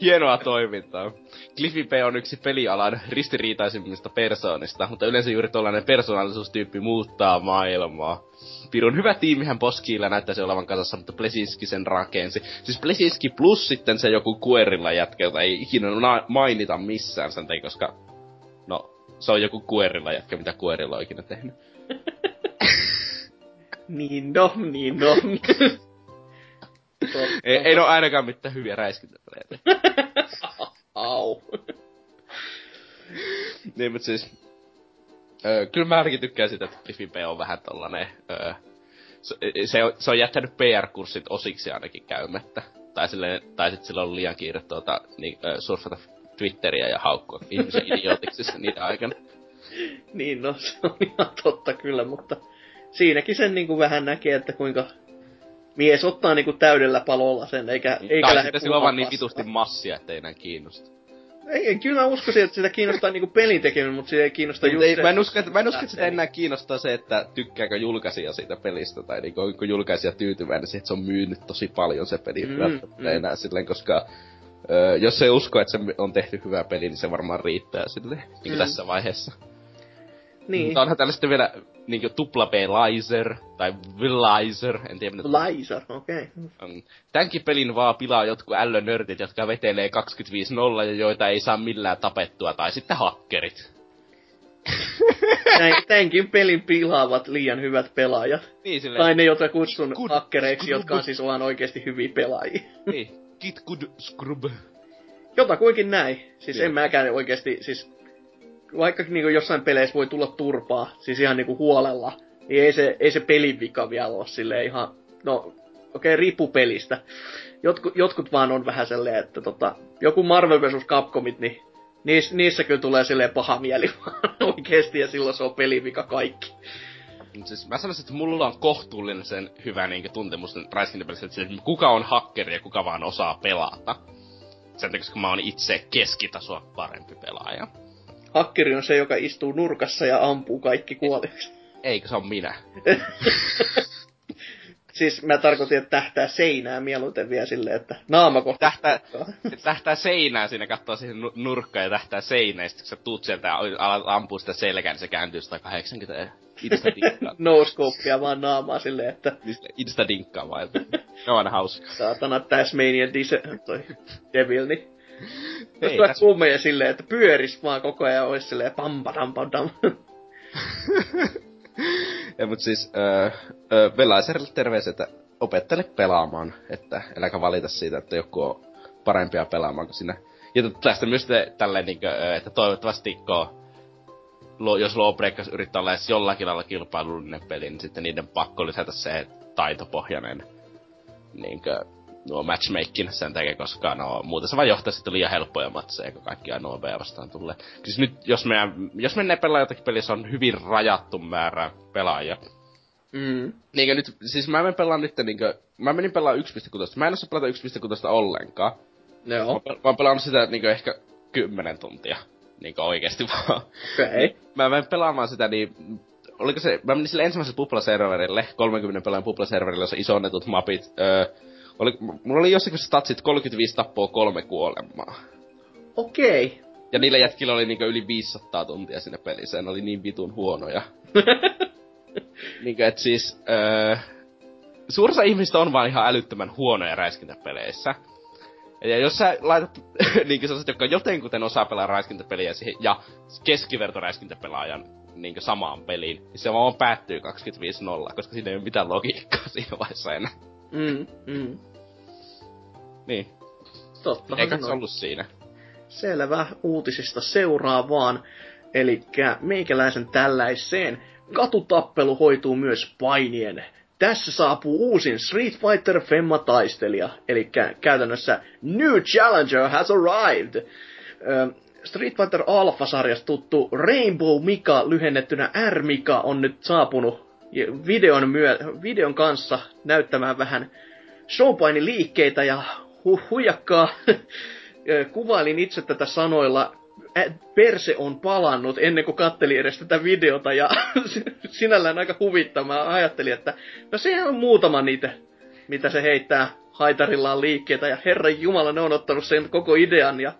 S3: Hienoa toimintaa. Cliffy P on yksi pelialan ristiriitaisimmista persoonista, mutta yleensä juuri tällainen persoonallisuustyyppi muuttaa maailmaa. Pirun hyvä tiimihän Poskiilla näyttäisi olevan kasassa, mutta Plesinski sen rakensi. Siis Plesinski plus sitten se joku kuerilla jätkä, jota ei ikinä mainita missään sen tei, koska... No, se on joku kuerilla jätkä, mitä kuerilla on ikinä tehnyt. [LAUGHS]
S2: niin no, niin no. [LAUGHS]
S3: ei, ei ole ainakaan mitään hyviä räiskintäpelejä. [LAUGHS]
S2: Au. [LAUGHS]
S3: niin, mutta siis... Öö, kyllä mä ainakin tykkään sitä, että Cliffy B on vähän tollanen... Öö, se, se, on, se on jättänyt PR-kurssit osiksi ainakin käymättä. Tai, silleen, tai sit sillä on liian kiire tuota, niin, öö, surfata Twitteriä ja haukkua ihmisen idiotiksi niitä aikana. [LAUGHS]
S2: niin, no se on ihan totta kyllä, mutta siinäkin sen niin kuin vähän näkee, että kuinka mies ottaa niinku täydellä palolla sen, eikä,
S3: niin,
S2: eikä
S3: tai lähde sitten vaan niin vitusti massia, ettei enää kiinnosta.
S2: Ei, kyllä mä uskoisin, että sitä kiinnostaa niinku pelin tekeminen, mutta se ei kiinnosta just
S3: ei, se, mä en usko, että, mä en usko, että sitä enää kiinnostaa se, että tykkääkö julkaisija siitä pelistä, tai niinku, onko julkaisija tyytyväinen siihen, että se on myynyt tosi paljon se peli, mm, mm. enää silleen, koska ö, jos se usko, että se on tehty hyvä peli, niin se varmaan riittää sille, niin mm. tässä vaiheessa. Niin. Mutta onhan tällaista vielä niinku tupla B Lizer, tai Villizer, en tiedä mitä.
S2: Lizer, okei. Okay.
S3: Tämänkin pelin vaan pilaa jotkut ällönörtit, jotka vetelee 25-0 ja joita ei saa millään tapettua, tai sitten hakkerit.
S2: Näin, tämänkin pelin pilaavat liian hyvät pelaajat.
S3: Niin, silleen,
S2: tai ne, joita kutsun good, hakkereiksi, jotka on siis vaan oikeasti hyviä pelaajia.
S3: Niin, Kit Good Scrub.
S2: Jota kuinkin näin. Siis niin. en mäkään oikeasti, siis vaikka niinku jossain peleissä voi tulla turpaa, siis ihan niinku huolella, niin ei se, ei se pelin vika vielä ole silleen ihan, no okei, okay, riippuu pelistä. Jotkut, jotkut vaan on vähän silleen, että tota, joku Marvel vs. Capcomit, niin niissä, niissä kyllä tulee silleen paha mieli [LAUGHS] oikeesti, ja silloin se on pelivika kaikki.
S3: Siis mä sanoisin, että mulla on kohtuullinen sen hyvä niin tuntemus räiskintäpelissä, että kuka on hakkeri ja kuka vaan osaa pelata. Sen takia, koska mä oon itse keskitasoa parempi pelaaja.
S2: Hakkeri on se, joka istuu nurkassa ja ampuu kaikki kuoliksi.
S3: Eikö se on minä? [LAUGHS]
S2: siis mä tarkoitin, että tähtää seinää mieluiten vielä silleen, että naama kohta.
S3: Tähtää, tähtää seinää siinä, katsoo siihen nurkkaan ja tähtää seinää, ja sitten kun sä tuut sieltä ja alat ampua sitä selkään, niin se kääntyy 180 ja insta [LAUGHS]
S2: vaan naamaa silleen, että...
S3: Insta dinkkaa vaan. Ne on aina hauska.
S2: Saatana Tasmanian Dise... toi Devil, niin jos tulee kuumeja silleen, että pyöris vaan koko ajan ois silleen pam padam [LAUGHS]
S3: ja mut siis, öö, öö, Velaiserille terveiset, että opettele pelaamaan, että äläkä valita siitä, että joku on parempia pelaamaan kuin sinä. Ja tästä myös te, tälleen, niin kuin, että toivottavasti kun jos Lawbreakers yrittää olla edes jollakin lailla kilpailullinen peli, niin sitten niiden pakko lisätä se taitopohjainen niin kuin, nuo matchmaking sen takia, koska no, muuten se vaan johtaa sitten liian helppoja matseja, kun kaikki aina nopeja vastaan tulee. Siis nyt, jos, meidän, jos menee pelaa jotakin peliä, se on hyvin rajattu määrä pelaajia.
S2: Mm.
S3: Niinkö nyt, siis mä menen pelaan nyt niinkö, mä menin pelaa 1.6. Mä en osaa pelata 1.6 ollenkaan.
S2: Joo.
S3: Mä, mä oon pelannut sitä niinkö ehkä 10 tuntia. Niinkö oikeesti vaan.
S2: Okei. Okay.
S3: Mä menen pelaamaan sitä niin oliko se, mä menin sille ensimmäiselle Pupla-serverille, 30 pelaajan Pupla-serverille, jossa isonnetut mapit. Öö, oli, mulla oli jossakin statsit 35 tappoa, kolme kuolemaa.
S2: Okei. Okay.
S3: Ja niillä jätkillä oli niinku yli 500 tuntia sinne pelissä, ne oli niin vitun huonoja. [LAUGHS] niinku et siis, öö, suurissa ihmistä on vaan ihan älyttömän huonoja räiskintäpeleissä. Ja jos sä laitat [LAUGHS] niinku sellaiset, jotka jotenkuten osaa pelaa räiskintäpeliä siihen, ja keskiverto räiskintäpelaajan niinku samaan peliin, niin se vaan päättyy 25-0, koska siinä ei ole mitään logiikkaa siinä vaiheessa enää.
S2: Mm, mm.
S3: Niin.
S2: Totta.
S3: Eikä se ollut siinä.
S2: Selvä. Uutisista seuraa vaan. Eli meikäläisen tällaiseen katutappelu hoituu myös painien. Tässä saapuu uusin Street Fighter Femma-taistelija, eli käytännössä New Challenger has arrived. Street Fighter Alpha-sarjasta tuttu Rainbow Mika, lyhennettynä R-Mika, on nyt saapunut videon, myö- videon kanssa näyttämään vähän showpainin liikkeitä ja hu- huijakkaa. [LAUGHS] Kuvailin itse tätä sanoilla perse on palannut ennen kuin katteli edes tätä videota ja [LAUGHS] sinällään aika huvittamaa. Ajattelin, että no se on muutama niitä, mitä se heittää haitarillaan liikkeitä ja herran jumala ne on ottanut sen koko idean ja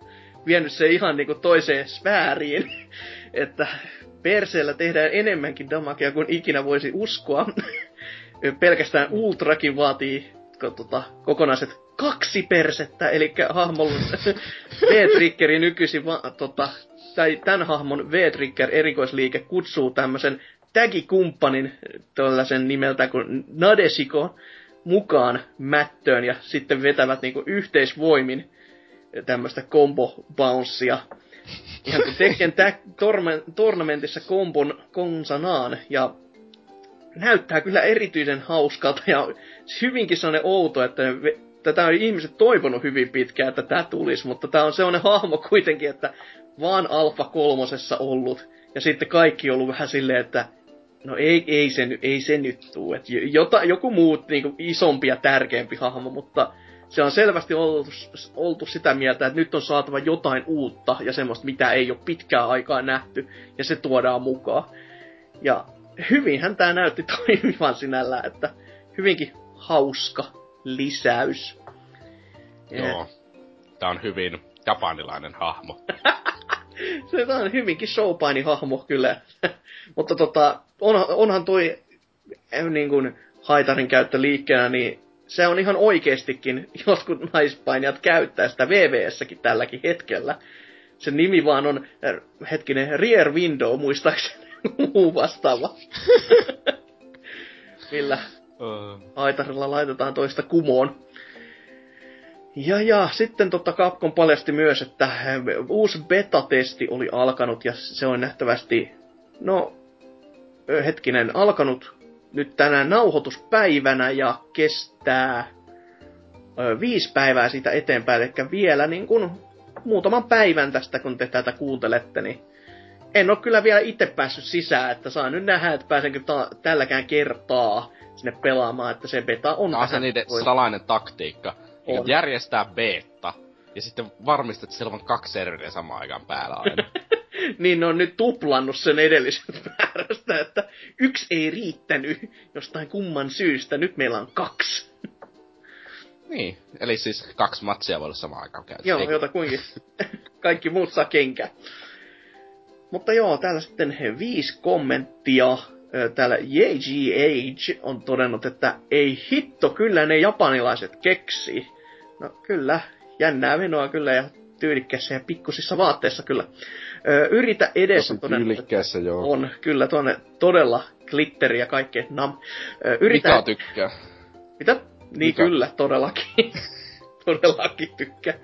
S2: vienyt se ihan niinku toiseen sfääriin, [LAUGHS] että perseellä tehdään enemmänkin damakea kuin ikinä voisi uskoa. [LAUGHS] Pelkästään Ultrakin vaatii tota, kokonaiset kaksi persettä, eli hahmon [LAUGHS] V-triggeri nykyisin, va, tota, tai tämän hahmon V-trigger erikoisliike kutsuu tämmöisen tagikumppanin tällaisen nimeltä kuin Nadesiko mukaan mättöön ja sitten vetävät niinku yhteisvoimin tämmöistä combo bouncea. Ihan kuin Tekken Tornamentissa kombon konsanaan. Ja näyttää kyllä erityisen hauskalta ja hyvinkin sellainen outo, että tätä on ihmiset toivonut hyvin pitkään, että tämä tulisi, mutta tämä on sellainen hahmo kuitenkin, että vaan Alfa kolmosessa ollut, ja sitten kaikki ollut vähän silleen, että no ei, ei, se, ei se nyt että jota, joku muu niin isompi ja tärkeämpi hahmo, mutta se on selvästi oltu, oltu sitä mieltä, että nyt on saatava jotain uutta ja semmoista, mitä ei ole pitkään aikaa nähty, ja se tuodaan mukaan. Ja hyvinhän tämä näytti [LAUGHS] toimivan sinällään, että hyvinkin hauska lisäys.
S3: Joo. Tää on hyvin japanilainen hahmo. [LAUGHS]
S2: se on hyvinkin showpaini hahmo kyllä. [LAUGHS] Mutta tota, on, onhan toi eh, niin kuin, haitarin käyttö liikkeenä, niin se on ihan oikeestikin, [LAUGHS] jotkut naispainijat käyttää sitä VVSsäkin tälläkin hetkellä. Sen nimi vaan on, eh, hetkinen, Rear Window muistaakseni, [LAUGHS] muu vastaava. [LAUGHS] Millä haitarilla laitetaan toista kumoon. Ja, ja sitten totta Capcom paljasti myös, että eh, uusi beta-testi oli alkanut ja se on nähtävästi, no hetkinen, alkanut nyt tänään nauhoituspäivänä ja kestää ö, viisi päivää siitä eteenpäin, eli vielä niin kuin muutaman päivän tästä, kun te tätä kuuntelette, niin en ole kyllä vielä itse päässyt sisään, että saan nyt nähdä, että pääsenkö ta- tälläkään kertaa sinne pelaamaan, että se beta on
S3: Tämä on se niiden voi... salainen taktiikka. On. Järjestää beta, ja sitten varmistat, että siellä on kaksi serveriä samaan aikaan päällä aina. [LAUGHS]
S2: niin ne on nyt tuplannut sen edellisen [LAUGHS] määrästä, että yksi ei riittänyt jostain kumman syystä, nyt meillä on kaksi.
S3: Niin, eli siis kaksi matsia voi olla samaan aikaan käytössä.
S2: Joo, jota kuinkin. [LAUGHS] Kaikki muut saa kenkä. Mutta joo, täällä sitten viisi kommenttia. Täällä JGH on todennut, että ei hitto, kyllä ne japanilaiset keksi. No kyllä, jännää menoa kyllä ja tyylikkässä ja pikkusissa vaatteissa kyllä. Ö, yritä edes...
S5: Tosi joo.
S2: On, kyllä, tuonne todella glitteri ja kaikkea nam.
S3: Ö, yritä... Mika tykkää.
S2: Mitä? Niin Mika. kyllä, todellakin. [LAUGHS] todellakin tykkää.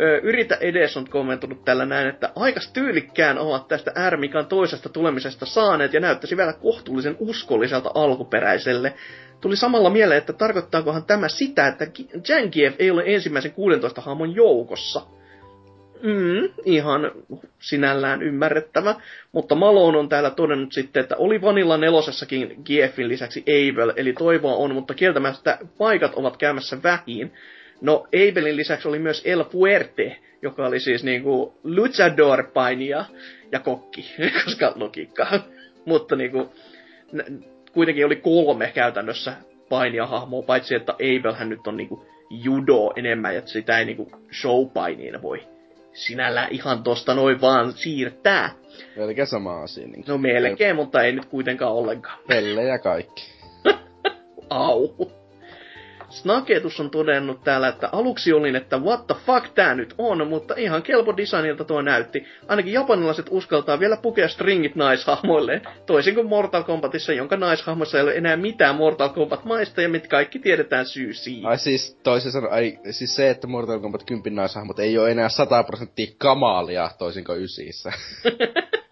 S2: Ö, Yritä edes on kommentoinut tällä näin, että aikas tyylikkään ovat tästä äärimikan toisesta tulemisesta saaneet ja näyttäisi vielä kohtuullisen uskolliselta alkuperäiselle. Tuli samalla mieleen, että tarkoittaakohan tämä sitä, että Jankiev ei ole ensimmäisen 16 hahmon joukossa. Mm, ihan sinällään ymmärrettävä. Mutta Malone on täällä todennut sitten, että oli Vanilla nelosessakin Gieffin lisäksi Abel, eli toivoa on, mutta kieltämättä paikat ovat käymässä vähin. No, Abelin lisäksi oli myös El Fuerte, joka oli siis niinku luchador-painija ja kokki, [LAUGHS] koska logiikka. mutta niinku, kuitenkin oli kolme käytännössä painijahahmoa, paitsi että Abelhän nyt on niinku judo enemmän, että sitä ei niinku showpainiin voi sinällä ihan tosta noin vaan siirtää.
S3: Melkein sama asia. Niin
S2: no melkein, mutta ei nyt kuitenkaan ollenkaan.
S3: Pelle ja kaikki. [LAUGHS]
S2: Au. Snaketus on todennut täällä, että aluksi olin, että what the fuck tää nyt on, mutta ihan kelpo designilta tuo näytti. Ainakin japanilaiset uskaltaa vielä pukea stringit naishahmoilleen, toisin kuin Mortal Kombatissa, jonka naishahmossa ei ole enää mitään Mortal Kombat-maista ja mit kaikki tiedetään syy siihen.
S3: Ai siis toisin sanoen, ai, siis se, että Mortal Kombat 10 naishahmot ei ole enää 100 prosenttia kamaalia toisin kuin ysissä. [LAUGHS]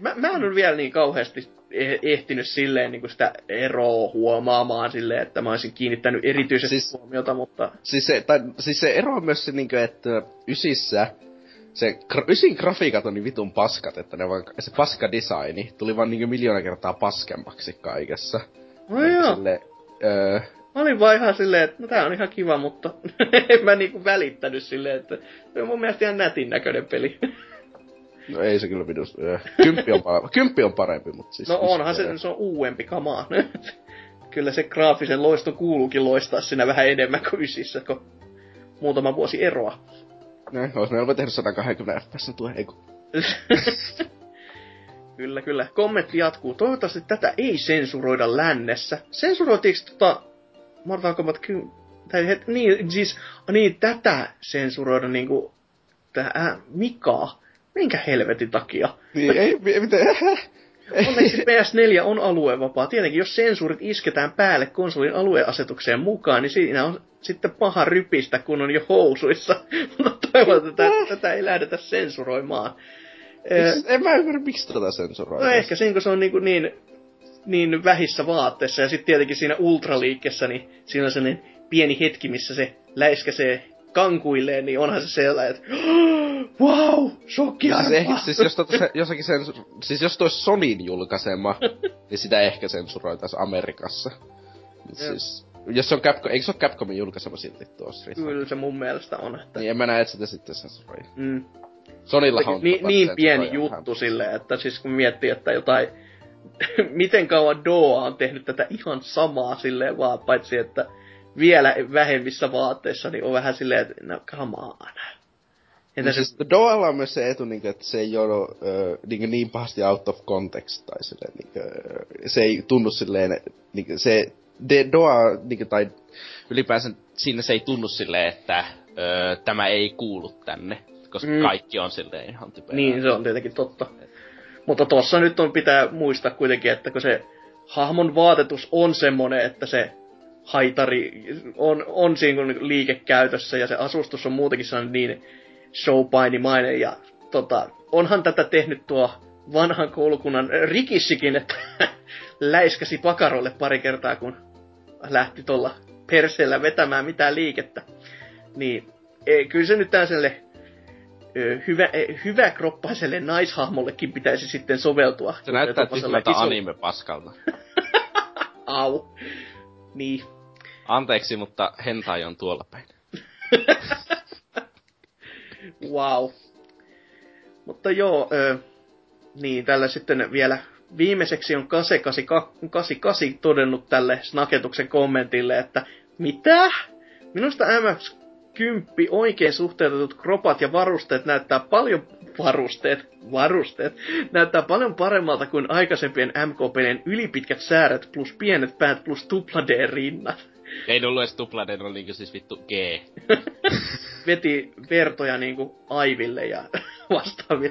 S2: mä, mä en ole vielä niin kauheasti Eh, ehtinyt silleen niin kuin sitä eroa huomaamaan silleen, että mä olisin kiinnittänyt erityisesti siis, huomiota, mutta...
S3: Siis se, tai, siis se ero on myös se, niin kuin, että ysissä se ysin grafiikat on niin vitun paskat, että ne vaan, se paska designi tuli vaan niin miljoona kertaa paskemmaksi kaikessa.
S2: No joo. Sille, öö, Mä olin vaan ihan silleen, että no tää on ihan kiva, mutta [LAUGHS] en mä niinku välittänyt silleen, että se on mun mielestä ihan nätin näköinen peli. [LAUGHS]
S3: No ei se kyllä vidus. Kymppi on, parempi, kymppi on parempi, mutta siis...
S2: No onhan se, se on uudempi kamaa. [LAUGHS] kyllä se graafisen loisto kuuluukin loistaa siinä vähän enemmän kuin ysissä, kun muutama vuosi eroa.
S3: No, olisi voi tehdä 120 fps tuo, ei [LAUGHS]
S2: Kyllä, kyllä. Kommentti jatkuu. Toivottavasti tätä ei sensuroida lännessä. Sensuroitiinko tota Mortal Kombat 10? Tai het, niin, siis, niin, tätä sensuroida niinku, tähän Mikaa. Minkä helvetin takia?
S3: Niin, ei, miten? [LAUGHS]
S2: Onneksi PS4 on aluevapaa. Tietenkin, jos sensuurit isketään päälle konsolin alueasetukseen mukaan, niin siinä on sitten paha rypistä, kun on jo housuissa. [LAUGHS] Mutta toivon, että tätä, tätä ei lähdetä sensuroimaan.
S3: Miks, en mä ymmärrä, miksi tätä sensuroidaan.
S2: No ehkä sen, kun se on niin, niin, niin vähissä vaatteissa. Ja sitten tietenkin siinä ultraliikkeessä, niin siinä on sellainen pieni hetki, missä se läiskäsee kankuilleen, niin onhan se sellainen, että wow, shokkiarva.
S3: Siis, ehkä, siis jos, tota se, jossakin sen, siis jos toi Sonin julkaisema, [LAUGHS] niin sitä ehkä sensuroitaisiin Amerikassa. Siis, jos se on Capcom, eikö se ole Capcomin julkaisema silti tuo Street
S2: Kyllä se mun mielestä on.
S3: Että... Niin en mä näe, että sitä sitten sensuroi.
S2: Mm.
S3: Sonillahan on...
S2: Ni, niin pieni juttu silleen, että siis kun miettii, että jotain... [LAUGHS] miten kauan Doa on tehnyt tätä ihan samaa silleen vaan, paitsi että vielä vähemmissä vaatteissa, niin on vähän silleen, että no come on.
S3: Entä siis se... Doella on myös se etu, niin että se ei ole äh, niin, niin pahasti out of context, tai silleen, niin kuin, se ei tunnu silleen, niin se de, Doa, niin tai ylipäänsä siinä se ei tunnu silleen, että äh, tämä ei kuulu tänne, koska mm. kaikki on silleen ihan typerää.
S2: Niin, se on tietenkin totta. Mutta tossa nyt on pitää muistaa kuitenkin, että kun se hahmon vaatetus on semmonen, että se haitari on, on siinä liikekäytössä ja se asustus on muutenkin sellainen niin showpainimainen ja tota, onhan tätä tehnyt tuo vanhan koulukunnan Rikissikin, että [LAUGHS] läiskäsi pakarolle pari kertaa, kun lähti tuolla perseellä vetämään mitään liikettä. Niin ei, kyllä se nyt tällaiselle hyvä, hyvä kroppaiselle naishahmollekin pitäisi sitten soveltua.
S3: Se näyttää tismalta iso... anime-paskalta. [LAUGHS]
S2: Au. Niin.
S3: Anteeksi, mutta hentai on tuolla päin. [LAUGHS]
S2: wow. Mutta joo, ö, niin tällä sitten vielä viimeiseksi on Kase 88 todennut tälle Snaketuksen kommentille, että mitä? Minusta MX10 oikein suhteutetut kropat ja varusteet näyttää paljon varusteet, varusteet, näyttää paljon paremmalta kuin aikaisempien MK-pelien ylipitkät sääret plus pienet päät plus tupla D-rinnat.
S4: Ei ollut edes tupla oli niinku siis vittu G. [LAUGHS]
S2: veti vertoja niinku Aiville ja [LAUGHS] vastaavia.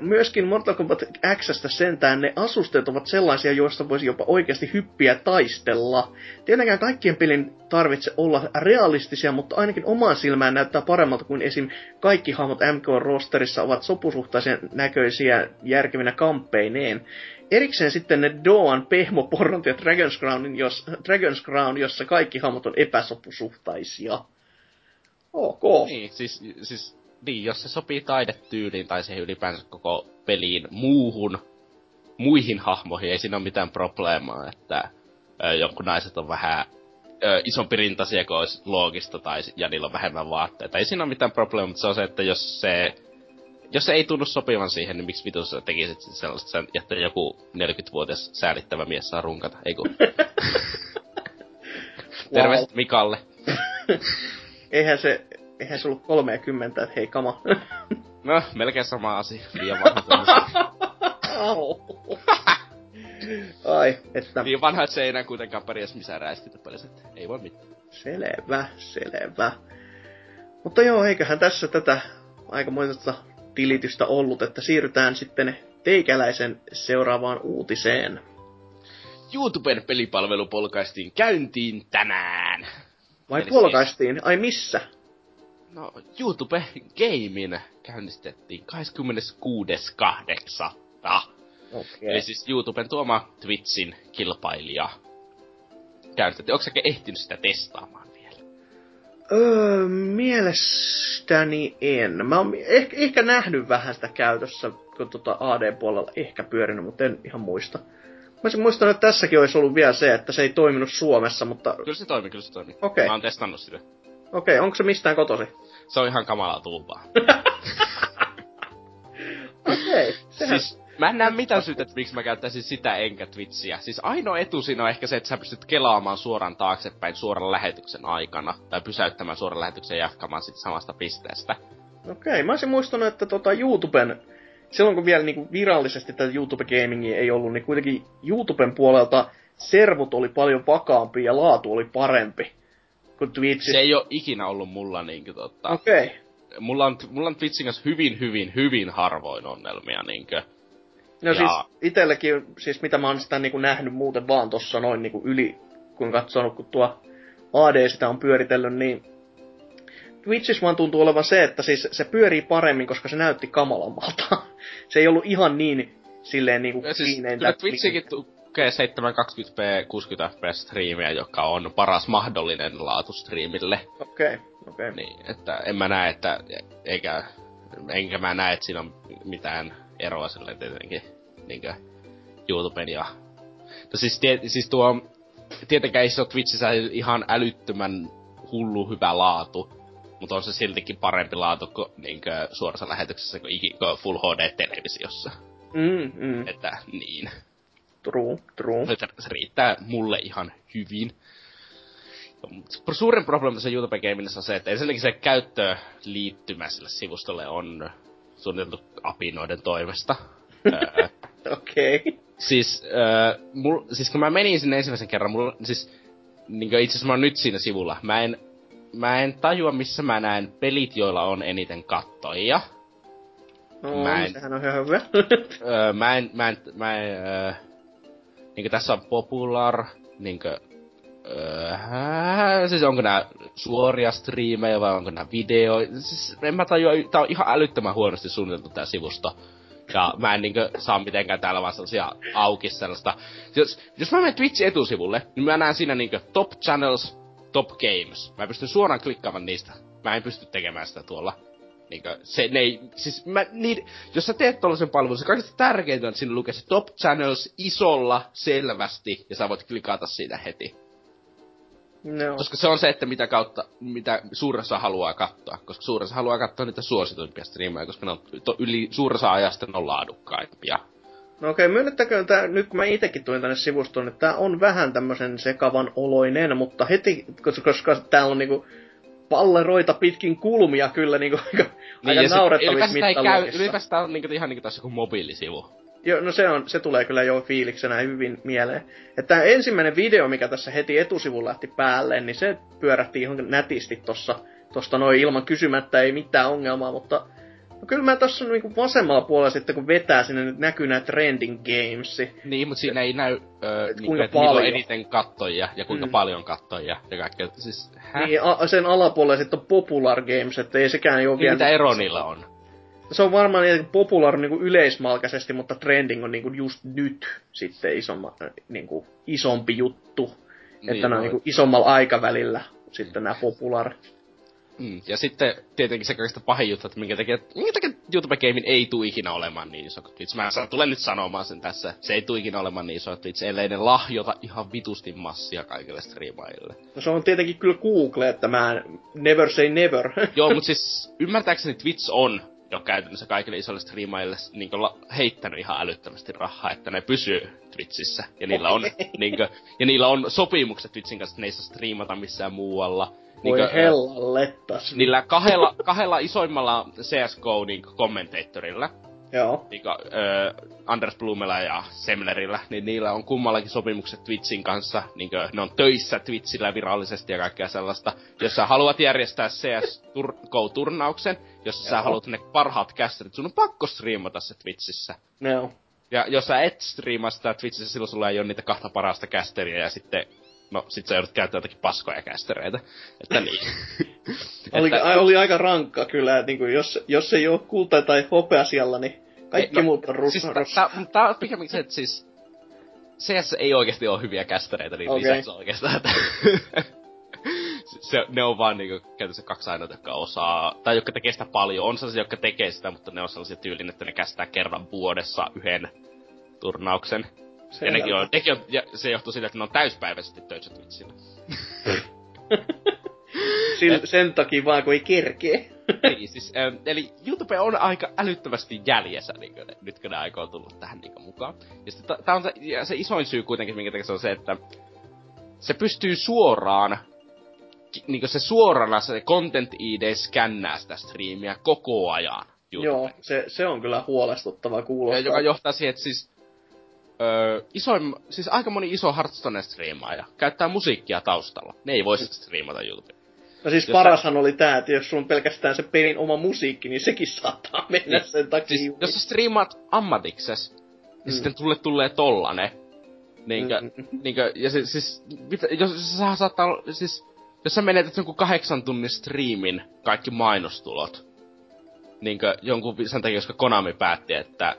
S2: Myöskin Mortal Kombat Xstä sentään ne asusteet ovat sellaisia, joista voisi jopa oikeasti hyppiä taistella. Tietenkään kaikkien pelin tarvitse olla realistisia, mutta ainakin omaan silmään näyttää paremmalta kuin esim. kaikki hahmot MK-rosterissa ovat sopusuhtaisen näköisiä järkevinä kamppeineen. Erikseen sitten ne Doan pehmopornot ja Dragon's Crown, jos, Dragon's Crown, jossa kaikki hahmot on epäsopusuhtaisia. Ok.
S3: Niin, siis, siis niin, jos se sopii taidetyyliin tai siihen ylipäänsä koko peliin muuhun, muihin hahmoihin, ei siinä ole mitään probleemaa, että ö, jonkun naiset on vähän ö, isompi rintasia kuin olisi loogista tai ja niillä on vähemmän vaatteita. Ei siinä ole mitään probleemaa, mutta se on se, että jos se jos se ei tunnu sopivan siihen, niin miksi vitus tekisit sellaista, että joku 40-vuotias säälittävä mies saa runkata, ei kun. [LAUGHS] Terveiset Mikalle. [LAUGHS]
S2: eihän se, eihän se ollut 30, että hei kama. [LAUGHS]
S3: no, melkein sama asia. Liian vanha
S2: Ai, että...
S3: Niin vanha, että se ei enää kuitenkaan pärjäs missään räiskitä pelissä, ei voi mitään.
S2: Selvä, selvä. Mutta joo, eiköhän tässä tätä aikamoisesta tilitystä ollut, että siirrytään sitten teikäläisen seuraavaan uutiseen.
S3: YouTuben pelipalvelu polkaistiin käyntiin tänään.
S2: Vai Eli polkaistiin? Siis... Ai missä?
S3: No, YouTube Gamein käynnistettiin 26.8. Okay. Eli siis YouTuben tuoma Twitchin kilpailija käynnistettiin. Onko sä ehtinyt sitä testaamaan?
S2: Öö, mielestäni en. Mä oon ehkä, ehkä nähnyt vähän sitä käytössä, kun tota AD-puolella ehkä pyörinyt, mutta en ihan muista. Mä olisin muistanut, että tässäkin olisi ollut vielä se, että se ei toiminut Suomessa, mutta...
S3: Kyllä se toimii, kyllä se toimii.
S2: Okei. Okay.
S3: Mä oon testannut sitä. Okei,
S2: okay, onko se mistään kotosi?
S3: Se on ihan kamalaa tuupaa. [LAUGHS]
S2: Okei. okay,
S3: Siis mä en näe mitään syytä, että miksi mä käyttäisin sitä enkä Twitchiä. Siis ainoa etu siinä on ehkä se, että sä pystyt kelaamaan suoraan taaksepäin suoran lähetyksen aikana. Tai pysäyttämään suoran lähetyksen ja jatkamaan sitten samasta pisteestä.
S2: Okei, okay, mä olisin muistanut, että tota YouTuben silloin kun vielä niinku virallisesti tätä YouTube Gamingia ei ollut, niin kuitenkin YouTuben puolelta servut oli paljon vakaampi ja laatu oli parempi kuin Twitchissä.
S3: Se ei ole ikinä ollut mulla niinku totta.
S2: Okei. Okay.
S3: Mulla on, mulla on Twitchin kanssa hyvin, hyvin, hyvin harvoin ongelmia niinkö.
S2: No ja... siis itelläkin, siis mitä mä oon sitä niinku nähnyt muuten vaan tossa noin niinku yli, kun katsonut, kun tuo AD sitä on pyöritellyt, niin Twitchissä vaan tuntuu olevan se, että siis se pyörii paremmin, koska se näytti kamalammalta. [LAUGHS] se ei ollut ihan niin silleen niinku
S3: ja siis, kyllä Twitchikin tukee 720p 60 fps striimiä, joka on paras mahdollinen laatu striimille.
S2: Okei, okay, okei. Okay.
S3: Niin, että en mä näe, että eikä, enkä mä näe, että siinä on mitään eroa silleen tietenkin niinkö YouTuben ja... No siis, tie, siis tuo, tietenkään ei se ole Twitchissä ihan älyttömän hullu hyvä laatu, mutta on se siltikin parempi laatu kuin niinkö suorassa lähetyksessä kuin, kuin Full HD-televisiossa.
S2: Mm, mm.
S3: Että niin.
S2: True, true.
S3: Että se riittää mulle ihan hyvin. Suurin probleema tässä YouTube Gamingissa on se, että ensinnäkin se käyttöliittymä sille sivustolle on suunniteltu apinoiden toimesta. [LAUGHS]
S2: Okei. Okay.
S3: Siis, äh, mul, siis kun mä menin sinne ensimmäisen kerran, mulla, siis niin itse asiassa mä oon nyt siinä sivulla. Mä en mä en tajua, missä mä näen pelit, joilla on eniten kattoja.
S2: No, mä en, sehän on ihan hyvä. [LAUGHS]
S3: öö, mä en, mä en, mä en, öö, niinkö tässä on Popular, niinkö, öö, siis onko nää suoria striimejä vai onko nää video, siis en mä tajua, tää on ihan älyttömän huonosti suunniteltu tää sivusto. Ja mä en niinkö saa mitenkään täällä vaan sellaisia auki sellaista. Jos, jos mä menen Twitchin etusivulle, niin mä näen siinä niinkö top channels, Top Games. Mä pystyn suoraan klikkaamaan niistä. Mä en pysty tekemään sitä tuolla. Niinkö, se ne siis mä, niin, jos sä teet tollasen palvelun, se kaikista tärkeintä on, että siinä lukee se Top Channels isolla selvästi, ja sä voit klikata siitä heti.
S2: No.
S3: Koska se on se, että mitä kautta, mitä suuressa haluaa katsoa. Koska suuressa haluaa katsoa niitä suosituimpia striimejä, koska ne on to, yli suuressa ajasta ne on laadukkaimpia.
S2: No okei, okay, myönnettäköön tää, nyt kun mä itekin tulin tänne sivustoon, että tää on vähän tämmösen sekavan oloinen, mutta heti, koska, koska täällä on niinku palleroita pitkin kulmia kyllä niinku [LAUGHS] niin, aika naurettavissa mittaluokissa.
S3: Ylipäänsä tää on niinku, ihan niinku taas joku mobiilisivu.
S2: Joo, no se, on, se tulee kyllä jo fiiliksenä hyvin mieleen. Että ensimmäinen video, mikä tässä heti etusivulla lähti päälle, niin se pyörähti ihan nätisti tossa tosta noin ilman kysymättä ei mitään ongelmaa, mutta No kyllä mä tossa niinku vasemmalla puolella sitten, kun vetää sinne, nyt näkyy nää trending games.
S3: Niin, mutta siinä ei näy, öö, niinku, että paljon. on eniten kattoja ja kuinka mm. paljon kattoja ja kaikkea. Siis,
S2: hä? Niin, a- sen alapuolella sitten on popular games, että ei sekään ole niin,
S3: vielä... Mitä ero niillä on?
S2: Se on varmaan niin popular niinku yleismalkaisesti, mutta trending on niinku just nyt sitten isomma, niinku, isompi juttu. Niin, että ne on niinku isommalla aikavälillä sitten nämä popular.
S3: Mm. Ja sitten tietenkin se kaikista pahin juttu, että minkä takia, minkä takia YouTube Gamein ei tule ikinä olemaan niin iso kuin Twitch. Mä tulen nyt sanomaan sen tässä. Se ei tule ikinä olemaan niin iso Twitch, ellei ne lahjota ihan vitusti massia kaikille striimaille.
S2: No se on tietenkin kyllä Google, että mä never say never.
S3: Joo, mutta siis ymmärtääkseni Twitch on jo käytännössä kaikille isoille striimaille niin heittänyt ihan älyttömästi rahaa, että ne pysyy Twitchissä. Ja niillä on, niin kuin, ja niillä on sopimukset Twitchin kanssa, että ne ei saa striimata missään muualla.
S2: Voi niin hellalettas.
S3: Niillä kahdella, kahdella isoimmalla CSGO niin
S2: Joo.
S3: Niin kuin, äh, Anders Blumella ja Semlerillä, niin niillä on kummallakin sopimukset Twitchin kanssa. Niin kuin, ne on töissä Twitchillä virallisesti ja kaikkea sellaista. Jos sä haluat järjestää CSGO-turnauksen, jos sä haluat ne parhaat kästerit, sun on pakko striimata se Twitchissä.
S2: Joo.
S3: Ja jos sä et striimaa sitä Twitchissä, silloin sulla ei ole niitä kahta parasta kästeriä ja sitten no sit sä joudut käyttämään jotakin paskoja kästereitä. Että niin. [LAUGHS]
S2: oli, että, oli aika rankka kyllä, että niin jos, jos ei ole kulta tai hopeasialla, niin kaikki ei, no, muut on rus,
S3: siis rus. Tää, tää on pikemminkin se, että siis CS ei oikeasti ole hyviä kästereitä niin okay. lisäksi oikeastaan. Että [LAUGHS] se, ne on vaan niinku käytännössä kaksi ainoa, jotka osaa, tai jotka tekee sitä paljon. On sellaisia, jotka tekee sitä, mutta ne on sellaisia tyylin, että ne kästää kerran vuodessa yhden turnauksen. Se ja nekin on, nekin on, ja se johtuu siitä, että ne on täyspäiväisesti töissä Twitchillä. [LAUGHS]
S2: Sil, sen takia vaan, kun ei kerkee.
S3: niin, siis, ähm, eli YouTube on aika älyttömästi jäljessä, niin kuin, nyt kun ne aikoo tullut tähän niin mukaan. Ja sitten tää on se, ja se isoin syy kuitenkin, minkä takia se on se, että se pystyy suoraan niin se suorana se Content ID skännää sitä striimiä koko ajan.
S2: YouTube. Joo, se, se on kyllä huolestuttava kuulostaa.
S3: Ja joka johtaa siihen, että siis öö, isoin, siis aika moni iso Hearthstone-striimaaja käyttää musiikkia taustalla. Ne ei voisi striimata YouTube.
S2: No siis jos parashan sä... oli tää, että jos sulla on pelkästään se pelin oma musiikki, niin sekin saattaa mennä niin, sen takia. Siis,
S3: jos sä striimaat ammatikses, niin mm. sitten tulle tulee tollane. Niinkö, mm. niinkö, ja siis, siis mitä, jos sä saattaa, siis, jos sä menetät jonkun kahdeksan tunnin striimin kaikki mainostulot, niinkö jonkun sen takia, koska Konami päätti, että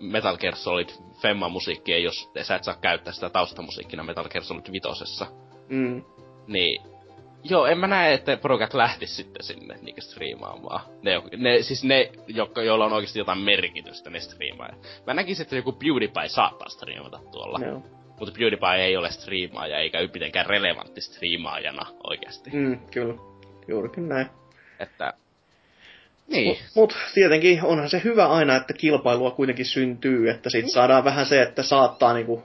S3: Metal Gear Solid Femma-musiikkia, jos sä et saa käyttää sitä taustamusiikkina Metal Gear Solid vitosessa.
S2: Mm.
S3: Niin, joo, en mä näe, että porukat lähtis sitten sinne niinku striimaamaan. Ne, ne, siis ne, jotka, joilla on oikeasti jotain merkitystä, ne striimaa. Mä näkisin, että joku PewDiePie saattaa striimata tuolla. No. Mutta PewDiePie ei ole striimaaja, eikä mitenkään relevantti striimaajana oikeasti.
S2: Mm, kyllä. Juurikin näin.
S3: Että niin. Mutta
S2: mut tietenkin onhan se hyvä aina, että kilpailua kuitenkin syntyy, että sit saadaan vähän se, että saattaa niinku,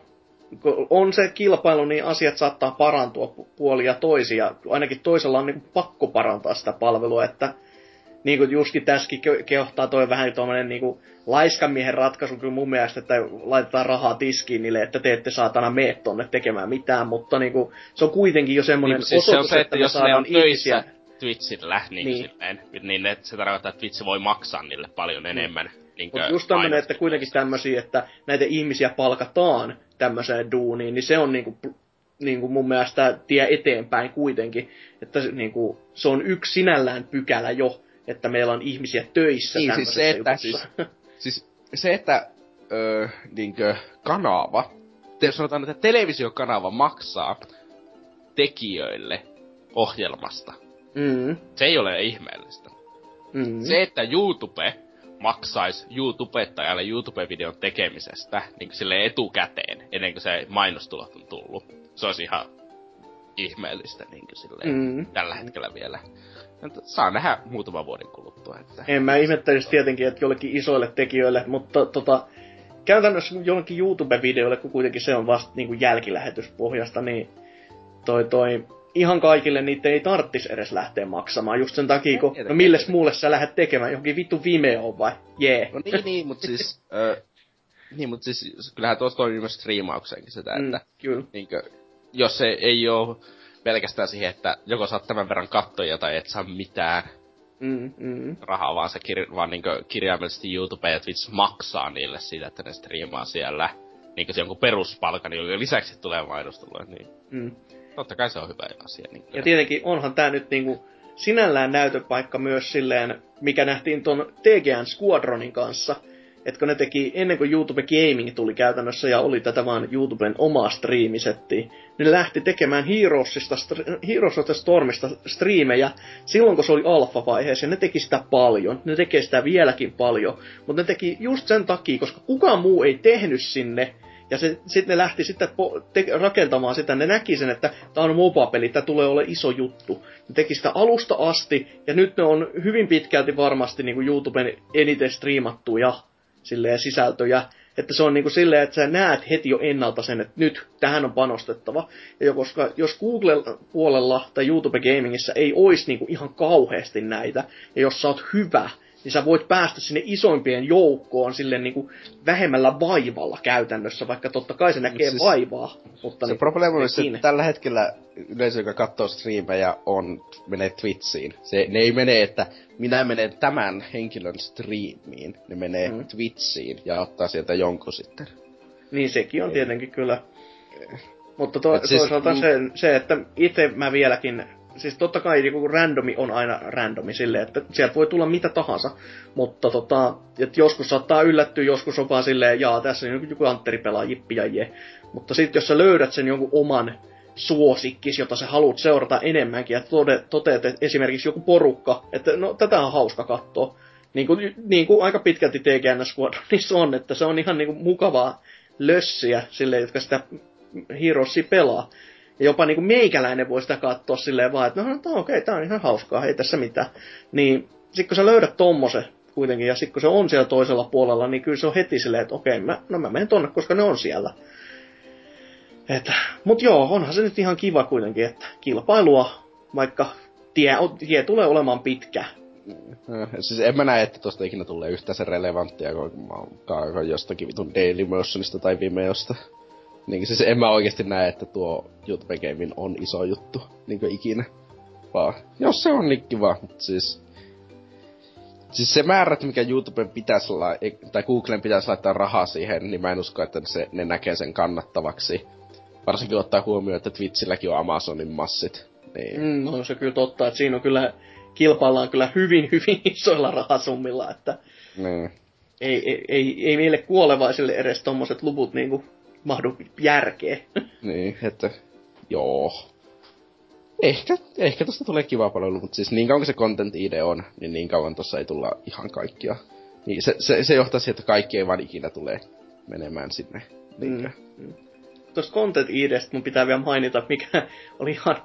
S2: on se kilpailu, niin asiat saattaa parantua puolia toisia. Ainakin toisella on niinku pakko parantaa sitä palvelua, että niin kuin justkin tässäkin kehottaa toi vähän tuommoinen niin laiskamiehen ratkaisu kyllä mun mielestä, että laitetaan rahaa tiskiin niille, että te ette saatana mene tonne tekemään mitään, mutta niin kuin, se on kuitenkin jo semmoinen niin,
S3: siis osoitus, se on se, että, että jos ne on ihmisiä... Twitchillä, niin, niin. Silleen, niin se tarkoittaa, että Twitch voi maksaa niille paljon mm. enemmän. Niin
S2: Mutta just tämmöinen, että kuitenkin tämmöisiä, että näitä ihmisiä palkataan tämmöiseen duuniin, niin se on niinku, niinku mun mielestä tie eteenpäin kuitenkin. Että niinku, se on yksi sinällään pykälä jo, että meillä on ihmisiä töissä
S3: niin, siis se, että, siis, siis se, että öö, niinkö, kanava, te, sanotaan, että televisiokanava maksaa tekijöille ohjelmasta
S2: Mm.
S3: Se ei ole ihmeellistä. Mm. Se, että YouTube maksaisi YouTubettajalle YouTube-videon tekemisestä niin sille etukäteen, ennen kuin se mainostulot on tullut. Se olisi ihan ihmeellistä niin silleen, mm. tällä hetkellä vielä. Saa nähdä muutaman vuoden kuluttua. Että...
S2: En mä ihmettelisi tietenkin, että jollekin isoille tekijöille, mutta tota, käytännössä jollekin YouTube-videoille, kun kuitenkin se on vasta niin kuin jälkilähetyspohjasta, niin toi, toi ihan kaikille niitä ei tarttis edes lähteä maksamaan. Just sen takia, kun, no milles muulle sä lähdet tekemään, johonkin vittu Vimeo vai? Jee. Yeah.
S3: No niin, niin, mutta siis, [LAUGHS] ö, niin, mutta siis kyllähän tuossa toimii myös striimaukseenkin sitä, mm, että
S2: kyllä.
S3: Niinkö, jos se ei ole pelkästään siihen, että joko saat tämän verran kattoja tai et saa mitään
S2: mm, mm.
S3: rahaa, vaan se kir- vaan niinku kirjaimellisesti YouTube ja Twitch maksaa niille siitä, että ne striimaa siellä niinku se jonkun peruspalkan, niin lisäksi tulee mainostuloja, niin mm. totta kai se on hyvä asia. Niin
S2: ja tietenkin onhan tämä nyt niinku sinällään näytöpaikka myös silleen, mikä nähtiin ton TGN Squadronin kanssa, että kun ne teki, ennen kuin YouTube Gaming tuli käytännössä ja oli tätä vaan YouTuben omaa striimisettiä, niin ne lähti tekemään Heroesista, Heroes of the Stormista striimejä silloin, kun se oli alfa-vaiheessa, ne teki sitä paljon, ne tekee sitä vieläkin paljon, mutta ne teki just sen takia, koska kukaan muu ei tehnyt sinne. Ja sitten ne lähti sitten po- te- rakentamaan sitä, ne näki sen, että tämä on MOBA-peli, tämä tulee olla iso juttu. Ne teki sitä alusta asti, ja nyt ne on hyvin pitkälti varmasti niin kuin YouTuben eniten striimattuja silleen, sisältöjä. Että se on niin kuin silleen, että sä näet heti jo ennalta sen, että nyt tähän on panostettava. Ja koska jos Google-puolella tai YouTube Gamingissa ei olisi niin kuin ihan kauheasti näitä, ja jos sä oot hyvä, niin sä voit päästä sinne isoimpien joukkoon sille niin kuin vähemmällä vaivalla käytännössä, vaikka totta kai se näkee siis vaivaa. Mutta
S3: se
S2: niin,
S3: probleema on että tällä hetkellä yleisö, joka katsoo striimejä, on, menee Twitchiin. Se, ne ei mene, että minä menen tämän henkilön striimiin. Ne menee mm. Twitchiin ja ottaa sieltä jonkun sitten.
S2: Niin sekin on tietenkin kyllä. Mutta to, siis, toisaalta mm. se, se, että itse mä vieläkin siis totta kai niin randomi on aina randomi silleen, että sieltä voi tulla mitä tahansa, mutta tota, että joskus saattaa yllättyä, joskus on vaan silleen, jaa, tässä on joku antteri pelaa, jippi ja je. Mutta sitten jos sä löydät sen jonkun oman suosikkis, jota sä haluat seurata enemmänkin, ja toteat että esimerkiksi joku porukka, että no tätä on hauska katsoa, niin kuin, niin kuin aika pitkälti TGN Squadronissa on, että se on ihan niin kuin mukavaa lössiä sille, jotka sitä Heroesia pelaa. Ja jopa niin kuin meikäläinen voi sitä katsoa silleen vaan, että no, no okei, okay, tää on ihan hauskaa, ei tässä mitään. Niin sit kun sä löydät tommosen kuitenkin, ja sit kun se on siellä toisella puolella, niin kyllä se on heti silleen, että okei, okay, mä, no mä menen tonne, koska ne on siellä. Että, mut joo, onhan se nyt ihan kiva kuitenkin, että kilpailua, vaikka tie, tie tulee olemaan pitkä.
S3: Siis en mä näe, että tosta ikinä tulee yhtään se relevanttia, oon jostakin vitun Daily Motionista tai Vimeosta. Niin siis en mä oikeasti näe, että tuo YouTube Gamein on iso juttu, niin kuin ikinä. Vaan, jos se on niin kiva, mutta siis... Siis se määrät, mikä YouTuben pitäisi olla, tai Googlen pitäisi laittaa rahaa siihen, niin mä en usko, että se, ne näkee sen kannattavaksi. Varsinkin ottaa huomioon, että Twitchilläkin on Amazonin massit. Niin.
S2: Mm, no se kyllä totta, että siinä on kyllä, kilpaillaan kyllä hyvin, hyvin [LAUGHS] isoilla rahasummilla, että
S3: niin.
S2: ei, ei, ei, ei meille kuolevaisille edes tommoset luvut niinku mahdu järkeä. [LAUGHS]
S3: niin, että joo. Ehkä, ehkä tosta tulee kiva palvelu, mutta siis niin kauan kuin se content ide on, niin niin kauan tossa ei tulla ihan kaikkia. Niin se, se, se johtaa siihen, että kaikki ei vaan ikinä tule menemään sinne. Mm. Mm.
S2: Tuosta content idestä mun pitää vielä mainita, mikä [LAUGHS] oli ihan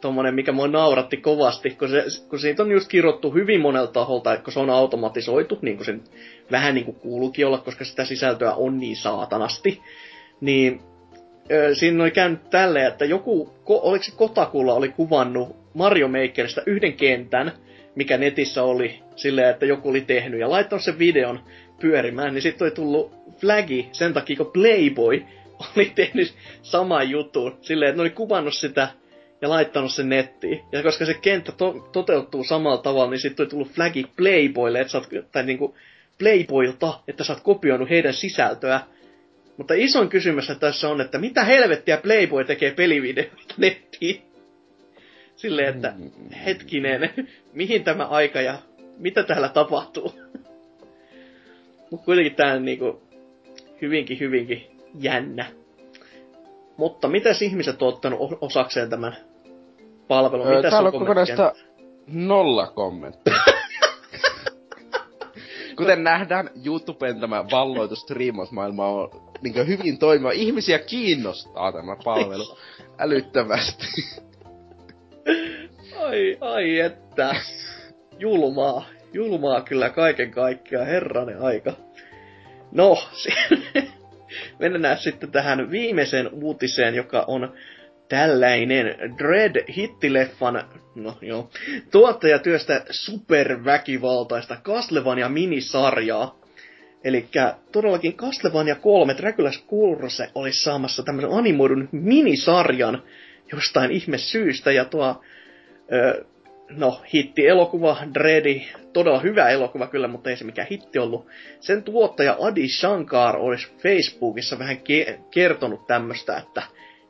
S2: tommonen, mikä mua nauratti kovasti, kun, se, kun siitä on just kirjoittu hyvin monelta taholta, että kun se on automatisoitu, niin kuin sen vähän niin kuin kuuluukin olla, koska sitä sisältöä on niin saatanasti niin ö, siinä oli käynyt tälleen, että joku, ko, oliko se Kotakulla oli kuvannut Mario Makerista yhden kentän, mikä netissä oli silleen, että joku oli tehnyt ja laittanut sen videon pyörimään, niin sitten oli tullut flagi sen takia, kun Playboy [LAUGHS] oli tehnyt saman jutun silleen, että ne oli kuvannut sitä ja laittanut sen nettiin. Ja koska se kenttä to- toteutuu samalla tavalla, niin sitten oli tullut flagi Playboylle, että sä oot, tai niinku Playboylta, että sä oot kopioinut heidän sisältöä. Mutta isoin kysymys tässä on, että mitä helvettiä Playboy tekee pelivideoita nettiin? Silleen, että hetkinen, [LAUGHS] mihin tämä aika ja mitä täällä tapahtuu? [LAUGHS] Mutta kuitenkin tää on niinku hyvinkin, hyvinkin jännä. Mutta mitä ihmiset on ottanut osakseen tämän palvelun? Öö,
S3: Mitä täällä on kokonaista nolla kommenttia. [LAUGHS] Kuten nähdään, YouTuben tämä valloitus striimausmaailma on niin hyvin toimiva. Ihmisiä kiinnostaa tämä palvelu [LAUGHS] älyttömästi.
S2: ai, ai että. Julmaa. Julmaa kyllä kaiken kaikkiaan, herranen aika. No, [LAUGHS] mennään sitten tähän viimeiseen uutiseen, joka on tällainen Dread-hittileffan, no joo, tuottaja työstä superväkivaltaista Castlevania minisarjaa. Eli todellakin Castlevania 3 Dracula's Curse olisi saamassa tämmöisen animoidun minisarjan, jostain ihme syystä. Ja tuo, ö, no, hitti-elokuva, Dreddy, todella hyvä elokuva kyllä, mutta ei se mikään hitti ollut. Sen tuottaja Adi Shankar olisi Facebookissa vähän ke- kertonut tämmöstä, että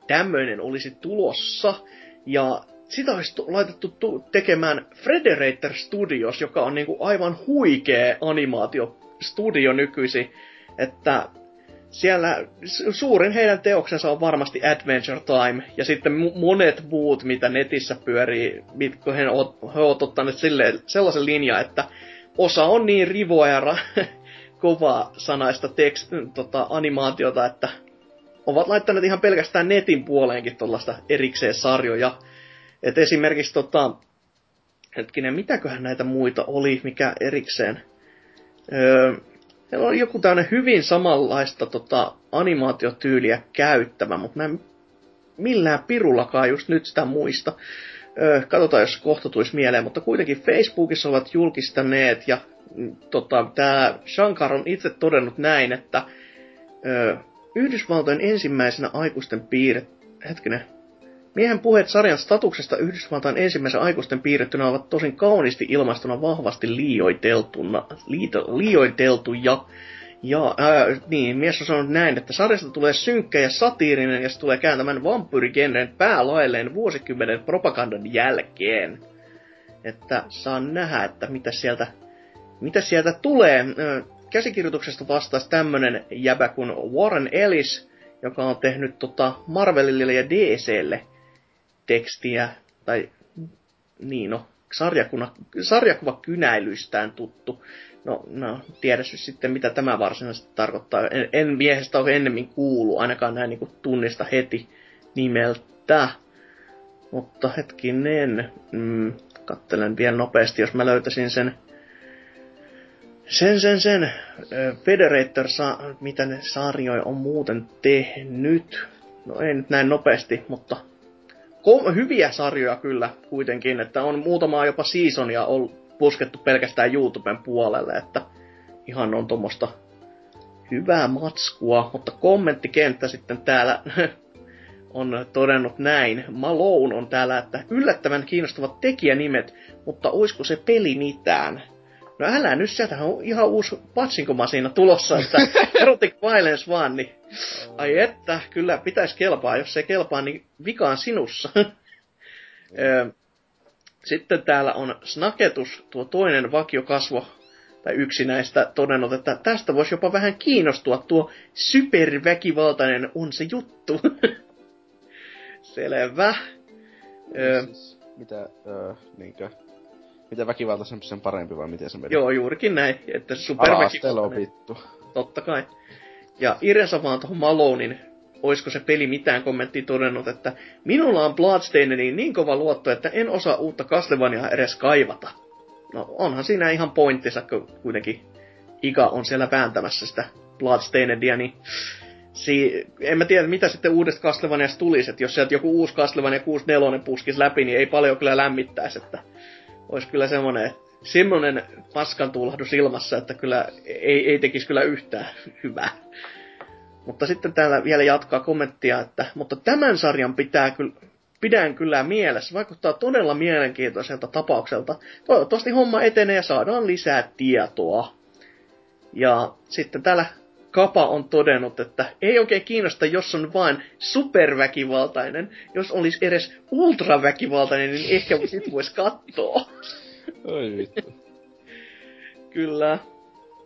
S2: tämmöinen olisi tulossa. Ja sitä olisi laitettu tu- tekemään Frederator Studios, joka on niinku aivan huikea animaatiostudio nykyisin. Että siellä suurin heidän teoksensa on varmasti Adventure Time, ja sitten monet muut, mitä netissä pyörii, mitkä he, ovat ottaneet sille, sellaisen linjan, että osa on niin rivoa ja [LAUGHS] kovaa sanaista tekst, tota, animaatiota, että ovat laittaneet ihan pelkästään netin puoleenkin tuollaista erikseen sarjoja. Et esimerkiksi tota, hetkinen, mitäköhän näitä muita oli, mikä erikseen. Öö, on joku tämmöinen hyvin samanlaista tota, animaatiotyyliä käyttävä, mutta mä en millään pirullakaan just nyt sitä muista. Öö, katsotaan, jos kohta tulisi mieleen, mutta kuitenkin Facebookissa ovat julkistaneet, ja mm, tota, tämä Shankar on itse todennut näin, että öö, Yhdysvaltojen ensimmäisenä aikuisten piirre... Hetkinen, Miehen puheet sarjan statuksesta Yhdysvaltain ensimmäisen aikuisten piirrettynä ovat tosin kauniisti ilmaistuna vahvasti liioiteltuna, liito, liioiteltuja. Ja ää, niin, mies on sanonut näin, että sarjasta tulee synkkä ja satiirinen ja se tulee kääntämään vampyyrigenren päälailleen vuosikymmenen propagandan jälkeen. Että saan nähdä, että mitä sieltä, mitä sieltä tulee. Käsikirjoituksesta vastaisi tämmönen jäbä kuin Warren Ellis, joka on tehnyt tota Marvelille ja DClle tekstiä, tai niin no, sarjakuva, sarjakuva kynäilystään tuttu. No, no tiedä sitten, mitä tämä varsinaisesti tarkoittaa. En, en miehestä ole ennemmin kuulu, ainakaan näin niin tunnista heti nimeltä. Mutta hetkinen, mm, kattelen vielä nopeasti, jos mä löytäisin sen sen, sen, sen. Federator, sa- mitä ne sarjoja on muuten tehnyt. No ei nyt näin nopeasti, mutta ko- hyviä sarjoja kyllä kuitenkin, että on muutamaa jopa seasonia ollut puskettu pelkästään YouTuben puolelle, että ihan on tuommoista hyvää matskua, mutta kommenttikenttä sitten täällä [LAUGHS] on todennut näin. Malone on täällä, että yllättävän kiinnostavat tekijänimet, mutta oisko se peli mitään? No älä nyt, sieltä on ihan uusi patsinkomasiina tulossa, että [LAUGHS] erotic violence vaan, niin ai että, kyllä pitäisi kelpaa. Jos se kelpaa, niin vikaan sinussa. [LAUGHS] Sitten täällä on Snaketus, tuo toinen vakiokasvo, tai yksi näistä todennut, että tästä voisi jopa vähän kiinnostua, tuo superväkivaltainen on se juttu. [LAUGHS] Selvä.
S3: Siis, mitä, öö, niinkö, mitä väkivaltaisempi sen parempi vai miten se meni?
S2: Joo, juurikin näin, että superväkivaltainen.
S3: vittu.
S2: Totta kai. Ja Irensa vaan tuohon Malonin, oisko se peli mitään kommenttia todennut, että minulla on Bloodstainediin niin kova luotto, että en osaa uutta Castlevaniaa edes kaivata. No onhan siinä ihan pointtinsa, kun kuitenkin Iga on siellä vääntämässä sitä Bloodstainedia, niin si- en mä tiedä, mitä sitten uudesta Castlevaniasta tulisi, että jos sieltä joku uusi Castlevania 64 puskisi läpi, niin ei paljon kyllä lämmittäisi, että olisi kyllä semmonen, semmonen paskan tuulahdus ilmassa, että kyllä ei, ei tekisi kyllä yhtään hyvää. Mutta sitten täällä vielä jatkaa kommenttia, että mutta tämän sarjan pitää kyllä, pidän kyllä mielessä. Vaikuttaa todella mielenkiintoiselta tapaukselta. Toivottavasti homma etenee ja saadaan lisää tietoa. Ja sitten täällä Kapa on todennut, että ei oikein kiinnosta, jos on vain superväkivaltainen. Jos olisi edes ultraväkivaltainen, niin ehkä sit voisi katsoa. [LAUGHS]
S3: Oi vittu.
S2: Kyllä,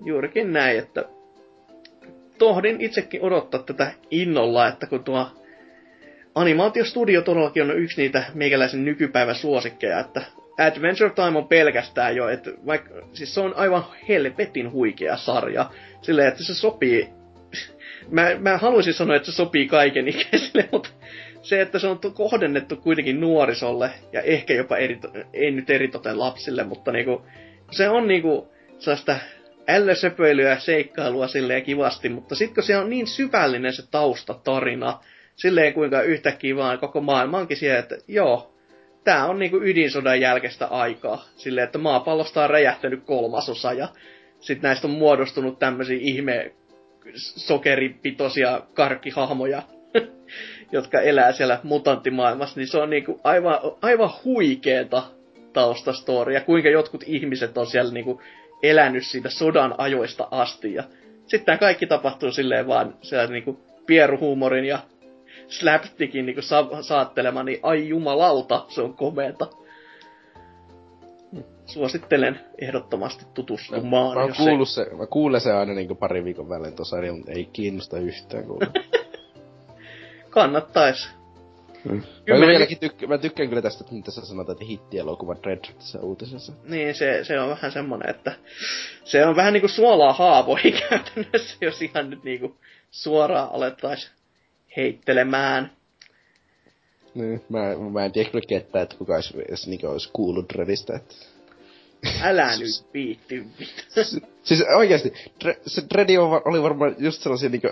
S2: juurikin näin, että tohdin itsekin odottaa tätä innolla, että kun tuo animaatiostudio todellakin on yksi niitä meikäläisen nykypäivän suosikkeja, että Adventure Time on pelkästään jo, että vaikka, siis se on aivan helvetin huikea sarja, silleen, että se sopii, [LAUGHS] mä, mä haluaisin sanoa, että se sopii kaiken ikäisille, mutta se, että se on kohdennettu kuitenkin nuorisolle, ja ehkä jopa eri, ei nyt eritoten lapsille, mutta niinku, se on niinku sellaista ällösöpöilyä ja seikkailua silleen kivasti, mutta sitten kun se on niin syvällinen se taustatarina, silleen kuinka yhtäkkiä vaan koko maailma onkin siellä, että joo, tää on niinku ydinsodan jälkeistä aikaa. Silleen, että maapallosta on räjähtänyt kolmasosa ja sitten näistä on muodostunut tämmöisiä ihme sokeripitoisia karkkihahmoja [LAUGHS] jotka elää siellä mutanttimaailmassa, niin se on niinku aivan, aivan huikeeta taustastoria, kuinka jotkut ihmiset on siellä niinku elänyt siitä sodan ajoista asti. Ja sitten tämä kaikki tapahtuu silleen vaan siellä niinku pieruhuumorin ja slapstickin niinku sa- saattelema, niin ai jumalauta, se on komeeta. Suosittelen ehdottomasti tutustumaan.
S3: Mä, mä, kuullut se, mä kuulen se aina niinku pari viikon välein tuossa, niin ei kiinnosta yhtään kuulla. [LAUGHS]
S2: Kannattais.
S3: Hmm. Mä, vieläkin tykk- mä tykkään kyllä tästä, mitä sä sanot, että hittielokuva Dread tässä uutisessa.
S2: Niin, se, se on vähän semmonen, että se on vähän niinku suolaa haavoi [LAUGHS] käytännössä, jos ihan nyt niinku suoraan alettais heittelemään.
S3: Niin, mä, mä en tiedä kyllä ketään, että kuka olisi, jos niinku olisi kuullut Dreadistä, että...
S2: Älä [LAUGHS] nyt viitty,
S3: siis, siis oikeesti, se Dreadi oli varmaan just sellaisia niinku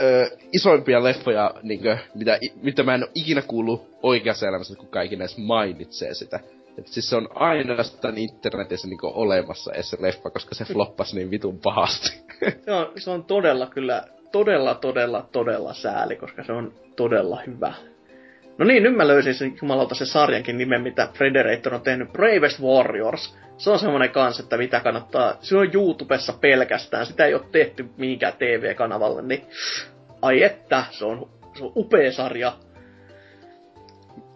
S3: ö, isoimpia leffoja, niinkö, mitä, mitä mä en ole ikinä kuullut oikeassa elämässä, kun kaikki näissä mainitsee sitä. Et siis se on ainoastaan internetissä niinku olemassa edes se leffa, koska se floppasi niin vitun pahasti.
S2: se, on, se on todella kyllä, todella, todella, todella sääli, koska se on todella hyvä. No niin, nyt mä löysin sen jumalauta se sarjankin nimen, mitä Frederator on tehnyt. Bravest Warriors. Se on semmonen kans, että mitä kannattaa... Se on YouTubessa pelkästään. Sitä ei ole tehty mihinkään TV-kanavalle, niin... Ai että, se on, se on upea sarja.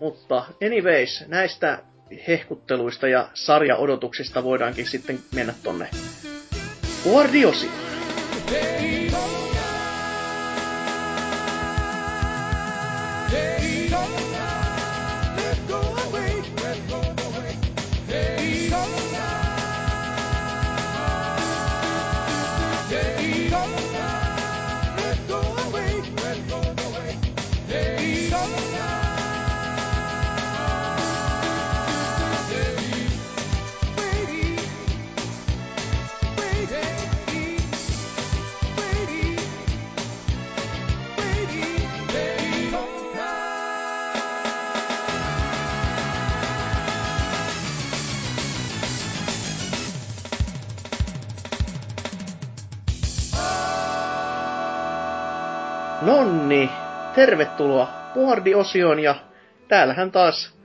S2: Mutta anyways, näistä hehkutteluista ja sarjaodotuksista voidaankin sitten mennä tonne Guardiosi. Nonni, tervetuloa Boardi-osioon ja täällähän taas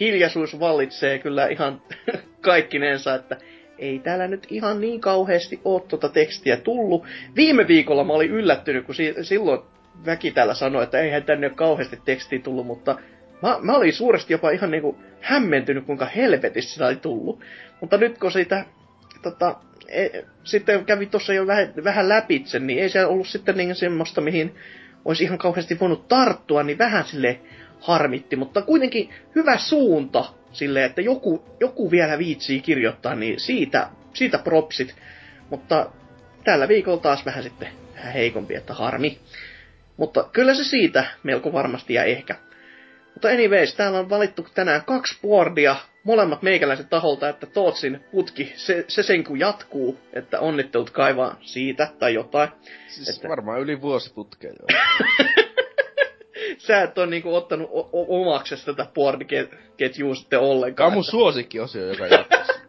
S2: hiljaisuus vallitsee kyllä ihan [LAUGHS] kaikkinensa, että ei täällä nyt ihan niin kauheasti oo tuota tekstiä tullut. Viime viikolla mä olin yllättynyt, kun si- silloin väki täällä sanoi, että eihän tänne ole kauheasti tekstiä tullut, mutta mä, mä olin suuresti jopa ihan niinku hämmentynyt, kuinka helvetissä sitä oli tullut. Mutta nyt kun siitä tota, e, sitten kävi tuossa jo vähän, vähän läpitse, niin ei se ollut sitten niin semmoista, mihin olisi ihan kauheasti voinut tarttua, niin vähän sille harmitti, mutta kuitenkin hyvä suunta sille, että joku, joku vielä viitsii kirjoittaa, niin siitä, siitä propsit. Mutta tällä viikolla taas vähän sitten vähän heikompi, että harmi. Mutta kyllä se siitä melko varmasti ja ehkä. Mutta anyways, täällä on valittu tänään kaksi boardia, molemmat meikäläiset taholta, että Tootsin putki, se, se sen kun jatkuu, että onnittelut kaivaa siitä tai jotain.
S3: Siis että... varmaan yli vuosi putkeen jo. [LAUGHS]
S2: Sä et ole niinku ottanut o- omaksesi tätä boardiketjua sitten ollenkaan.
S3: Tämä on mun suosikkiosio, joka jatkuu. [LAUGHS]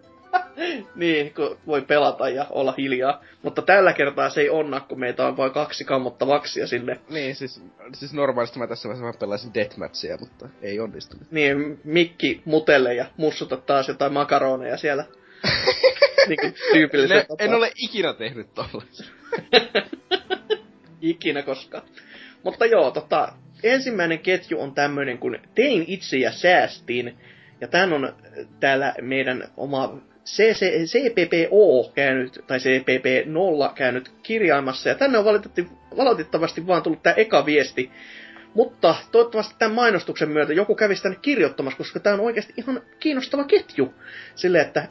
S3: [LAUGHS]
S2: niin, kun voi pelata ja olla hiljaa. Mutta tällä kertaa se ei onna, kun meitä on vain kaksi kammottavaksia sinne.
S3: Niin, siis, siis normaalisti mä tässä vaiheessa pelaisin deathmatchia, mutta ei onnistunut.
S2: Niin, mikki mutelle ja mussuta taas jotain makaroneja siellä. [LAUGHS] niin tyypillisen
S3: En ole ikinä tehnyt tolle. [LAUGHS]
S2: ikinä koskaan. Mutta joo, tota, ensimmäinen ketju on tämmöinen, kun tein itse ja säästin. Ja tämän on täällä meidän oma CC, CPPO käynyt, tai CPP0 käynyt kirjaimassa, ja tänne on valitettavasti vaan tullut tämä eka viesti. Mutta toivottavasti tämän mainostuksen myötä joku kävisi tänne kirjoittamassa, koska tämä on oikeasti ihan kiinnostava ketju. Sille, että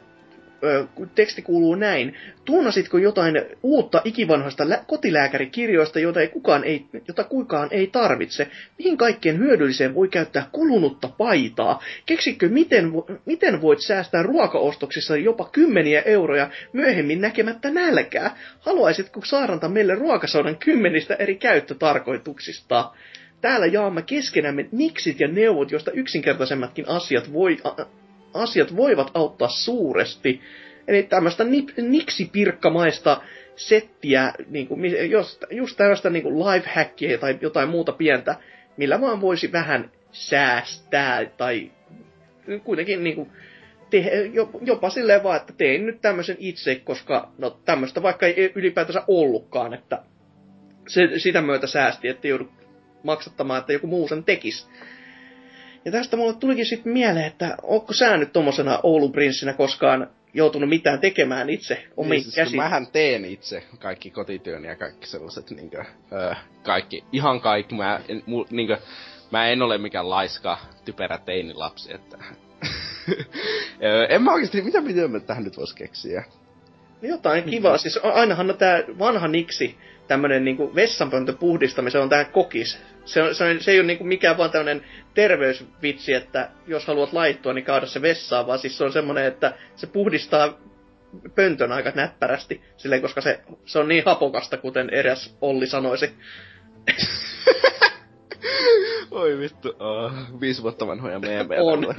S2: teksti kuuluu näin. Tunnasitko jotain uutta ikivanhoista lä- kotilääkärikirjoista, jota, ei kukaan ei, jota kukaan ei tarvitse? Mihin kaikkeen hyödylliseen voi käyttää kulunutta paitaa? Keksikö, miten, miten voit säästää ruokaostoksissa jopa kymmeniä euroja myöhemmin näkemättä nälkää? Haluaisitko saaranta meille ruokasaudan kymmenistä eri käyttötarkoituksista? Täällä jaamme keskenämme niksit ja neuvot, joista yksinkertaisemmatkin asiat voi asiat voivat auttaa suuresti. Eli tämmöistä niksipirkkamaista settiä, niin kuin, just, just tällaista niin kuin life tai jotain muuta pientä, millä vaan voisi vähän säästää tai kuitenkin niin kuin, te, jopa silleen vaan, että tein nyt tämmöisen itse, koska no tämmöistä vaikka ei ylipäätänsä ollutkaan, että se, sitä myötä säästi, että joudu maksattamaan, että joku muu sen tekisi. Ja tästä mulle tulikin sitten mieleen, että onko sä nyt tommosena Oulun prinssinä koskaan joutunut mitään tekemään itse omiin niin, siis, käsin?
S3: Mähän teen itse kaikki kotityön ja kaikki sellaiset, niinkö, öö, kaikki, ihan kaikki. Mä, en, mu, niinkö, mä en ole mikään laiska, typerä teinilapsi, että... [LAUGHS] en mä oikeesti, mitä mitä tähän nyt vois keksiä?
S2: Jotain kivaa. Siis ainahan on tää vanha niksi, tämmönen niinku vessanpöntö puhdistaminen, on tää kokis. Se, on, se, on, se ei ole niinku mikään vaan tämmönen terveysvitsi, että jos haluat laittua, niin kaada se vessaan, vaan siis se on semmonen, että se puhdistaa pöntön aika näppärästi, silleen, koska se, se on niin hapokasta, kuten eräs Olli sanoisi. [LAUGHS]
S3: Oi vittu, oh, viisi vuotta vanhoja meemejä.
S2: On, [LAUGHS]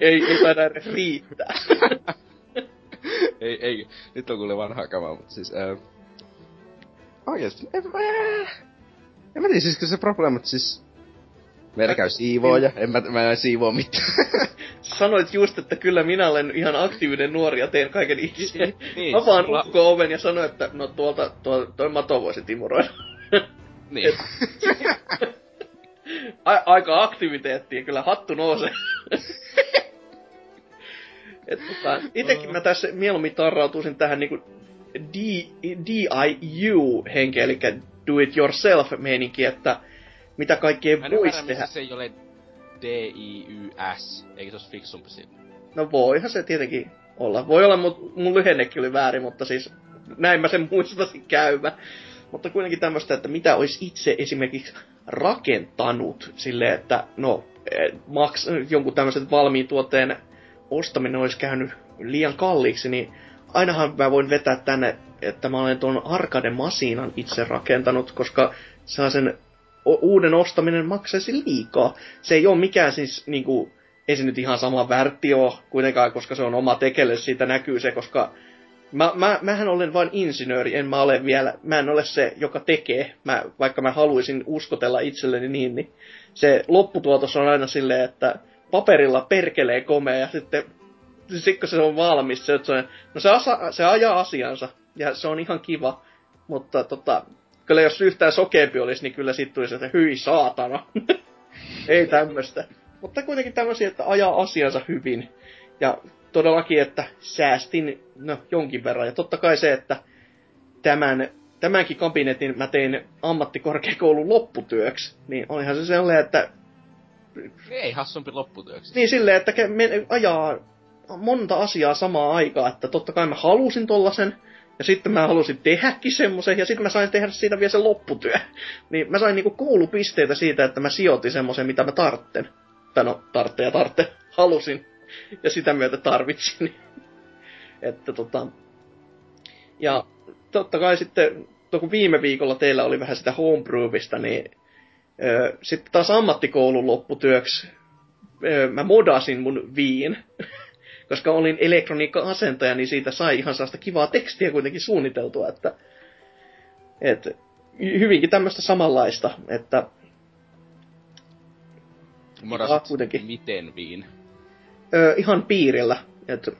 S2: ei, ei taida edes riittää. [LAUGHS]
S3: ei, ei, nyt on kuule vanhaa kamaa, mutta siis... Äh, oikeesti, en mä... En mä tiedä, siis se probleema, että siis... Meillä käy siivooja, en mä, mä en siivoo mitään. [LAUGHS]
S2: Sanoit just, että kyllä minä olen ihan aktiivinen nuori ja teen kaiken itse. Niin, niin, Avaan mulla... oven ja sanoin, että no tuolta, tuolta toi mato voisi timuroida. [LAUGHS]
S3: niin. [LAUGHS]
S2: A- aika aktiviteettia, kyllä hattu nousee. Et tota, itekin mä tässä mieluummin tarrautuisin tähän niinku DIU-henkeen, eli do it yourself meininki, että mitä kaikkea voisi tehdä.
S4: se ei ole D-I-Y-S, eikö se olisi fiksumpi siinä?
S2: No voihan se tietenkin olla. Voi olla, mutta mun lyhennekin oli väärin, mutta siis näin mä sen muistasin käyvä. Mutta kuitenkin tämmöistä, että mitä olisi itse esimerkiksi rakentanut sille, että no, eh, maks, jonkun tämmöisen valmiin tuotteen ostaminen olisi käynyt liian kalliiksi, niin ainahan mä voin vetää tänne, että mä olen tuon Arcade Masinan itse rakentanut, koska sen uuden ostaminen maksaisi liikaa. Se ei ole mikään siis niinku, ei se nyt ihan sama värtti ole kuitenkaan, koska se on oma tekele, siitä näkyy se, koska mä, mä, mähän olen vain insinööri, en mä ole vielä, mä en ole se, joka tekee, mä, vaikka mä haluaisin uskotella itselleni niin, niin se lopputuotos on aina silleen, että paperilla perkelee komea ja sitten sitten kun se on valmis, se, että se, on, no se, asa, se ajaa asiansa ja se on ihan kiva, mutta tota, kyllä jos yhtään sokeampi olisi, niin kyllä sitten tulisi, että hyi saatana. [LAUGHS] Ei tämmöistä. Mutta kuitenkin tämmöisiä, että ajaa asiansa hyvin. Ja todellakin, että säästin no, jonkin verran. Ja totta kai se, että tämän, tämänkin kabinetin mä tein ammattikorkeakoulun lopputyöksi. Niin olihan se sellainen, että...
S4: Ei hassumpi lopputyöksi.
S2: Niin silleen, että ajaa monta asiaa samaan aikaan, että totta kai mä halusin tollasen, ja sitten mä halusin tehdäkin semmoisen, ja sitten mä sain tehdä siitä vielä sen lopputyö. [LAUGHS] Niin mä sain niinku koulupisteitä siitä, että mä sijoitin semmoisen, mitä mä tartten. Tai no, tartte ja tartte. [LAUGHS] Halusin. Ja sitä myötä tarvitsin. [LAUGHS] että tota... Ja totta kai sitten, kun viime viikolla teillä oli vähän sitä homebrewista, niin ö, sitten taas ammattikoulun lopputyöksi ö, mä modasin mun viin koska olin elektroniikka-asentaja, niin siitä sai ihan sellaista kivaa tekstiä kuitenkin suunniteltua, että, että hyvinkin tämmöistä samanlaista, että
S4: kuitenkin. miten viin?
S2: Öö, ihan piirillä. että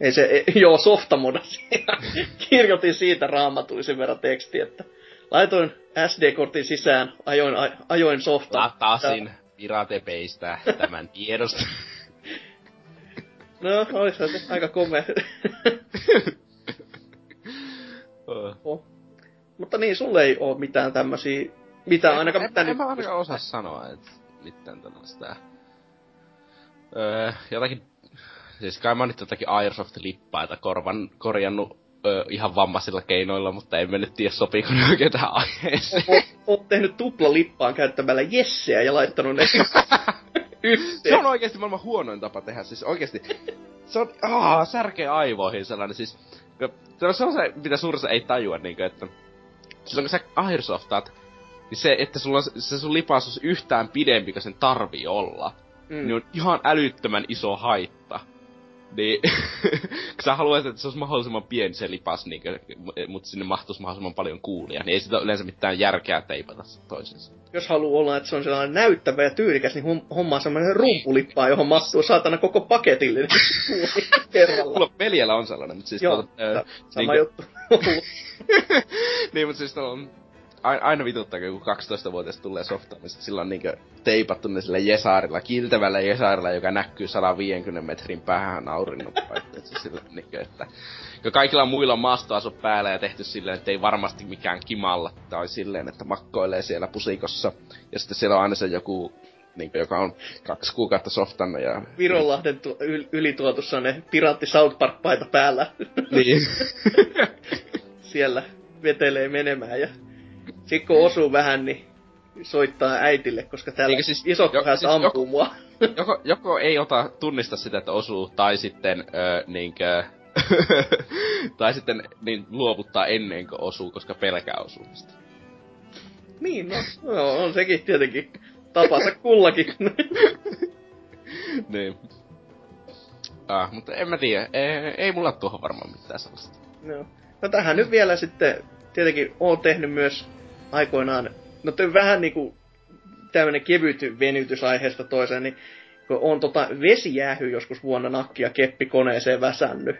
S2: ei se, ei, joo, softamodasi. [LAUGHS] Kirjoitin siitä raamatuisen verran tekstiä, että laitoin SD-kortin sisään, ajoin, ajoin softa.
S4: Latasin piratepeistä tämän tiedosta. [LAUGHS]
S2: No, olisi se aika komea. [LAUGHS] oh. Mutta niin, sulle ei oo mitään tämmösiä... Mitään ainakaan
S4: mitään... En, en, en mä ainakaan osaa sanoa, että mitään tällaista. Öö, jotakin... Siis kai mä oon nyt jotakin Airsoft-lippaa, että korvan korjannut öö, ihan vammaisilla keinoilla, mutta en mä nyt tiedä sopiiko ne oikein tähän aiheeseen.
S2: Oot, oot tehnyt tupla lippaan käyttämällä jesseä ja laittanut ne [LAUGHS]
S4: yhteen. Se on oikeesti maailman huonoin tapa tehdä, siis oikeesti. Se on, aah, särkeä aivoihin sellainen, siis... Se on se, mitä suurissa ei tajua, niinkö, että... Silloin kun sä airsoftaat, niin se, että sulla on, se sun lipasus yhtään pidempi kuin sen tarvii olla, mm. niin on ihan älyttömän iso haitta.
S3: Niin, [LAUGHS] kun sä haluaisit, että se olisi mahdollisimman pieni se lipas, niin mutta sinne mahtuisi mahdollisimman paljon kuulia, niin ei sitä yleensä mitään järkeä teipata toisensa.
S2: Jos haluaa olla, että se on sellainen näyttävä ja tyylikäs, niin hommaa semmoinen rumpulippaa, johon mahtuu saatana koko paketillinen [LAUGHS] kerralla.
S3: Mulla veljellä on sellainen, mutta siis...
S2: Joo, tuota, sama [LAUGHS] niin, juttu.
S3: niin, mutta siis on aina vituttaa, kun 12-vuotias tulee softaan, niin sillä on niinkö teipattu ne sillä jesaarilla, kiltevällä jesaarilla, joka näkyy 150 metrin päähän auringon [LAUGHS] sillä niinkö, että ja kaikilla muilla on maastoasu päällä ja tehty silleen, että ei varmasti mikään kimalla tai silleen, että makkoilee siellä pusikossa. Ja sitten siellä on aina se joku niin, joka on kaksi kuukautta softannut. Ja...
S2: Vironlahden tu- yl- ylituotussa ne piraatti South Park-paita päällä.
S3: Niin. [LAUGHS]
S2: siellä vetelee menemään ja sitten kun osuu vähän, niin soittaa äitille, koska täällä siis, isot jo, siis ampuu joko, mua. [LAUGHS]
S3: joko, joko ei ota tunnista sitä, että osuu, tai sitten öö, niinkö, [LAUGHS] tai sitten niin luovuttaa ennen kuin osuu, koska pelkää osumista.
S2: Niin, no, no on sekin tietenkin tapansa kullakin. [LAUGHS]
S3: niin. Ah, mutta en mä tiedä, ei, ei mulla tuohon varmaan mitään sellaista.
S2: No. no tähän nyt vielä sitten, tietenkin oon tehnyt myös aikoinaan, no vähän niinku tämmönen kevyt venytys aiheesta toiseen, niin kun on tota vesijäähy joskus vuonna nakkia keppikoneeseen väsännyt.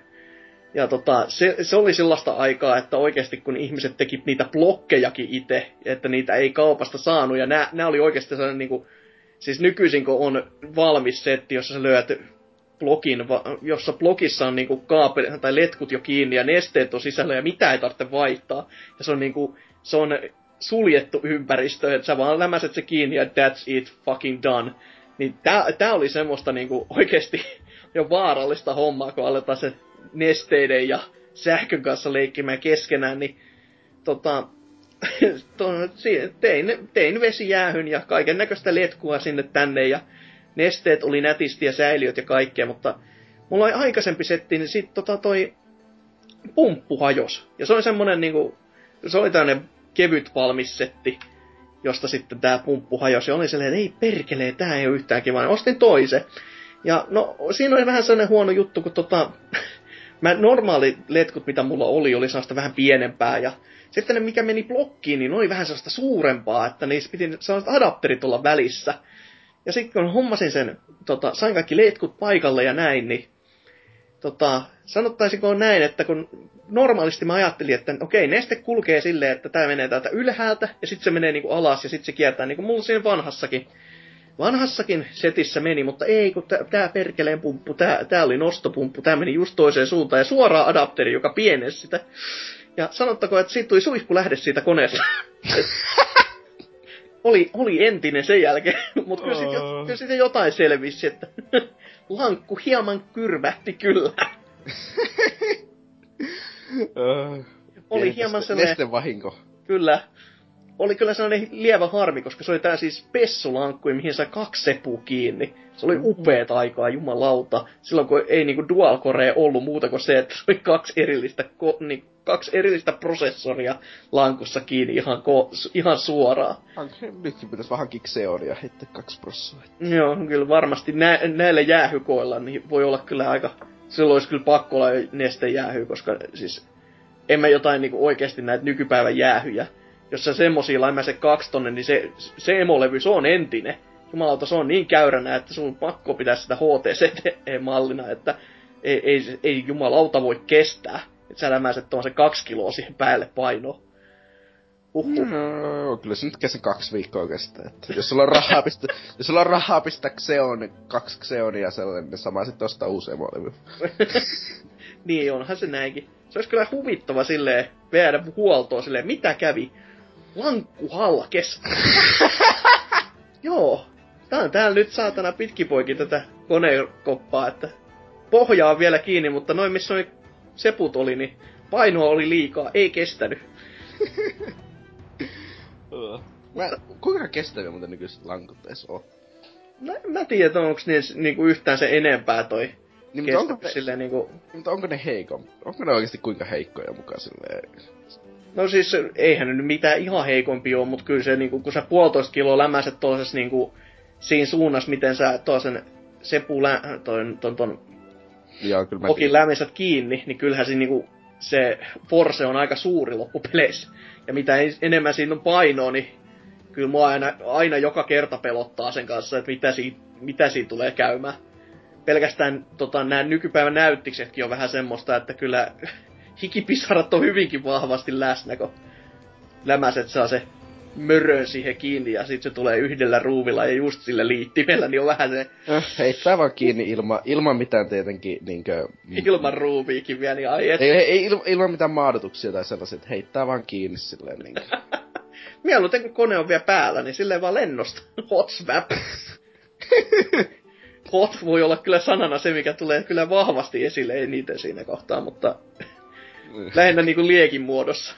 S2: Ja tota, se, se oli sellaista aikaa, että oikeasti kun ihmiset teki niitä blokkejakin itse, että niitä ei kaupasta saanut, ja nämä oli oikeasti sellainen niinku, siis nykyisin kun on valmis setti, jossa sä lyöt blogin, jossa blogissa on niinku kaapeli, tai letkut jo kiinni ja nesteet on sisällä ja mitä ei tarvitse vaihtaa. Ja se on niinku, se on suljettu ympäristö, että sä vaan lämäset se kiinni ja that's it, fucking done. Niin tää, tää oli semmoista niinku oikeesti [LAUGHS] jo vaarallista hommaa, kun aletaan se nesteiden ja sähkön kanssa leikkimään keskenään, niin tota, [LAUGHS] tein, tein vesijäähyn ja kaiken näköistä letkua sinne tänne ja nesteet oli nätisti ja säiliöt ja kaikkea, mutta mulla oli aikaisempi setti, niin sit tota toi pumppu hajos. Ja se oli semmonen niinku, se oli tämmönen kevyt valmissetti, josta sitten tämä pumppu hajosi. Oli sellainen, ei perkelee, tää ei ole yhtään kiva. Ostin toisen. Ja no, siinä oli vähän sellainen huono juttu, kun tota, [LAUGHS] mä normaali letkut, mitä mulla oli, oli sellaista vähän pienempää. Ja sitten ne, mikä meni blokkiin, niin oli vähän sellaista suurempaa, että niissä piti sellaiset adapterit olla välissä. Ja sitten kun hommasin sen, tota, sain kaikki letkut paikalle ja näin, niin tota, sanottaisiko näin, että kun normaalisti mä ajattelin, että okei, neste kulkee silleen, että tämä menee täältä ylhäältä, ja sitten se menee niinku alas, ja sitten se kiertää niinku mulla siinä vanhassakin. Vanhassakin setissä meni, mutta ei, kun tämä perkeleen pumppu, tämä oli nostopumppu, tämä meni just toiseen suuntaan, ja suoraan adapteri, joka pienesi sitä. Ja sanottako, että siitä tuli suihku lähde siitä koneesta. [LAUGHS] oli, oli entinen sen jälkeen, [LAUGHS] mutta kyllä, oh. kyllä siitä jotain selvisi, että [LAUGHS] lankku hieman kyrvähti kyllä. Oli hieman sellainen...
S3: vahinko.
S2: Kyllä. Oli kyllä sellainen lievä harmi, koska se oli tää siis pessulankku, mihin sai kaksi sepua kiinni. Se oli upeat aikaa, jumalauta. Silloin kun ei niinku dual core ollut muuta kuin se, että se oli kaksi erillistä, ko, niin, kaksi erillistä prosessoria lankussa kiinni ihan, ko, ihan suoraan.
S3: Nytkin pitäisi vähän Xeonia heittää kaksi prosessoria.
S2: Joo, kyllä varmasti nä, näillä jäähykoilla niin voi olla kyllä aika silloin olisi kyllä pakko olla nestejäähy, koska siis en mä jotain niinku oikeasti näitä nykypäivän jäähyjä. Jos sä semmosia laimäiset kaksi tonne, niin se, se emolevy, se on entinen. Jumalauta, se on niin käyränä, että sun pakko pitää sitä HTC-mallina, että ei, ei, ei jumalauta voi kestää. Että sä lämäiset tuon se kaksi kiloa siihen päälle painoa.
S3: Uhuh. No, kyllä se nyt kesä kaksi viikkoa kestää. Että jos sulla on rahaa pistää, jos sulla on rahaa pistää Xeon, kaksi Xeonia sellainen, niin sama sitten ostaa uusi emolevy. [LAUGHS]
S2: niin, onhan se näinkin. Se olisi kyllä huvittava silleen, viedä huoltoa silleen, mitä kävi? Lankku halkes. [LAUGHS] Joo. Tää on täällä nyt saatana pitkipoikin tätä konekoppaa, että pohja on vielä kiinni, mutta noin missä noin seput oli, niin painoa oli liikaa, ei kestänyt. [LAUGHS]
S3: Mä, kuinka kestäviä muuten nykyiset lankut edes on?
S2: En mä tiedä, onko niin, niinku yhtään se enempää toi niin, mutta onko ne, silleen, niinku...
S3: mutta onko ne heikon? Onko ne oikeasti kuinka heikkoja mukaan silleen?
S2: No siis eihän ne nyt mitään ihan heikompi ole, mutta kyllä se niinku, kun sä puolitoista kiloa lämäset toisessa niinku siinä suunnassa, miten sä toisen sepu lä, ton, ton, ton Joo, kyllä mä lämmensät kiinni, niin kyllähän se, niinku, se force on aika suuri loppupeleissä. Ja mitä enemmän siinä on painoa, niin kyllä mua aina, aina joka kerta pelottaa sen kanssa, että mitä siitä, mitä siitä tulee käymään. Pelkästään tota, nämä nykypäivän näyttiksetkin on vähän semmoista, että kyllä [LAUGHS] hikipisarat on hyvinkin vahvasti läsnä, kun lämäset saa se mörön siihen kiinni ja sitten se tulee yhdellä ruuvilla ja just sillä liittimellä, niin on vähän se...
S3: Äh, heittää vaan kiinni ilma, ilman mitään tietenkin niinkö...
S2: Ilman ruuviikin vielä, niin ai
S3: et... Ei, ei ilma, ilman mitään maadotuksia tai sellaisia, että heittää vaan kiinni silleen niinkö... [LAUGHS]
S2: Mieluiten kun kone on vielä päällä, niin silleen vaan lennosta. [LAUGHS] Hot swap. [LAUGHS] Hot voi olla kyllä sanana se, mikä tulee kyllä vahvasti esille eniten siinä kohtaa, mutta mm. lähinnä niinku liekin muodossa.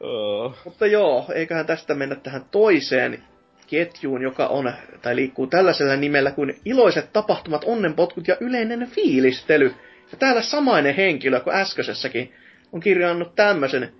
S2: Oh. Mutta joo, eiköhän tästä mennä tähän toiseen ketjuun, joka on, tai liikkuu tällaisella nimellä kuin iloiset tapahtumat, onnenpotkut ja yleinen fiilistely. Ja täällä samainen henkilö kuin äskeisessäkin on kirjannut tämmöisen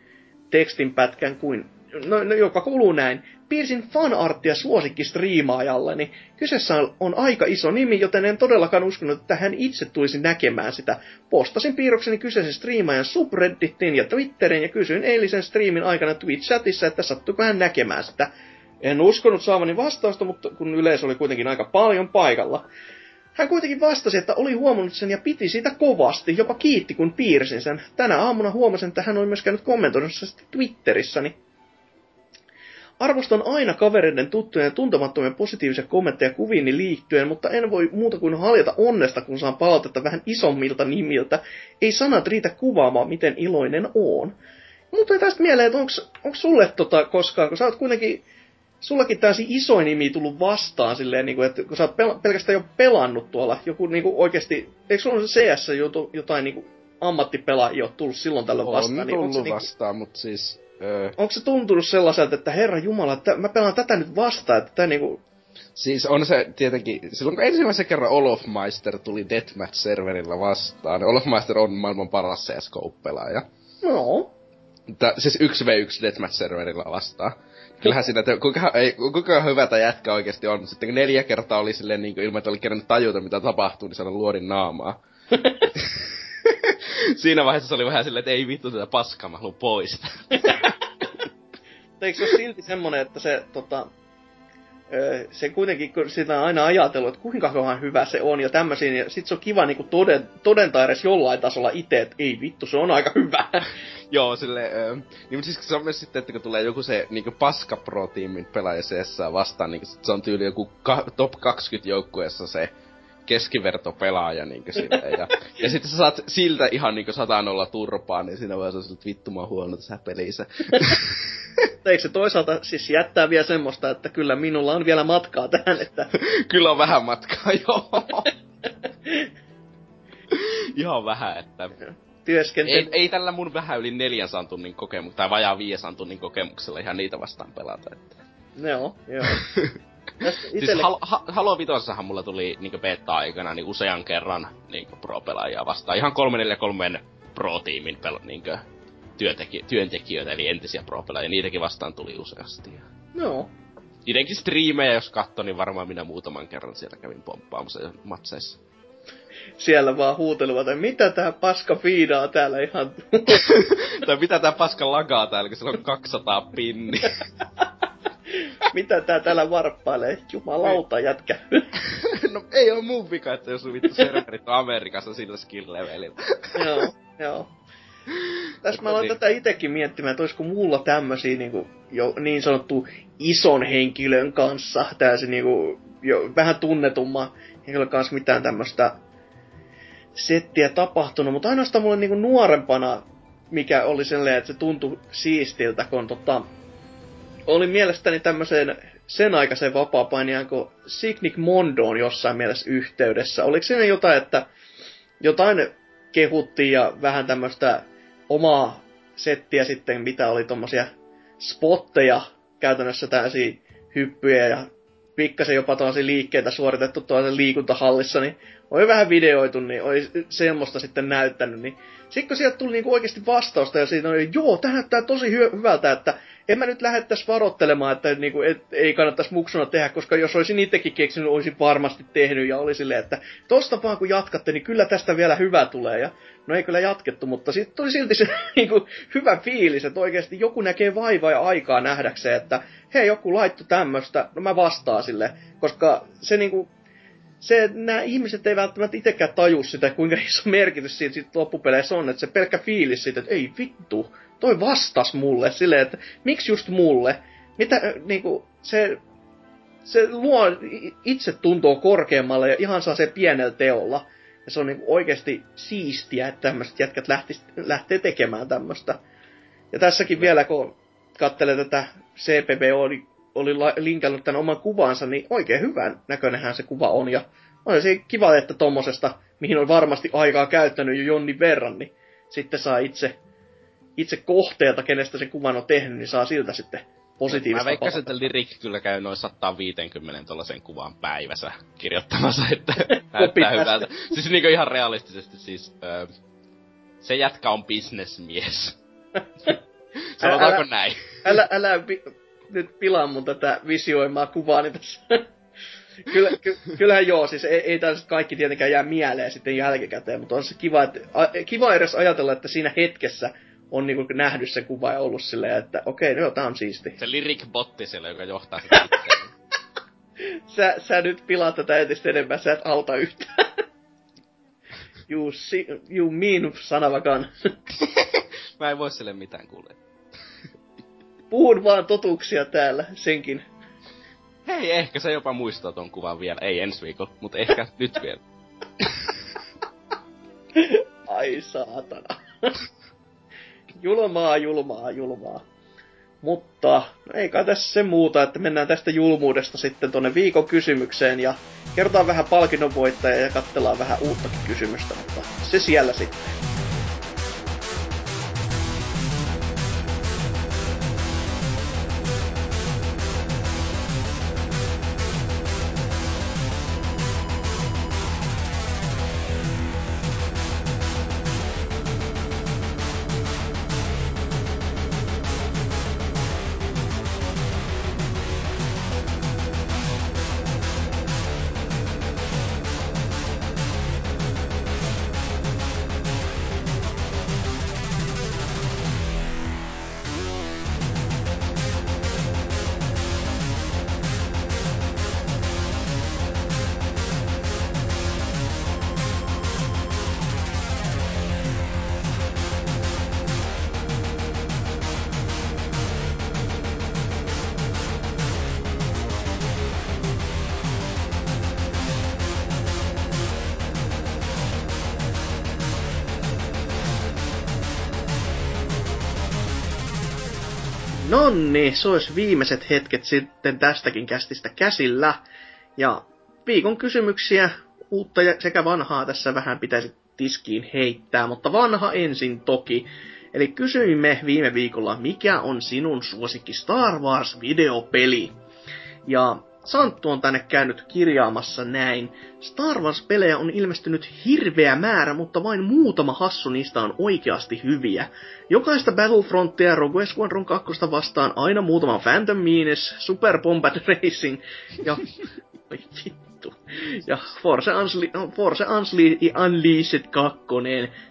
S2: tekstinpätkän kuin, no, no, joka kuuluu näin. Piirsin fanarttia suosikki striimaajalle, niin kyseessä on aika iso nimi, joten en todellakaan uskonut, että hän itse tulisi näkemään sitä. Postasin piirrokseni kyseisen striimaajan subredditin ja Twitterin ja kysyin eilisen striimin aikana Twitch-chatissa, että sattuiko hän näkemään sitä. En uskonut saavani vastausta, mutta kun yleisö oli kuitenkin aika paljon paikalla. Hän kuitenkin vastasi, että oli huomannut sen ja piti sitä kovasti, jopa kiitti kun piirsin sen. Tänä aamuna huomasin, että hän oli myös käynyt kommentoimassa sitä Twitterissä, niin Arvostan aina kavereiden tuttujen ja tuntemattomien positiivisia kommentteja kuviini liittyen, mutta en voi muuta kuin haljata onnesta, kun saan palautetta vähän isommilta nimiltä. Ei sanat riitä kuvaamaan, miten iloinen oon. Mutta tästä mieleen, että onko sulle tota koskaan, kun sä oot kuitenkin sullakin täysin iso nimi tullut vastaan silleen, niin kuin, että kun sä oot pel- pelkästään jo pelannut tuolla, joku niin kuin oikeasti, eikö sulla se CS jotain niin kuin ammattipelaajia ole tullut silloin tällöin vastaan?
S3: On
S2: niin
S3: tullut niin, vastaan, mutta siis...
S2: Öö... Onko se tuntunut sellaiselta, että herra Jumala, että mä pelaan tätä nyt vastaan, että tämä niinku...
S3: Siis on se tietenkin, silloin kun ensimmäisen kerran Olofmeister tuli Deathmatch-serverillä vastaan, Olofmeister on maailman paras CS-pelaaja.
S2: No.
S3: Tää, siis 1v1 Deathmatch-serverillä vastaan kyllähän siinä, että kuinka, ei, kuinka hyvä tämä jätkä oikeasti on. Sitten kun neljä kertaa oli silleen niin kuin, ilman, että oli kerännyt tajuta, mitä tapahtuu, niin sanon luodin naamaa. [LAUGHS] [LAUGHS] siinä vaiheessa se oli vähän silleen, että ei vittu tätä paskaa, mä haluan pois. [LAUGHS]
S2: Eikö se ole silti semmonen, että se tota, se kuitenkin, kun sitä on aina ajatellut, että kuinka kohan hyvä se on ja tämmöisiä, ja sit se on kiva niinku toden, todentaa edes jollain tasolla itse, että ei vittu, se on aika hyvä. [LAUGHS]
S3: Joo, sille, äh, niin mutta siis se on myös sitten, että kun tulee joku se niinku paska pro-tiimin pelaaja CS vastaan, niin se on tyyli joku ka- top 20 joukkueessa se keskivertopelaaja niinku silleen, ja, ja sitten sä saat siltä ihan niinku sataan olla turpaa, niin siinä on että vittu mä huono tässä pelissä. [LAUGHS]
S2: Eikö se toisaalta siis jättää vielä semmoista, että kyllä minulla on vielä matkaa tähän, että... [LAUGHS]
S3: kyllä on vähän matkaa, joo. [LAUGHS] Ihan vähän, että...
S2: Työskentely...
S3: Ei, ei tällä mun vähän yli 400 tunnin kokemuksella, tai vajaa 500 tunnin kokemuksella ihan niitä vastaan pelata, että...
S2: Joo, joo.
S3: Itelle... Siis Halo, Halo Vitossahan mulla tuli niinku beta-aikana niin usean kerran niinku pro-pelaajia vastaan. Ihan 343 pro-tiimin pel- niinku työntekijöitä, eli entisiä pro ja niitäkin vastaan tuli useasti.
S2: Joo.
S3: Niidenkin striimejä, jos katso, niin varmaan minä muutaman kerran siellä kävin pomppaamassa matseissa.
S2: Siellä vaan huutelevat, että mitä tää paska fiidaa täällä ihan... [LAUGHS]
S3: tai mitä tää paska lagaa täällä, kun sillä on 200 pinni. [LAUGHS]
S2: mitä tää täällä varppailee? Jumalauta jätkä. [LAUGHS]
S3: no ei oo mun vika, että jos vittu serverit on Amerikassa sillä skill levelillä.
S2: joo, joo. Tässä mä aloin niin. tätä itekin miettimään, että olisiko mulla tämmösiä niin, jo niin sanottu ison henkilön kanssa, täysin niin kuin, jo vähän tunnetumma henkilön kanssa mitään tämmöistä settiä tapahtunut, mutta ainoastaan mulle niin nuorempana, mikä oli sellainen, että se tuntui siistiltä, kun tota, oli mielestäni tämmöiseen sen aikaisen vapaa-painijan kuin Signik Mondoon jossain mielessä yhteydessä. Oliko siinä jotain, että jotain kehuttiin ja vähän tämmöistä omaa settiä sitten, mitä oli tommosia spotteja, käytännössä täysiä hyppyjä ja pikkasen jopa tuollaisia liikkeitä suoritettu tuollaisen liikuntahallissa, niin oli vähän videoitu, niin oli semmoista sitten näyttänyt. Niin sitten kun sieltä tuli niinku oikeasti vastausta ja siitä oli, joo, tämä näyttää tosi hy- hyvältä, että en mä nyt lähettäisi varoittelemaan, että niinku, et, ei kannattaisi muksuna tehdä, koska jos olisin itsekin keksinyt, olisin varmasti tehnyt ja oli silleen, että tosta vaan kun jatkatte, niin kyllä tästä vielä hyvä tulee. Ja no ei kyllä jatkettu, mutta sitten tuli silti se [LAUGHS] niinku, hyvä fiilis, että oikeasti joku näkee vaivaa ja aikaa nähdäkseen, että hei joku laittu tämmöstä, no mä vastaan sille, koska se niinku, se, nämä ihmiset ei välttämättä itsekään taju sitä, kuinka iso merkitys siitä, siitä loppupeleissä on, että se pelkkä fiilis siitä, että ei vittu, toi vastas mulle silleen, että miksi just mulle? Mitä, niinku, se, se luo itse tuntuu korkeammalle ja ihan saa se pienellä teolla. Ja se on niinku oikeasti siistiä, että tämmöiset jätkät lähtis, lähtee tekemään tämmöistä. Ja tässäkin vielä, kun katselee tätä CPB oli, oli linkannut tämän oman kuvansa, niin oikein hyvän näköinenhän se kuva on. Ja on se kiva, että tommosesta, mihin on varmasti aikaa käyttänyt jo Jonni verran, niin sitten saa itse itse kohteelta, kenestä sen kuvan on tehnyt, niin saa siltä sitten positiivista
S4: Mä veikkasin, että Lirik kyllä käy noin 150 tuollaisen kuvan päivässä kirjoittamassa, [LAUGHS] että näyttää hyvältä. Siis niinku ihan realistisesti siis, öö, se jätkä on bisnesmies. [LAUGHS] Sanotaanko älä, näin?
S2: Älä, älä pi, nyt pilaa mun tätä visioimaa kuvaani tässä. [LAUGHS] Kyllä, ky, kyllähän joo, siis ei, ei tällaiset kaikki tietenkään jää mieleen sitten jälkikäteen, mutta on se kiva, että, a, kiva edes ajatella, että siinä hetkessä on niinku nähnyt se kuva ja ollut silleen, että okei, okay, no tää on siisti.
S4: Se lyric botti siellä, joka johtaa sitä [LAUGHS]
S2: sä, sä nyt pilaat tätä entistä enemmän, sä et auta yhtään. [LAUGHS] you, si, you mean sanavakan.
S4: Mä en voi sille mitään kuulla.
S2: Puhun vaan totuuksia täällä, senkin.
S4: Hei, ehkä se jopa muistaa ton kuvan vielä. Ei ensi viikolla, mutta ehkä [LAUGHS] nyt vielä.
S2: Ai saatana julmaa, julmaa, julmaa. Mutta no ei kai tässä se muuta, että mennään tästä julmuudesta sitten tonne viikon kysymykseen ja kerrotaan vähän palkinnonvoittajia ja katsellaan vähän uuttakin kysymystä, mutta se siellä sitten. Se olisi viimeiset hetket sitten tästäkin kästistä käsillä. Ja viikon kysymyksiä, uutta ja sekä vanhaa tässä vähän pitäisi tiskiin heittää, mutta vanha ensin toki. Eli kysyimme viime viikolla, mikä on sinun suosikki Star Wars-videopeli? Ja Santtu on tänne käynyt kirjaamassa näin. Star Wars-pelejä on ilmestynyt hirveä määrä, mutta vain muutama hassu niistä on oikeasti hyviä. Jokaista Battlefrontia Rogue Squadron 2 vastaan aina muutama Phantom Menace, Super Bombard Racing ja... Oi vittu. Ja Force, Unsli- Force Unsli- Unleashed 2.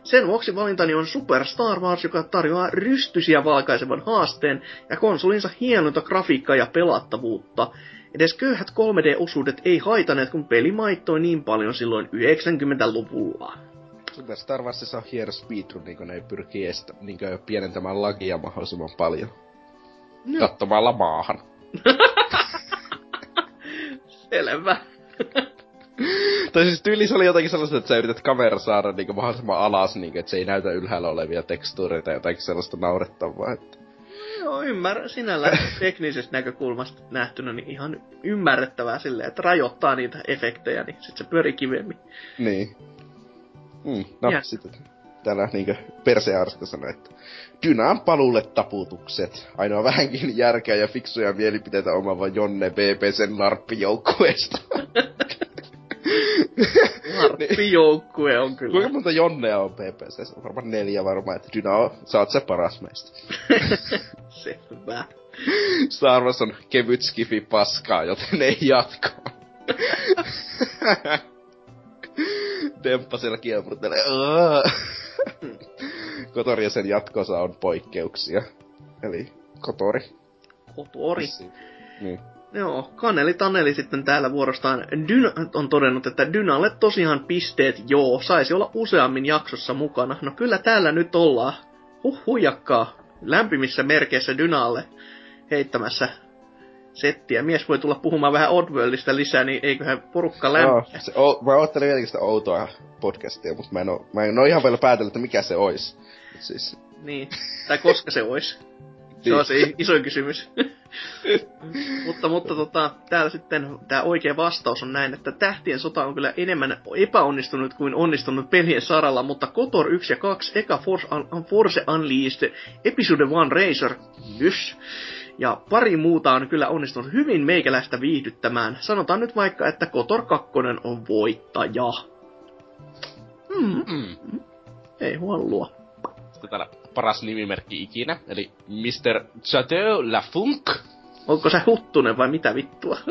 S2: Sen vuoksi valintani on Super Star Wars, joka tarjoaa rystysiä valkaisevan haasteen ja konsolinsa hienonta grafiikkaa ja pelattavuutta. Edes köyhät 3D-osuudet ei haitaneet, kun peli maittoi niin paljon silloin 90-luvulla.
S3: Super Star Warsissa on hieno speedrun, niin ne pyrkii estä, niin pienentämään lagia mahdollisimman paljon. No. Kattomalla maahan. [LAUGHS]
S2: Selvä. [LAUGHS]
S3: tai siis tyylissä oli jotakin sellaista, että sä yrität kamera saada niin mahdollisimman alas, niin että se ei näytä ylhäällä olevia tekstuureita jotakin sellaista naurettavaa. Että...
S2: Joo, ymmärrän sinällä [LAUGHS] teknisestä näkökulmasta nähtynä niin ihan ymmärrettävää silleen, että rajoittaa niitä efektejä, niin sit se pyörii kivemmin.
S3: Niin. Mm, no, ja. sitten täällä niinkö persearsta sanoi, että Dynaan paluulle taputukset. Ainoa vähänkin järkeä ja fiksuja mielipiteitä omava Jonne BBCn larppijoukkueesta. [LAUGHS]
S2: Larppijoukkue on kyllä.
S3: Kuinka monta Jonnea on PPC? Varmaan neljä varmaan, että Dyna on, sä oot se paras meistä. [LAUGHS]
S2: Selvä.
S3: Star Wars on kevyt skifi paskaa, joten ei jatko. [LAUGHS] Demppa siellä kiepurtelee. Kotori ja sen jatkosa on poikkeuksia. Eli Kotori.
S2: Kotori.
S3: Niin.
S2: Joo, Kaneli Taneli sitten täällä vuorostaan Dyna on todennut, että Dynalle tosiaan pisteet joo, saisi olla useammin jaksossa mukana. No kyllä täällä nyt ollaan. Huh, huijakkaa. Lämpimissä merkeissä Dynalle heittämässä settiä. Mies voi tulla puhumaan vähän Oddworldista lisää, niin eiköhän porukka lämpiä. No,
S3: se, o, mä ajattelin vieläkin sitä outoa podcastia, mutta mä en, oo, mä en oo ihan vielä päätellyt, että mikä se ois. Siis.
S2: Niin, tai koska se ois. Se on se iso kysymys. [LAUGHS] mutta mutta tota, täällä sitten tämä oikea vastaus on näin, että Tähtien sota on kyllä enemmän epäonnistunut kuin onnistunut pelien saralla, mutta Kotor 1 ja 2, eka Force, Un- Force Unleashed, Episode 1 Racer, yes. Ja pari muuta on kyllä onnistunut hyvin meikäläistä viihdyttämään. Sanotaan nyt vaikka, että Kotor 2 on voittaja. Mm. Mm. Ei huolua.
S4: Sitten täällä paras nimimerkki ikinä, eli Mr. Chateau La Funk.
S2: Onko se Huttunen vai mitä vittua? [LAUGHS]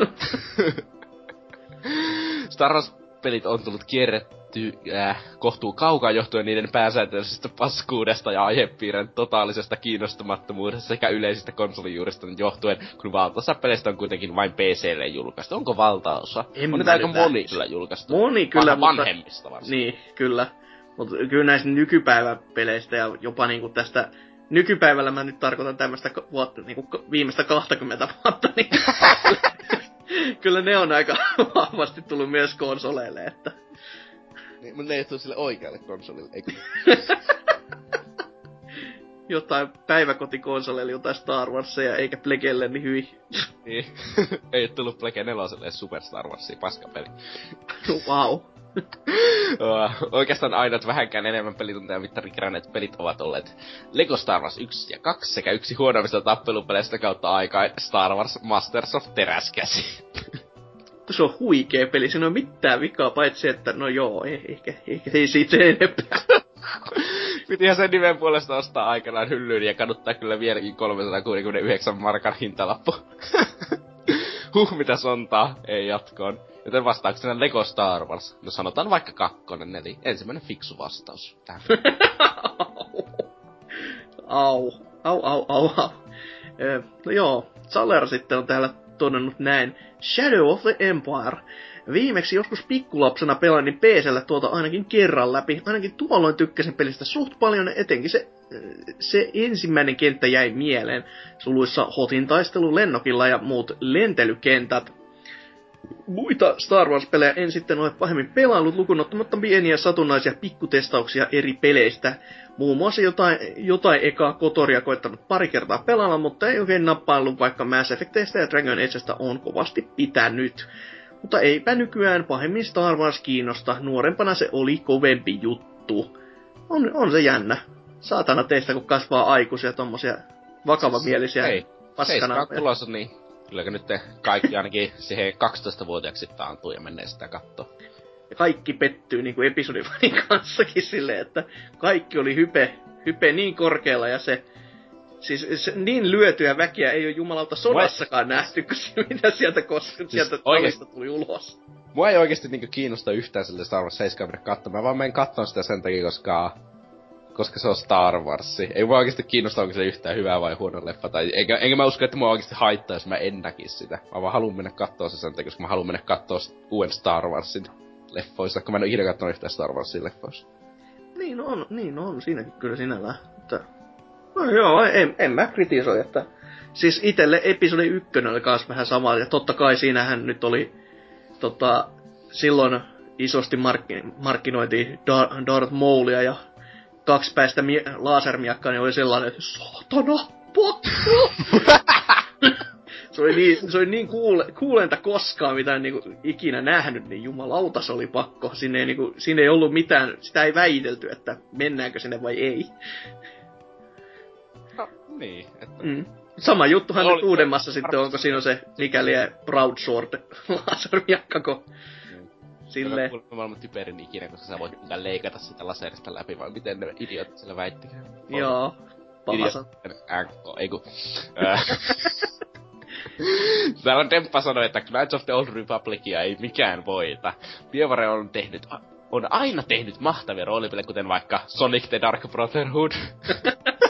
S4: Star Wars-pelit on tullut kierretty äh, kohtuu kaukaa johtuen niiden pääsääntöisestä paskuudesta ja aihepiirren totaalisesta kiinnostamattomuudesta sekä yleisistä konsolijuurista johtuen, kun valtaosa peleistä on kuitenkin vain PClle julkaistu. Onko valtaosa?
S2: En
S4: on aika moni kyllä julkaistu.
S2: Moni kyllä,
S4: mutta... vanhemmista varsin.
S2: Niin, kyllä. Mutta kyllä näistä nykypäivän peleistä ja jopa niinku tästä nykypäivällä mä nyt tarkoitan tämmöistä vuotta, niinku viimeistä 20 vuotta, niin [LAUGHS] kyllä ne on aika [LAUGHS] vahvasti tullut myös konsoleille, että...
S3: Niin, mutta ne ei tule sille oikealle konsolille, eikö? [LAUGHS]
S2: jotain päiväkotikonsoleille, jotain Star Warsia, eikä Plegelle, niin hyi.
S4: niin. ei tullut Plege neloselle Super Star Warsia, paskapeli.
S2: wow.
S4: Oikeastaan ainoat vähänkään enemmän pelitunteja mittarikeränneet pelit ovat olleet Lego Star Wars 1 ja 2 sekä yksi huonoimmista tappelupeleistä kautta aikaa Star Wars Masters of Teräskäsi.
S2: se on huikea peli, siinä on mitään vikaa, paitsi että no joo, ehkä, ehkä ei siitä enempää.
S4: Pitihän sen nimen puolesta ostaa aikanaan hyllyyn ja kaduttaa kyllä vieläkin 369 markan hintalappu. Huh, mitä sontaa, ei jatkoon. Joten vastauksena Lego Star Wars. No sanotaan vaikka kakkonen, eli ensimmäinen fiksu vastaus. [LAUGHS]
S2: au. Au, au, au, au. no joo, Saler sitten on täällä todennut näin. Shadow of the Empire. Viimeksi joskus pikkulapsena pelasin PCllä tuota ainakin kerran läpi. Ainakin tuolloin tykkäsin pelistä suht paljon, etenkin se, se ensimmäinen kenttä jäi mieleen. Suluissa Hotin taistelu lennokilla ja muut lentelykentät. Muita Star Wars-pelejä en sitten ole pahemmin pelaillut lukunottamatta pieniä satunnaisia pikkutestauksia eri peleistä. Muun muassa jotain, jotain ekaa kotoria koittanut pari kertaa pelailla, mutta ei oikein nappaillut, vaikka Mass Effecteistä ja Dragon Ageista on kovasti pitänyt. Mutta eipä nykyään pahemmin Star Wars kiinnosta, nuorempana se oli kovempi juttu. On, on se jännä. Saatana teistä, kun kasvaa aikuisia tommosia vakavamielisiä
S4: siis, paskana. tulossa, niin kylläkö nyt kaikki ainakin siihen 12-vuotiaaksi taantuu ja menee sitä kattoa.
S2: Ja kaikki pettyy niin kuin episodivanin kanssakin silleen, että kaikki oli hype, hype niin korkealla ja se Siis niin lyötyä väkeä ei ole jumalauta sodassakaan Mua... nähty, kun se, mitä sieltä, koska siis sieltä oikeasti, tuli ulos.
S3: Mua ei oikeasti niinku kiinnosta yhtään sille Star Wars 7 mennä katsomaan. Mä vaan menen katsomaan sitä sen takia, koska koska se on Star Wars. Ei mua oikeasti kiinnosta, onko se yhtään hyvää vai huono leffa. Tai, eikä, enkä mä usko, että mua oikeasti haittaa, jos mä en näkisi sitä. Mä vaan haluan mennä kattoo se sen takia, koska mä haluan mennä kattoo uuden Star Warsin leffoista, kun mä en ole ikinä katsonut yhtään Star Warsin leffoista.
S2: Niin on, niin on, siinäkin kyllä sinällään. Mutta... No joo, en, en mä kritisoi, että... Siis itelle episodi ykkönen oli kans vähän sama, ja totta kai siinähän nyt oli tota, silloin isosti markki, markkinoitiin Dar- Darth Maulia ja kaksipäistä mi- lasermiakkaa, niin oli sellainen, että saatana, pakko! [LAUGHS] se oli niin, se oli niin kuule, kuulenta koskaan, mitä en niinku ikinä nähnyt, niin jumalauta se oli pakko. Sinne ei, niinku, sinne ei ollut mitään, sitä ei väitelty, että mennäänkö sinne vai ei.
S4: Niin, että...
S2: Mm. Sama juttuhan oli, nyt uudemmassa sitten, onko siinä se mikäli Broadsword lasermiakka, kun Sille...
S4: Tämä on maailman typerin ikinä, koska sä voit leikata sitä laserista läpi, vai miten ne idiot siellä väittikään.
S2: Joo. Paha
S3: Ei kun... Täällä on Demppa sanoi, että Knights of the Old Republicia ei mikään voita. Bioware on tehnyt on aina tehnyt mahtavia roolipelejä, kuten vaikka Sonic the Dark Brotherhood. [LAUGHS]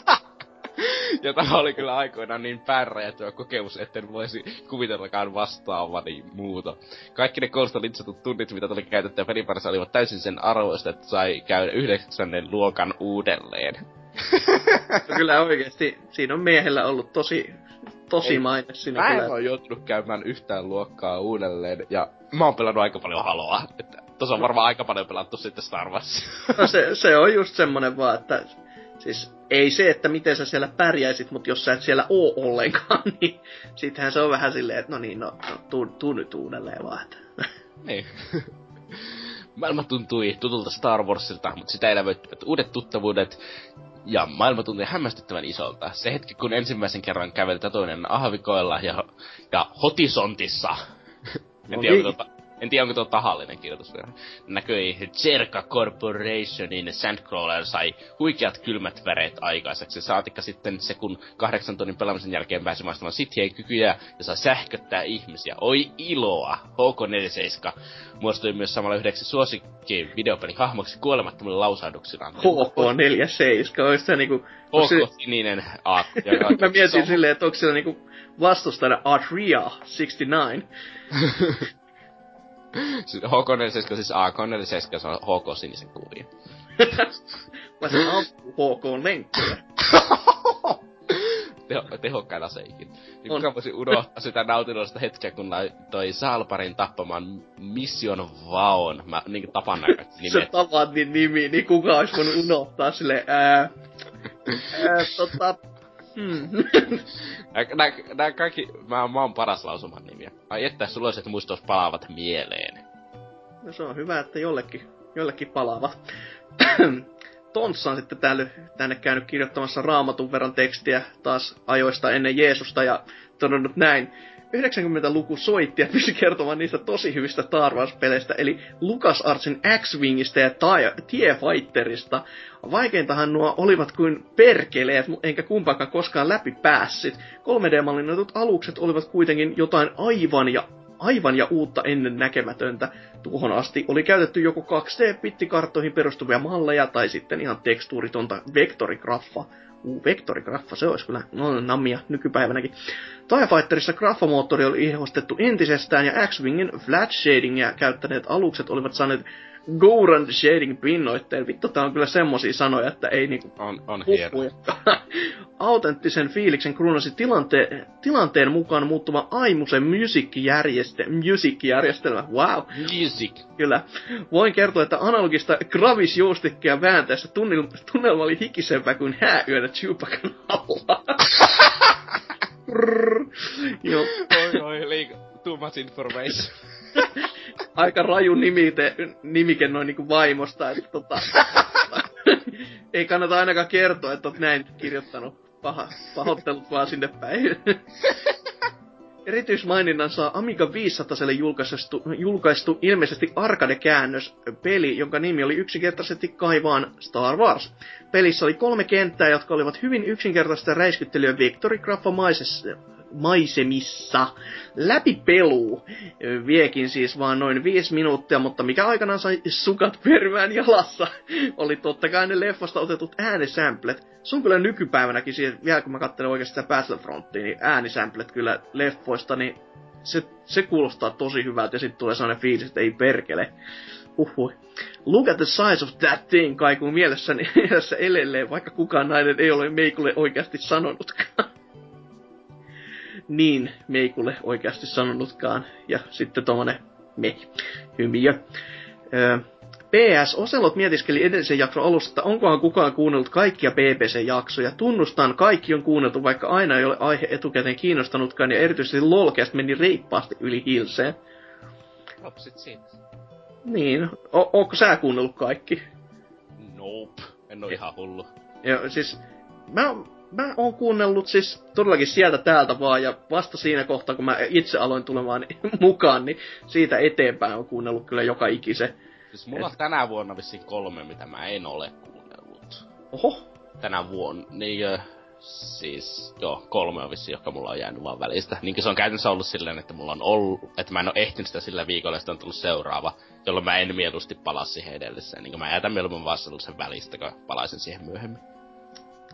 S3: ja tämä oli kyllä aikoinaan niin päärräjätyä kokemus, etten voisi kuvitellakaan vastaavani muuta. Kaikki ne koosta litsatut tunnit, mitä tuli käytettyä peliparissa, olivat täysin sen arvoista, että sai käydä yhdeksännen luokan uudelleen.
S2: no kyllä oikeesti, siinä on miehellä ollut tosi, tosi maine siinä
S3: Mä en ole joutunut käymään yhtään luokkaa uudelleen, ja mä oon pelannut aika paljon haloa, että Tuossa on varmaan aika paljon pelattu sitten Star Wars.
S2: No se, se on just semmonen vaan, että siis ei se, että miten sä siellä pärjäisit, mutta jos sä et siellä oo ollenkaan, [LAUGHS] niin sittenhän se on vähän silleen, että no niin, no, no tuu, tuu nyt uudelleen vaan. [LAUGHS]
S3: Niin. Maailma tuntui tutulta Star Warsilta, mutta sitä elävöittivät uudet tuttavuudet, ja maailma tuntui hämmästyttävän isolta. Se hetki, kun ensimmäisen kerran käveltä toinen ahvikoilla ja, ja hotisontissa. [LAUGHS] en no tiedä, niin. En tiedä, onko tuo tahallinen kirjoitus vielä. Näköi Jerka Corporationin Sandcrawler sai huikeat kylmät väreet aikaiseksi. Saatikka sitten se, kun kahdeksan tunnin pelaamisen jälkeen pääsi maistamaan sitien kykyjä ja sai sähköttää ihmisiä. Oi iloa! HK47 muostui myös samalla yhdeksi suosikkiin videopelihahmoksi kuolemattomille lausahduksillaan.
S2: HK47, olisi se niinku...
S3: HK-sininen A. [LAUGHS]
S2: Mä mietin silleen, että onko siellä niinku vastustajana Adria 69. [LAUGHS]
S3: H47, siis A47, se on HK sinisen kuvia.
S2: Vai se ampuu HK lenkkiä.
S3: Teho, tehokkain ase ikinä. Niin kuka voisi unohtaa sitä nautinnollista hetkeä, kun toi Salparin tappamaan Mission Vaon. Mä niin tapan näkö [LAUGHS]
S2: nimet. Se tavan niin nimi, niin kuka olisi voinut unohtaa sille ää... ää tota, [LAUGHS]
S3: Nää, nää, kaikki, mä, mä oon paras lausuman nimiä. Ai että suloiset muistos palaavat mieleen.
S2: No se on hyvä, että jollekin, jollekin palaavat. [CLEARS THROAT] Tonssa on sitten täällä, tänne käynyt kirjoittamassa raamatun verran tekstiä taas ajoista ennen Jeesusta ja todennut näin. 90-luku soitti ja pysyi kertomaan niistä tosi hyvistä Star Wars-peleistä, eli LucasArtsin X-Wingistä ja TIE Fighterista. Vaikeintahan nuo olivat kuin perkeleet, enkä kumpaakaan koskaan läpi päässyt. 3D-mallinnetut alukset olivat kuitenkin jotain aivan ja aivan ja uutta ennen näkemätöntä. Tuohon asti oli käytetty joko 2D-pittikarttoihin perustuvia malleja tai sitten ihan tekstuuritonta vektorigraffa Uh, vektorigraffa, se olisi kyllä no, nammia nykypäivänäkin. TIE Fighterissa graffamoottori oli ihostettu entisestään ja X-Wingin flat shadingia käyttäneet alukset olivat saaneet Gourand Shading pinnoitteen. Vittu, tää on kyllä semmosia sanoja, että ei niinku...
S3: On, on. [LAUGHS]
S2: Autenttisen fiiliksen kruunasi tilante- tilanteen mukaan muuttuva Aimusen musiikkijärjestelmä. Wow.
S3: Music.
S2: Kyllä. Voin kertoa, että analogista gravisjoustikkia vääntäessä tunnelma oli hikisempää kuin hääyönä Chewbacan alla. [LAUGHS]
S3: Joo. Oi, oi, liika, too much information.
S2: Aika raju nimite, nimike noin niinku vaimosta, että tota, ei kannata ainakaan kertoa, että oot näin kirjoittanut. Paha, pahoittelut vaan sinne päin. Erityismaininnan saa Amiga 500 julkaistu, julkaistu ilmeisesti arcade-käännös peli, jonka nimi oli yksinkertaisesti kaivaan Star Wars. Pelissä oli kolme kenttää, jotka olivat hyvin yksinkertaista räiskyttelyä Victory maisemissa. Läpi peluu viekin siis vaan noin viisi minuuttia, mutta mikä aikanaan sai sukat permään jalassa, oli totta kai ne leffasta otetut äänisämplet. Se on kyllä nykypäivänäkin, siis vielä kun mä katselen oikeasti sitä Battlefrontia, niin äänisämplet kyllä leffoista, niin se, se kuulostaa tosi hyvältä ja sitten tulee sellainen fiilis, että ei perkele. Uhuh. Look at the size of that thing kaikuu mielessäni mielessä edelleen, vaikka kukaan nainen ei ole meikulle oikeasti sanonutkaan niin Meikulle oikeasti sanonutkaan. Ja sitten tommonen me, hymiö. Öö, PS, Oselot mietiskeli edellisen jakson alussa, että onkohan kukaan kuunnellut kaikkia BBC-jaksoja. Tunnustan, kaikki on kuunneltu, vaikka aina ei ole aihe etukäteen kiinnostanutkaan, ja erityisesti Lolcast meni reippaasti yli hilseen.
S3: Lapsit siitä.
S2: Niin, o- onko sä kuunnellut kaikki?
S3: Nope, en oo ihan hullu.
S2: Ja siis, mä mä oon kuunnellut siis todellakin sieltä täältä vaan, ja vasta siinä kohtaa, kun mä itse aloin tulemaan [LAUGHS] mukaan, niin siitä eteenpäin on kuunnellut kyllä joka ikise.
S3: Siis mulla Et... on tänä vuonna vissiin kolme, mitä mä en ole kuunnellut.
S2: Oho.
S3: Tänä vuonna, niin siis, joo, kolme on vissi, jotka mulla on jäänyt vaan välistä. Niin se on käytännössä ollut silleen, että mulla on ollut, että mä en oo ehtinyt sitä sillä viikolla, ja sitten on tullut seuraava, jolloin mä en mieluusti palaa siihen edelliseen. Niin mä jätän mieluummin vaan sen välistä, kun palaisin siihen myöhemmin.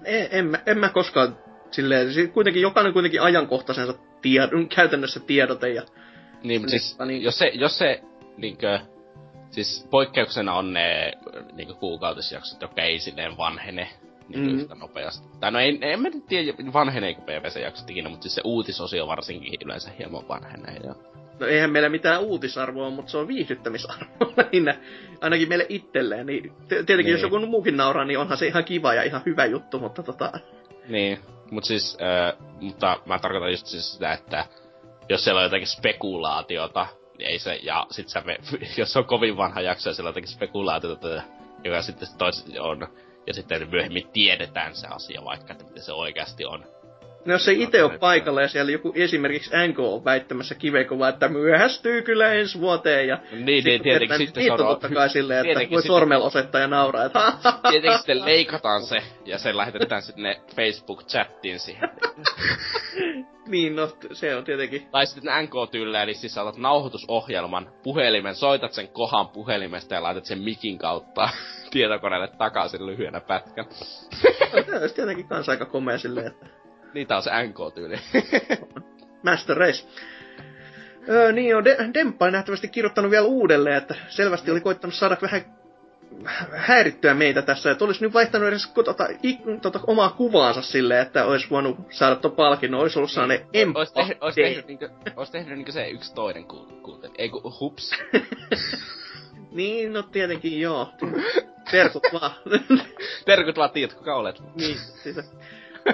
S2: En, en, mä, en mä koskaan silleen, kuitenkin jokainen kuitenkin ajankohtaisensa tiedon, käytännössä tiedote ja...
S3: Niin, siis, niin, jos se, jos se niinkö, siis poikkeuksena on ne niinkö kuukautisjaksot, jotka ei silleen vanhene niin mm. yhtä nopeasti. Tai no ei, en mä tiedä vanheneeko PVC-jaksot ikinä, mutta siis se uutisosio varsinkin yleensä hieman vanhenee. Ja...
S2: No eihän meillä mitään uutisarvoa, mutta se on viihdyttämisarvoa [LAUGHS] lähinnä. Ainakin meille itselleen. Niin, tietenkin niin. jos joku muukin nauraa, niin onhan se ihan kiva ja ihan hyvä juttu, mutta tota...
S3: Niin, mutta siis, äh, mutta mä tarkoitan just siis sitä, että jos siellä on jotakin spekulaatiota, niin ei se, ja sit sä me, [LAUGHS] jos se on kovin vanha jakso ja siellä on jotakin spekulaatiota, joka sitten tois on ja sitten myöhemmin tiedetään se asia vaikka, että miten se oikeasti on.
S2: No jos se itse on paikalla ja siellä joku esimerkiksi NK on väittämässä kivekovaa, että myöhästyy kyllä ensi vuoteen ja...
S3: Niin, niin tietenkin sitten
S2: se on... totta kai silleen, että voi sormella osoittaa ja nauraa, että [LAUGHS]
S3: Tietenkin sitten leikataan se ja se lähetetään sinne Facebook-chattiin siihen. [LAUGHS]
S2: niin, no se on tietenkin.
S3: Tai sitten NK-tyyllä, eli siis saatat nauhoitusohjelman puhelimen, soitat sen kohan puhelimesta ja laitat sen mikin kautta [LAUGHS] tietokoneelle takaisin lyhyenä pätkän.
S2: Tämä olisi tietenkin kans aika komea silleen, että...
S3: Niitä on se NK-tyyli. [LAUGHS]
S2: Master Race. Öö, niin on, De- Demppa on nähtävästi kirjoittanut vielä uudelleen, että selvästi oli koittanut saada vähän häirittyä meitä tässä, että olisi nyt vaihtanut edes tota, ik, tota, omaa kuvaansa silleen, että olisi voinut saada tuon palkinnon, olisi ollut sellainen emppa. Olisi tehnyt,
S3: olis tehnyt, niinkö, olis tehnyt niinkö se yksi toinen kuunteli. Ei kun hups. [LAUGHS]
S2: niin, no tietenkin joo. Terkut vaan. [LAUGHS]
S3: Terkut vaan, tiedät kuka olet.
S2: niin, siis,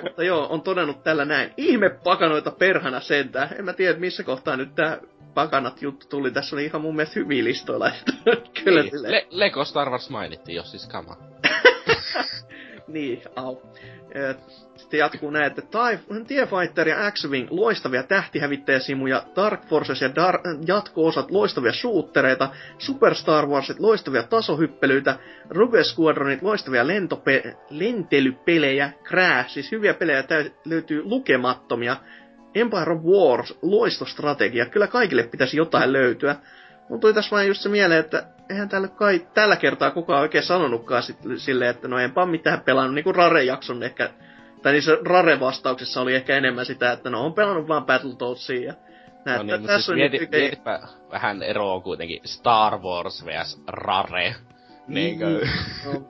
S2: mutta joo, on todennut tällä näin. Ihme pakanoita perhana sentään. En mä tiedä, missä kohtaa nyt tää pakanat juttu tuli. Tässä oli ihan mun mielestä hyviä listoilla. [LAUGHS]
S3: Kyllä niin. Le- Lego Star Wars mainittiin, jos siis kama. [LAUGHS]
S2: niin, au. Sitten jatkuu näin, että TIE Fighter ja X-Wing loistavia tähtihävittäjäsimuja, Dark Forces ja Dar- jatko-osat loistavia shootereita, Super Star Warsit loistavia tasohyppelyitä, Rogue Squadronit loistavia lentope- lentelypelejä, Crash, siis hyviä pelejä täy- löytyy lukemattomia, Empire of Wars, loistostrategia, kyllä kaikille pitäisi jotain löytyä. Mun tuli tässä vain just se mieleen, että eihän tällä, kai, tällä kertaa kukaan oikein sanonutkaan sit, silleen, että no enpä mitään pelannut, niin kuin Rare-jakson ehkä, tai niissä Rare-vastauksissa oli ehkä enemmän sitä, että no on pelannut vaan Battletoadsia ja
S3: näin, no niin, tässä siis on mieti, nyt... mietipä vähän eroa kuitenkin. Star Wars vs. Rare. Niin, niin,
S2: no,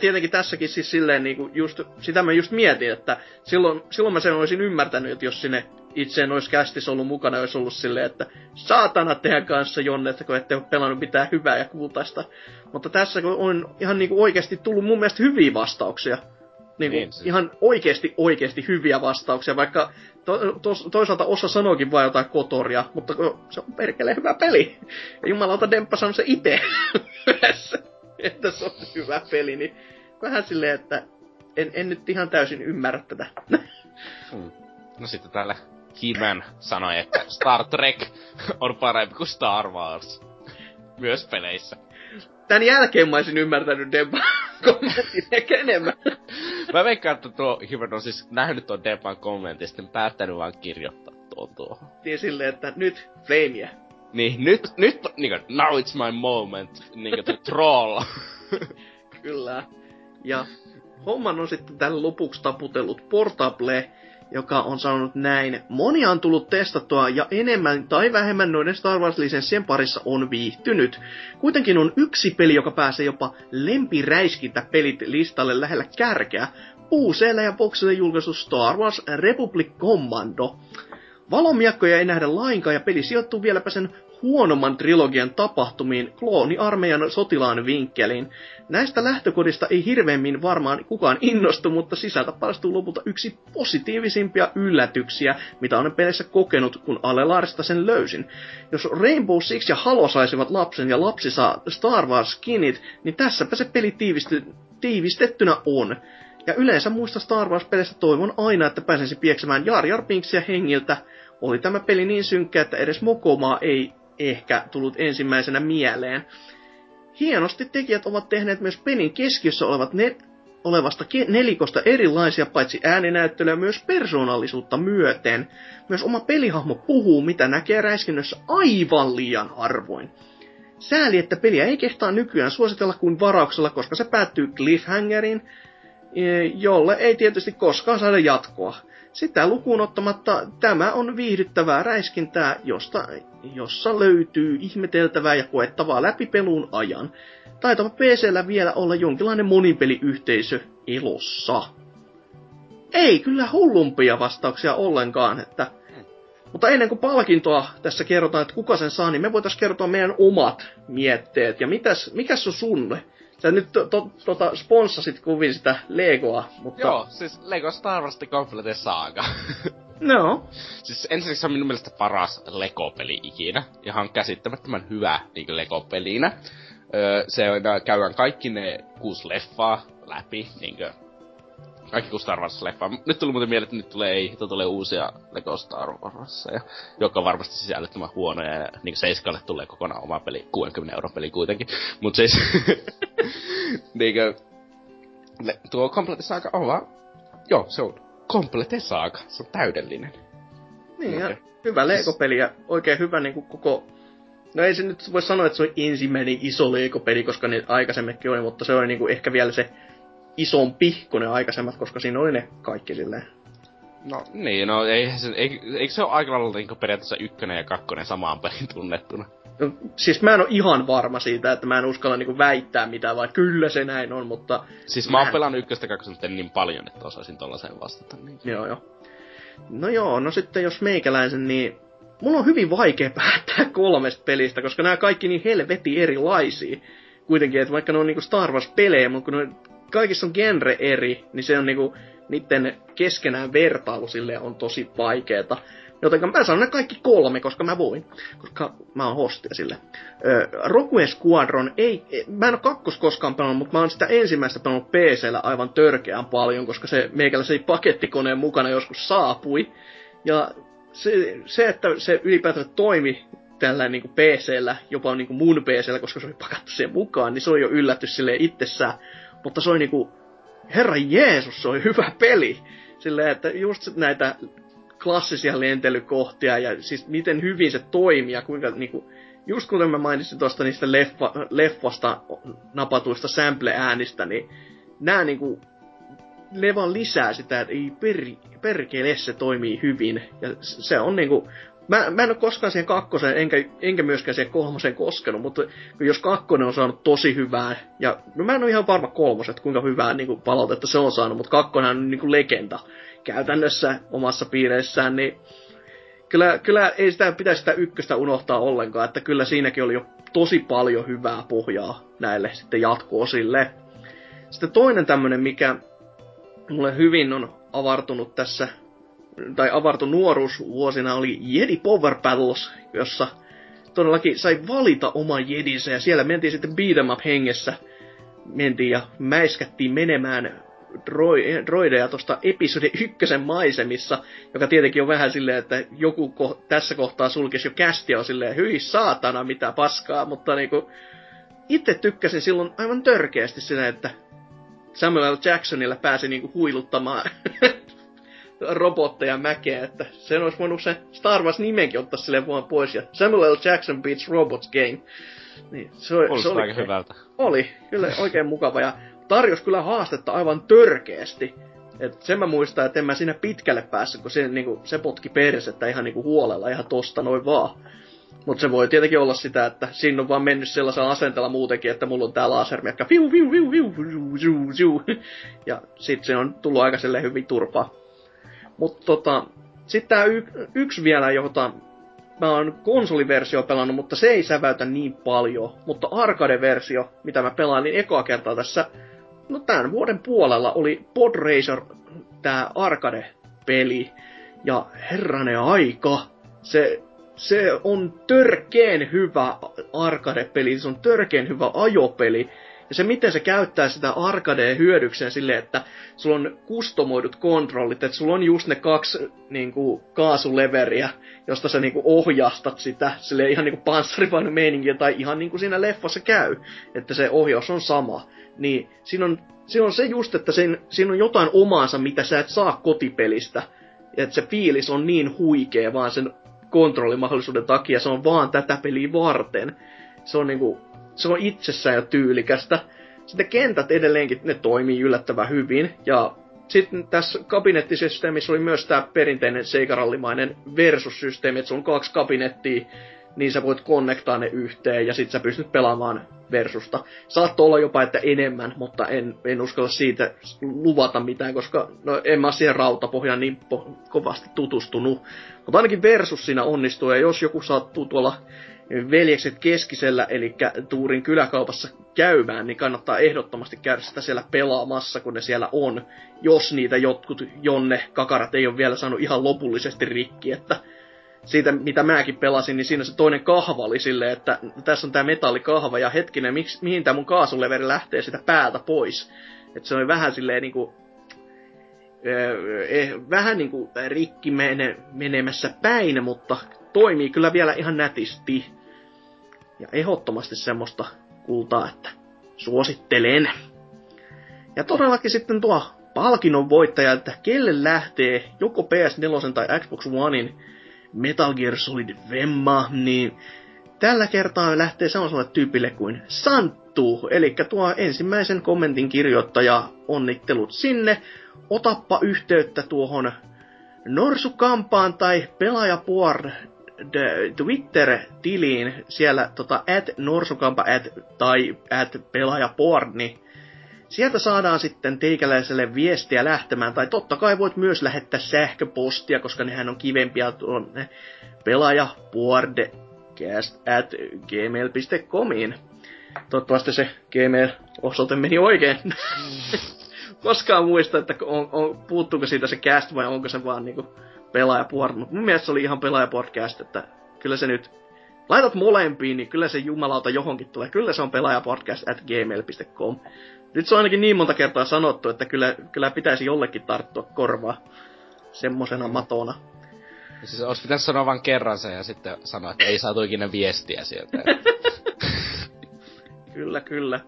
S2: tietenkin tässäkin siis silleen niinku just, sitä mä just mietin, että silloin, silloin mä sen olisin ymmärtänyt, että jos sinne itse en olisi kästissä ollut mukana, olisi ollut silleen, että saatana tehdä kanssa Jonne, että kun ette ole pelannut mitään hyvää ja kultaista. Mutta tässä kun on ihan niinku oikeasti tullut mun mielestä hyviä vastauksia. Niinku niin, siis. ihan oikeasti oikeasti hyviä vastauksia, vaikka to, to, toisaalta osa sanoikin vain jotain kotoria, mutta se on perkele hyvä peli. Ja jumalauta Demppa sanoi se itse. [LAUGHS] että se on hyvä peli, niin vähän silleen, että en, en nyt ihan täysin ymmärrä tätä.
S3: Hmm. No sitten täällä Himen sanoi, että Star Trek on parempi kuin Star Wars. Myös peleissä.
S2: Tän jälkeen mä olisin ymmärtänyt Deban [LAUGHS] kommentin ehkä enemmän.
S3: mä veikkaan, että tuo Himen on siis nähnyt tuon Deban kommentin ja sitten päättänyt vaan kirjoittaa tuon tuohon.
S2: Niin silleen, että nyt Flamea.
S3: Niin, nyt, nyt, niinku, now it's my moment, niinku to troll. [LAUGHS]
S2: Kyllä. Ja homman on sitten tällä lopuksi taputellut Portable, joka on sanonut näin. Monia on tullut testattua ja enemmän tai vähemmän noiden Star Wars-lisenssien parissa on viihtynyt. Kuitenkin on yksi peli, joka pääsee jopa lempiräiskintä pelit listalle lähellä kärkeä. Puuseellä ja Boxille julkaistu Star Wars Republic Commando. Valomiakkoja ei nähdä lainkaan ja peli sijoittuu vieläpä sen huonomman trilogian tapahtumiin klooniarmeijan sotilaan vinkkeliin. Näistä lähtökodista ei hirveämmin varmaan kukaan innostu, mutta sisältä paljastuu lopulta yksi positiivisimpia yllätyksiä, mitä olen peleissä kokenut, kun Alelaarista sen löysin. Jos Rainbow Six ja Halo saisivat lapsen ja lapsi saa Star Wars skinit, niin tässäpä se peli tiivisty, tiivistettynä on. Ja yleensä muista Star Wars-peleistä toivon aina, että pääsisi pieksemään Jar Jar Pinksia hengiltä. Oli tämä peli niin synkkä, että edes Mokomaa ei ehkä tullut ensimmäisenä mieleen. Hienosti tekijät ovat tehneet myös pelin keskiössä olevat ne olevasta nelikosta erilaisia paitsi ääninäyttelyä myös persoonallisuutta myöten. Myös oma pelihahmo puhuu, mitä näkee räiskinnössä aivan liian harvoin. Sääli, että peliä ei kehtaa nykyään suositella kuin varauksella, koska se päättyy cliffhangerin, e, jolle ei tietysti koskaan saada jatkoa. Sitä lukuun ottamatta tämä on viihdyttävää räiskintää, josta, jossa löytyy ihmeteltävää ja koettavaa läpi peluun ajan. Taitava PCllä vielä olla jonkinlainen monipeliyhteisö elossa. Ei kyllä hullumpia vastauksia ollenkaan, että... Mutta ennen kuin palkintoa tässä kerrotaan, että kuka sen saa, niin me voitaisiin kertoa meidän omat mietteet. Ja mitäs, mikäs on sunne? Sä nyt to, to, tota, sponssasit kuvin sitä Legoa, mutta...
S4: Joo, siis Lego Star Wars The Complete Saga. [LAUGHS]
S2: no.
S4: Siis ensinnäkin se on minun mielestä paras Lego-peli ikinä. Ihan käsittämättömän hyvä niin Lego-pelinä. Öö, se on, käydään kaikki ne kuusi leffaa läpi, niinkö kaikki kuin Star Wars leffa. Nyt tuli muuten mieleen, että nyt tulee, ei, tulee uusia Lego Star ja joka on varmasti sisällöttömän huonoja, ja niin Seiskalle tulee kokonaan oma peli, 60 euron peli kuitenkin. Mut siis, [LAUGHS] niinkö, le, tuo Complete Saga on vaan, joo, se on Complete Saga, se on täydellinen.
S2: Niin, ja hyvä Lego-peli ja oikein hyvä niinku koko No ei se nyt voi sanoa, että se on ensimmäinen iso Lego-peli, koska ne aikaisemminkin oli, mutta se oli niinku ehkä vielä se isompi kuin ne aikaisemmat, koska siinä oli ne kaikki silleen.
S4: No niin, no ei, se, ei, eikö se ole aika lailla niin periaatteessa ykkönen ja kakkonen samaan pelin tunnettuna?
S2: No, siis mä en ole ihan varma siitä, että mä en uskalla niinku väittää mitään, vai kyllä se näin on, mutta...
S4: Siis mä, mä oon pelannut ykköstä kakkosta niin paljon, että osaisin tollaseen vastata. Niin.
S2: Joo, joo. No joo, no sitten jos meikäläisen, niin mulla on hyvin vaikea [LAUGHS] päättää kolmesta pelistä, koska nämä kaikki niin helveti erilaisia. Kuitenkin, että vaikka ne on niinku Star Wars-pelejä, mutta kun ne kaikissa on genre eri, niin se on niinku, niiden keskenään vertailu sille on tosi vaikeeta. Joten mä sanon ne kaikki kolme, koska mä voin. Koska mä oon hostia sille. Öö, Rogue Squadron ei... Mä en oo kakkos koskaan pelannut, mutta mä oon sitä ensimmäistä pelannut PCllä aivan törkeän paljon, koska se meikällä pakettikoneen mukana joskus saapui. Ja se, se että se ylipäätään toimi tällä niin PCllä, jopa niin kuin mun PCllä, koska se oli pakattu siihen mukaan, niin se oli jo yllätys sille itsessään. Mutta se oli niinku, herra Jeesus, se oli hyvä peli. Silleen, että just näitä klassisia lentelykohtia ja siis miten hyvin se toimii ja kuinka niinku, just kuten mä mainitsin tuosta niistä leffa, leffasta napatuista sample-äänistä, niin nämä niinku, ne vaan lisää sitä, että ei per, perkele se toimii hyvin. Ja se on niinku, Mä, mä en ole koskaan siihen kakkoseen, enkä, enkä myöskään siihen kolmoseen koskenut, mutta jos kakkonen on saanut tosi hyvää, ja no mä en ole ihan varma kolmoset, kuinka hyvää niin kuin palautetta se on saanut, mutta kakkonen on niin kuin legenda käytännössä omassa piireissään, niin kyllä, kyllä ei sitä pitäisi sitä ykköstä unohtaa ollenkaan, että kyllä siinäkin oli jo tosi paljon hyvää pohjaa näille sitten jatko-osille. Sitten toinen tämmönen, mikä mulle hyvin on avartunut tässä tai avartu nuoruusvuosina oli Jedi Power Battles, jossa todellakin sai valita oman jedinsä ja siellä mentiin sitten beat'em up hengessä. Mentiin ja mäiskättiin menemään droideja tuosta episode ykkösen maisemissa, joka tietenkin on vähän silleen, että joku ko- tässä kohtaa sulkisi jo kästiä on silleen, hyi saatana, mitä paskaa, mutta niinku, itse tykkäsin silloin aivan törkeästi sitä, että Samuel. Jacksonilla pääsi niinku huiluttamaan [LAUGHS] robotteja mäkeä, että sen olisi voinut se Star Wars nimenkin ottaa sille vaan pois, ja Samuel. Jackson Beats Robots Game.
S4: Niin, se, se oli aika hyvältä.
S2: Oli, kyllä oikein mukava, ja tarjosi kyllä haastetta aivan törkeästi. Et sen mä muistan, että en mä siinä pitkälle päässyt, kun se, niinku, se potki persettä ihan niinku huolella, ihan tosta noin vaan. Mutta se voi tietenkin olla sitä, että siinä on vaan mennyt sellaisella asenteella muutenkin, että mulla on tää lasermiekka, fiu, fiu, fiu, fiu, fiu, fiu, fiu. Ja sit se on tullut aika hyvin turpaa. Mutta tota, sitten tää y- yksi vielä, jota mä oon konsoliversio pelannut, mutta se ei säväytä niin paljon. Mutta arcade-versio, mitä mä pelailin ekoa kertaa tässä, no tämän vuoden puolella oli Podracer, tää arcade-peli. Ja herranen aika, se, se on törkeen hyvä arcade-peli, se on törkeen hyvä ajopeli. Ja se, miten se käyttää sitä arcadea hyödykseen silleen, että sulla on kustomoidut kontrollit, että sulla on just ne kaksi niin kuin, kaasuleveriä, josta sä niin kuin, ohjastat sitä, sille ihan niin panssarivainen meininkiä, tai ihan niin kuin siinä leffassa käy, että se ohjaus on sama. Niin siinä on, siinä on se just, että siinä, siinä on jotain omaansa, mitä sä et saa kotipelistä. Että se fiilis on niin huikea vaan sen kontrollimahdollisuuden takia, se on vaan tätä peliä varten. Se on niinku, se on itsessään jo tyylikästä. Sitten kentät edelleenkin, ne toimii yllättävän hyvin, ja sitten tässä kabinettisysteemissä oli myös tämä perinteinen seikarallimainen versus-systeemi, että sulla on kaksi kabinettia, niin sä voit konnektaa ne yhteen ja sitten sä pystyt pelaamaan versusta. Saattoi olla jopa, että enemmän, mutta en, en uskalla siitä luvata mitään, koska no, en mä siihen rautapohjaan niin po- kovasti tutustunut. Mutta ainakin versus siinä onnistuu, ja jos joku sattuu tuolla veljekset keskisellä, eli Tuurin kyläkaupassa käymään, niin kannattaa ehdottomasti käydä sitä siellä pelaamassa, kun ne siellä on. Jos niitä jotkut jonne kakarat ei ole vielä saanut ihan lopullisesti rikki, että siitä, mitä mäkin pelasin, niin siinä se toinen kahva oli silleen, että tässä on tämä metallikahva, ja hetkinen, miksi, mihin tämä mun kaasuleveri lähtee sitä päältä pois. Että se oli vähän silleen niinku, eh, vähän niinku rikki mene, menemässä päin, mutta toimii kyllä vielä ihan nätisti. Ja ehdottomasti semmoista kultaa, että suosittelen. Ja todellakin sitten tuo palkinnon voittaja, että kelle lähtee joko PS4 tai Xbox Onein Metal Gear Solid Vemma, niin tällä kertaa lähtee sellaiselle tyypille kuin Santtu, eli tuo ensimmäisen kommentin kirjoittaja, onnittelut sinne. Otappa yhteyttä tuohon Norsukampaan tai pelaajapuor Twitter-tiliin, siellä tota, at norsukampa at, tai at pelaajaporn, niin Sieltä saadaan sitten teikäläiselle viestiä lähtemään, tai totta kai voit myös lähettää sähköpostia, koska nehän on kivempiä tuonne pelaajapuardecast at gmail.comiin. Toivottavasti se Gmail-osoite meni oikein. [LAUGHS] Koskaan muista, että on, on, puuttuuko siitä se cast vai onko se vaan niinku pelaajapuard. Mutta mun mielestä se oli ihan pelaajapodcast, että kyllä se nyt laitat molempiin, niin kyllä se jumalauta johonkin tulee. Kyllä se on pelaajapodcast at gmail.com. Nyt se on ainakin niin monta kertaa sanottu, että kyllä, kyllä pitäisi jollekin tarttua korvaa semmosena matona.
S3: Siis olisi pitänyt sanoa vain kerran sen ja sitten sanoa, että ei saatu ikinä viestiä sieltä. [LAUGHS]
S2: kyllä, kyllä.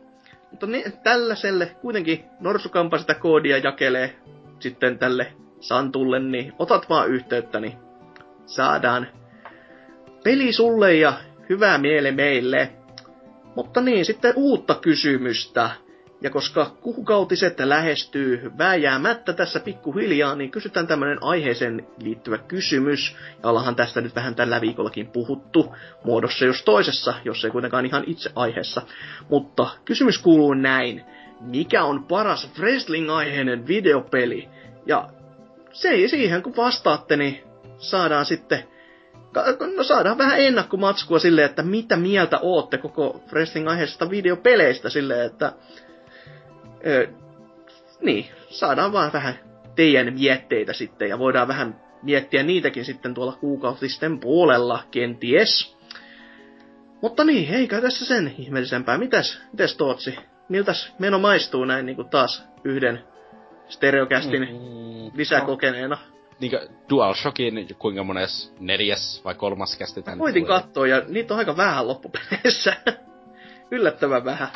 S2: Mutta niin, tällaiselle kuitenkin Norsukampa sitä koodia jakelee sitten tälle Santulle, niin otat vaan yhteyttä, niin saadaan peli sulle ja hyvää miele meille. Mutta niin, sitten uutta kysymystä. Ja koska kuukautiset lähestyy vääjäämättä tässä pikkuhiljaa, niin kysytään tämmönen aiheeseen liittyvä kysymys. Ja ollaanhan tästä nyt vähän tällä viikollakin puhuttu, muodossa jos toisessa, jos ei kuitenkaan ihan itse aiheessa. Mutta kysymys kuuluu näin. Mikä on paras wrestling-aiheinen videopeli? Ja se, siihen kun vastaatte, niin saadaan sitten no saadaan vähän ennakkomatskua sille, että mitä mieltä ootte koko wrestling-aiheisesta videopeleistä sille, että Öö, niin, saadaan vaan vähän teidän mietteitä sitten ja voidaan vähän miettiä niitäkin sitten tuolla kuukautisten puolella kenties. Mutta niin, eikä tässä sen ihmeellisempää. Mitäs, mitäs Tootsi? Miltäs meno maistuu näin niin kuin taas yhden stereokästin mm, lisäkokeneena? No,
S3: niinkö DualShockin kuinka mones neljäs vai kolmas kästi
S2: tän Voitin katsoa ja niitä on aika vähän loppupeleissä. [LAUGHS] Yllättävän vähän.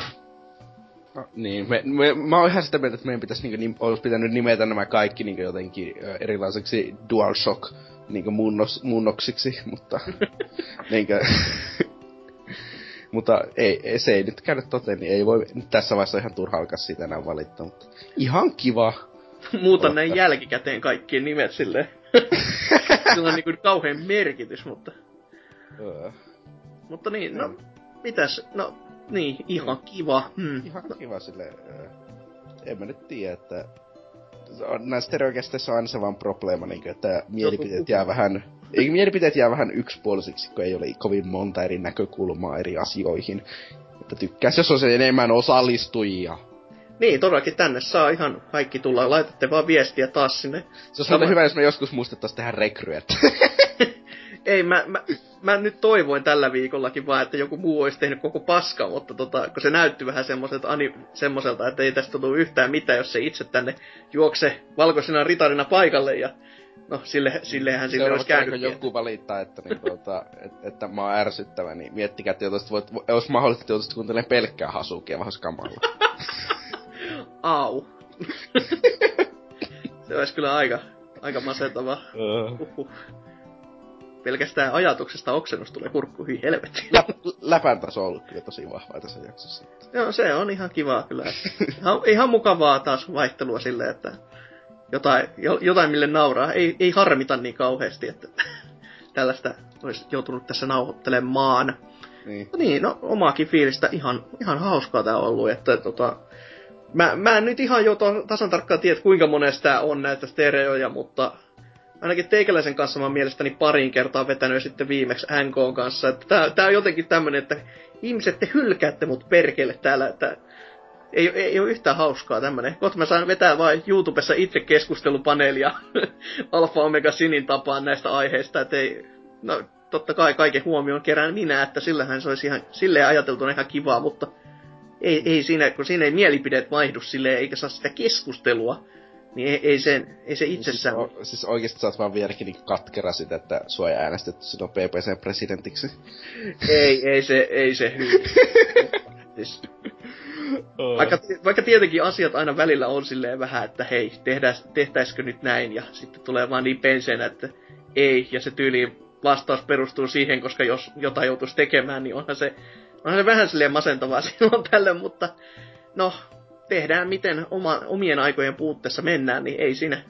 S3: No, niin, me, me, mä oon ihan sitä mieltä, että meidän pitäisi niinku, nim, olisi pitänyt nimetä nämä kaikki niinku jotenkin erilaiseksi DualShock niinku muunnos, muunnoksiksi, mutta [LAUGHS] niinkö, [LAUGHS] mutta ei, ei, se ei nyt käydä toteen, niin ei voi nyt tässä vaiheessa ihan turha alkaa siitä enää valittaa, mutta ihan kiva.
S2: Muuta näin jälkikäteen kaikkien nimet silleen. [LAUGHS] Sillä on niinku kauhean merkitys, mutta... Öö. Mutta niin, no, mitäs, no niin, ihan kiva.
S3: Hmm. Ihan kiva sille. En mä nyt tiedä, että näissä stereokästeissä on aina se vaan probleema, niin että mielipiteet jää vähän, ei mielipiteet jää vähän yksipuolisiksi, kun ei ole kovin monta eri näkökulmaa eri asioihin. Että tykkäis, jos on se enemmän osallistujia.
S2: Niin, todellakin tänne saa ihan kaikki tulla. Laitatte vaan viestiä taas sinne.
S3: Se olisi Sama... hyvä, jos me joskus muistettais tehdä rekryet. [LAUGHS]
S2: ei, mä, mä, mä nyt toivoin tällä viikollakin vaan, että joku muu olisi tehnyt koko paska, mutta tota, kun se näytti vähän semmoiselta, ani, semmoiselta, että ei tästä tule yhtään mitään, jos se itse tänne juokse valkoisena ritarina paikalle ja No, sille, sillehän sille olisi käynyt.
S3: joku valittaa, että, niin, tuota, et, että mä oon ärsyttävä, niin miettikää, että mahdollista, että joutuisit kuuntelemaan pelkkää hasukia vähän kamalla. [LAUGHS]
S2: Au. [LAUGHS] se olisi kyllä aika, aika masentava. Uhuh. Pelkästään ajatuksesta oksennus tulee kurkku hyi helvetti.
S3: Lä, läpän taso on ollut kyllä tosi vahva tässä jaksossa.
S2: Joo, se on ihan kivaa kyllä. ihan, ihan mukavaa taas vaihtelua silleen, että jotain, jotain mille nauraa. Ei, ei harmita niin kauheasti, että [LAUGHS] tällaista olisi joutunut tässä nauhoittelemaan. Niin. No niin, no omaakin fiilistä ihan, ihan hauskaa tää on ollut, että tota, mä, mä en nyt ihan jo tasan tarkkaan tiedä, kuinka monesta on näitä stereoja, mutta ainakin teikäläisen kanssa mä oon mielestäni parin kertaa vetänyt sitten viimeksi NK kanssa. Että tää, tää on jotenkin tämmönen, että ihmiset te hylkäätte mut perkele täällä, että ei, ei, ei ole yhtään hauskaa tämmönen. Kohta mä saan vetää vain YouTubessa itse keskustelupaneelia [LAUGHS] Alfa Omega Sinin tapaan näistä aiheista, että ei, no totta kai kaiken huomioon kerään minä, että sillähän se olisi ihan, silleen ajateltuna ihan kivaa, mutta ei, ei siinä, kun siinä ei mielipideet vaihdu silleen, eikä saa sitä keskustelua, niin ei, ei, sen, ei se itsessään... Siis,
S3: o, siis oikeesti sä oot vaan vieläkin niin katkera sitä, että sua ei äänestetty sinun PPC-presidentiksi.
S2: ei, ei se, ei se [LAUGHS] siis, vaikka, vaikka tietenkin asiat aina välillä on silleen vähän, että hei, tehdäis, tehtäisikö nyt näin, ja sitten tulee vaan niin penseenä, että ei, ja se tyyli vastaus perustuu siihen, koska jos jotain joutuisi tekemään, niin onhan se, onhan se vähän silleen masentavaa [LAUGHS] silloin tälle, mutta no, tehdään miten oma, omien aikojen puutteessa mennään, niin ei siinä,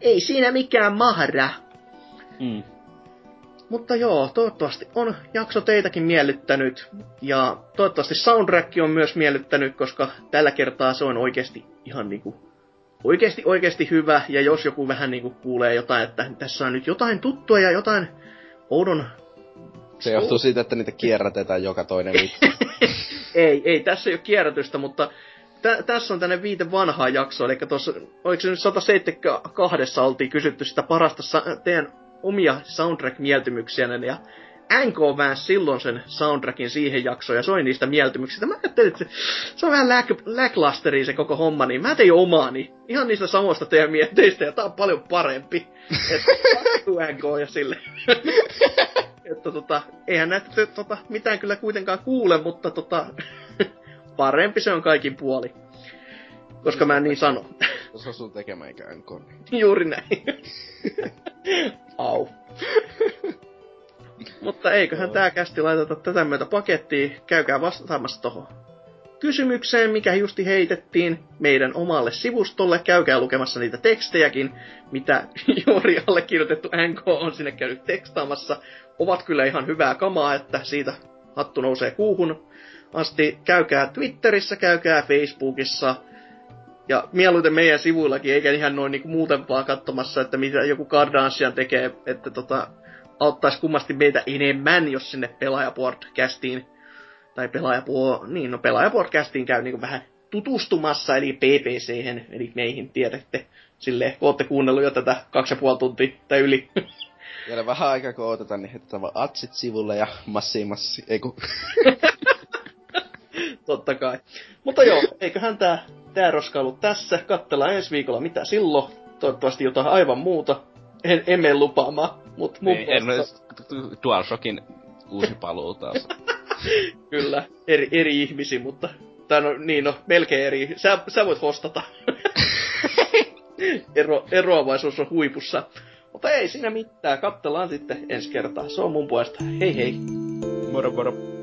S2: ei siinä mikään mahra. Mm. Mutta joo, toivottavasti on jakso teitäkin miellyttänyt. Ja toivottavasti soundtrack on myös miellyttänyt, koska tällä kertaa se on oikeasti ihan niinku oikeasti oikeasti hyvä. Ja jos joku vähän niinku kuulee jotain, että tässä on nyt jotain tuttua ja jotain oudon...
S3: Se johtuu siitä, että niitä kierrätetään joka toinen viikko. [LAUGHS]
S2: ei, ei, tässä ei ole kierrätystä, mutta tä, tässä on tänne viite vanhaa jaksoa, eli tuossa, oliko se nyt 172 oltiin kysytty sitä parasta sa- teidän omia soundtrack-mieltymyksiä, ja NK väänsi silloin sen soundtrackin siihen jaksoon ja soi niistä mieltymyksistä. Mä ajattelin, että se on vähän lack, se koko homma, niin mä tein omaani. Ihan niistä samoista teidän mietteistä ja tää on paljon parempi. Että [LAUGHS] NK ja sille. [LAUGHS] että tota, eihän näitä tota, mitään kyllä kuitenkaan kuule, mutta tota, [LAUGHS] parempi se on kaikin puoli. Koska mä en niin sano. [LAUGHS]
S3: Se on sun tekemä eikä NK.
S2: Juuri näin. [LAUGHS] Au. Mutta eiköhän tää kästi laiteta tätä myötä pakettiin. Käykää vastaamassa tohon kysymykseen, mikä justi heitettiin meidän omalle sivustolle. Käykää lukemassa niitä tekstejäkin, mitä [LAUGHS] juuri allekirjoitettu NK on sinne käynyt tekstaamassa. Ovat kyllä ihan hyvää kamaa, että siitä hattu nousee kuuhun asti. Käykää Twitterissä, käykää Facebookissa, ja mieluiten meidän sivuillakin, eikä ihan noin niinku muuten vaan katsomassa, että mitä joku Kardashian tekee, että tota, auttaisi kummasti meitä enemmän, jos sinne pelaajapodcastiin, tai pelaajapuo, niin no pelaajapodcastiin käy niinku vähän tutustumassa, eli ppc eli meihin tiedätte, silleen, kun ootte kuunnellut jo tätä kaksi ja puoli tuntia tai yli. [LAUGHS]
S3: Vielä vähän aikaa kun odotetaan, niin heitetään vaan atsit sivulle ja massi massi, ei kun... [LAUGHS]
S2: Totta kai. Mutta joo, eiköhän tää, tää roska ollut tässä. Kattellaan ensi viikolla mitä silloin. Toivottavasti jotain aivan muuta. En, emme lupaamaan, mut mun
S4: niin, puolesta... DualShockin uusi paluu taas. [LAUGHS] [LAUGHS]
S2: Kyllä, eri, eri ihmisiä, mutta... Tai no, niin no, melkein eri. Sä, sä voit hostata. [LAUGHS] Ero, eroavaisuus on huipussa. Mutta ei siinä mitään, kattellaan sitten ensi kertaa. Se on mun puolesta. Hei hei.
S4: Moro moro.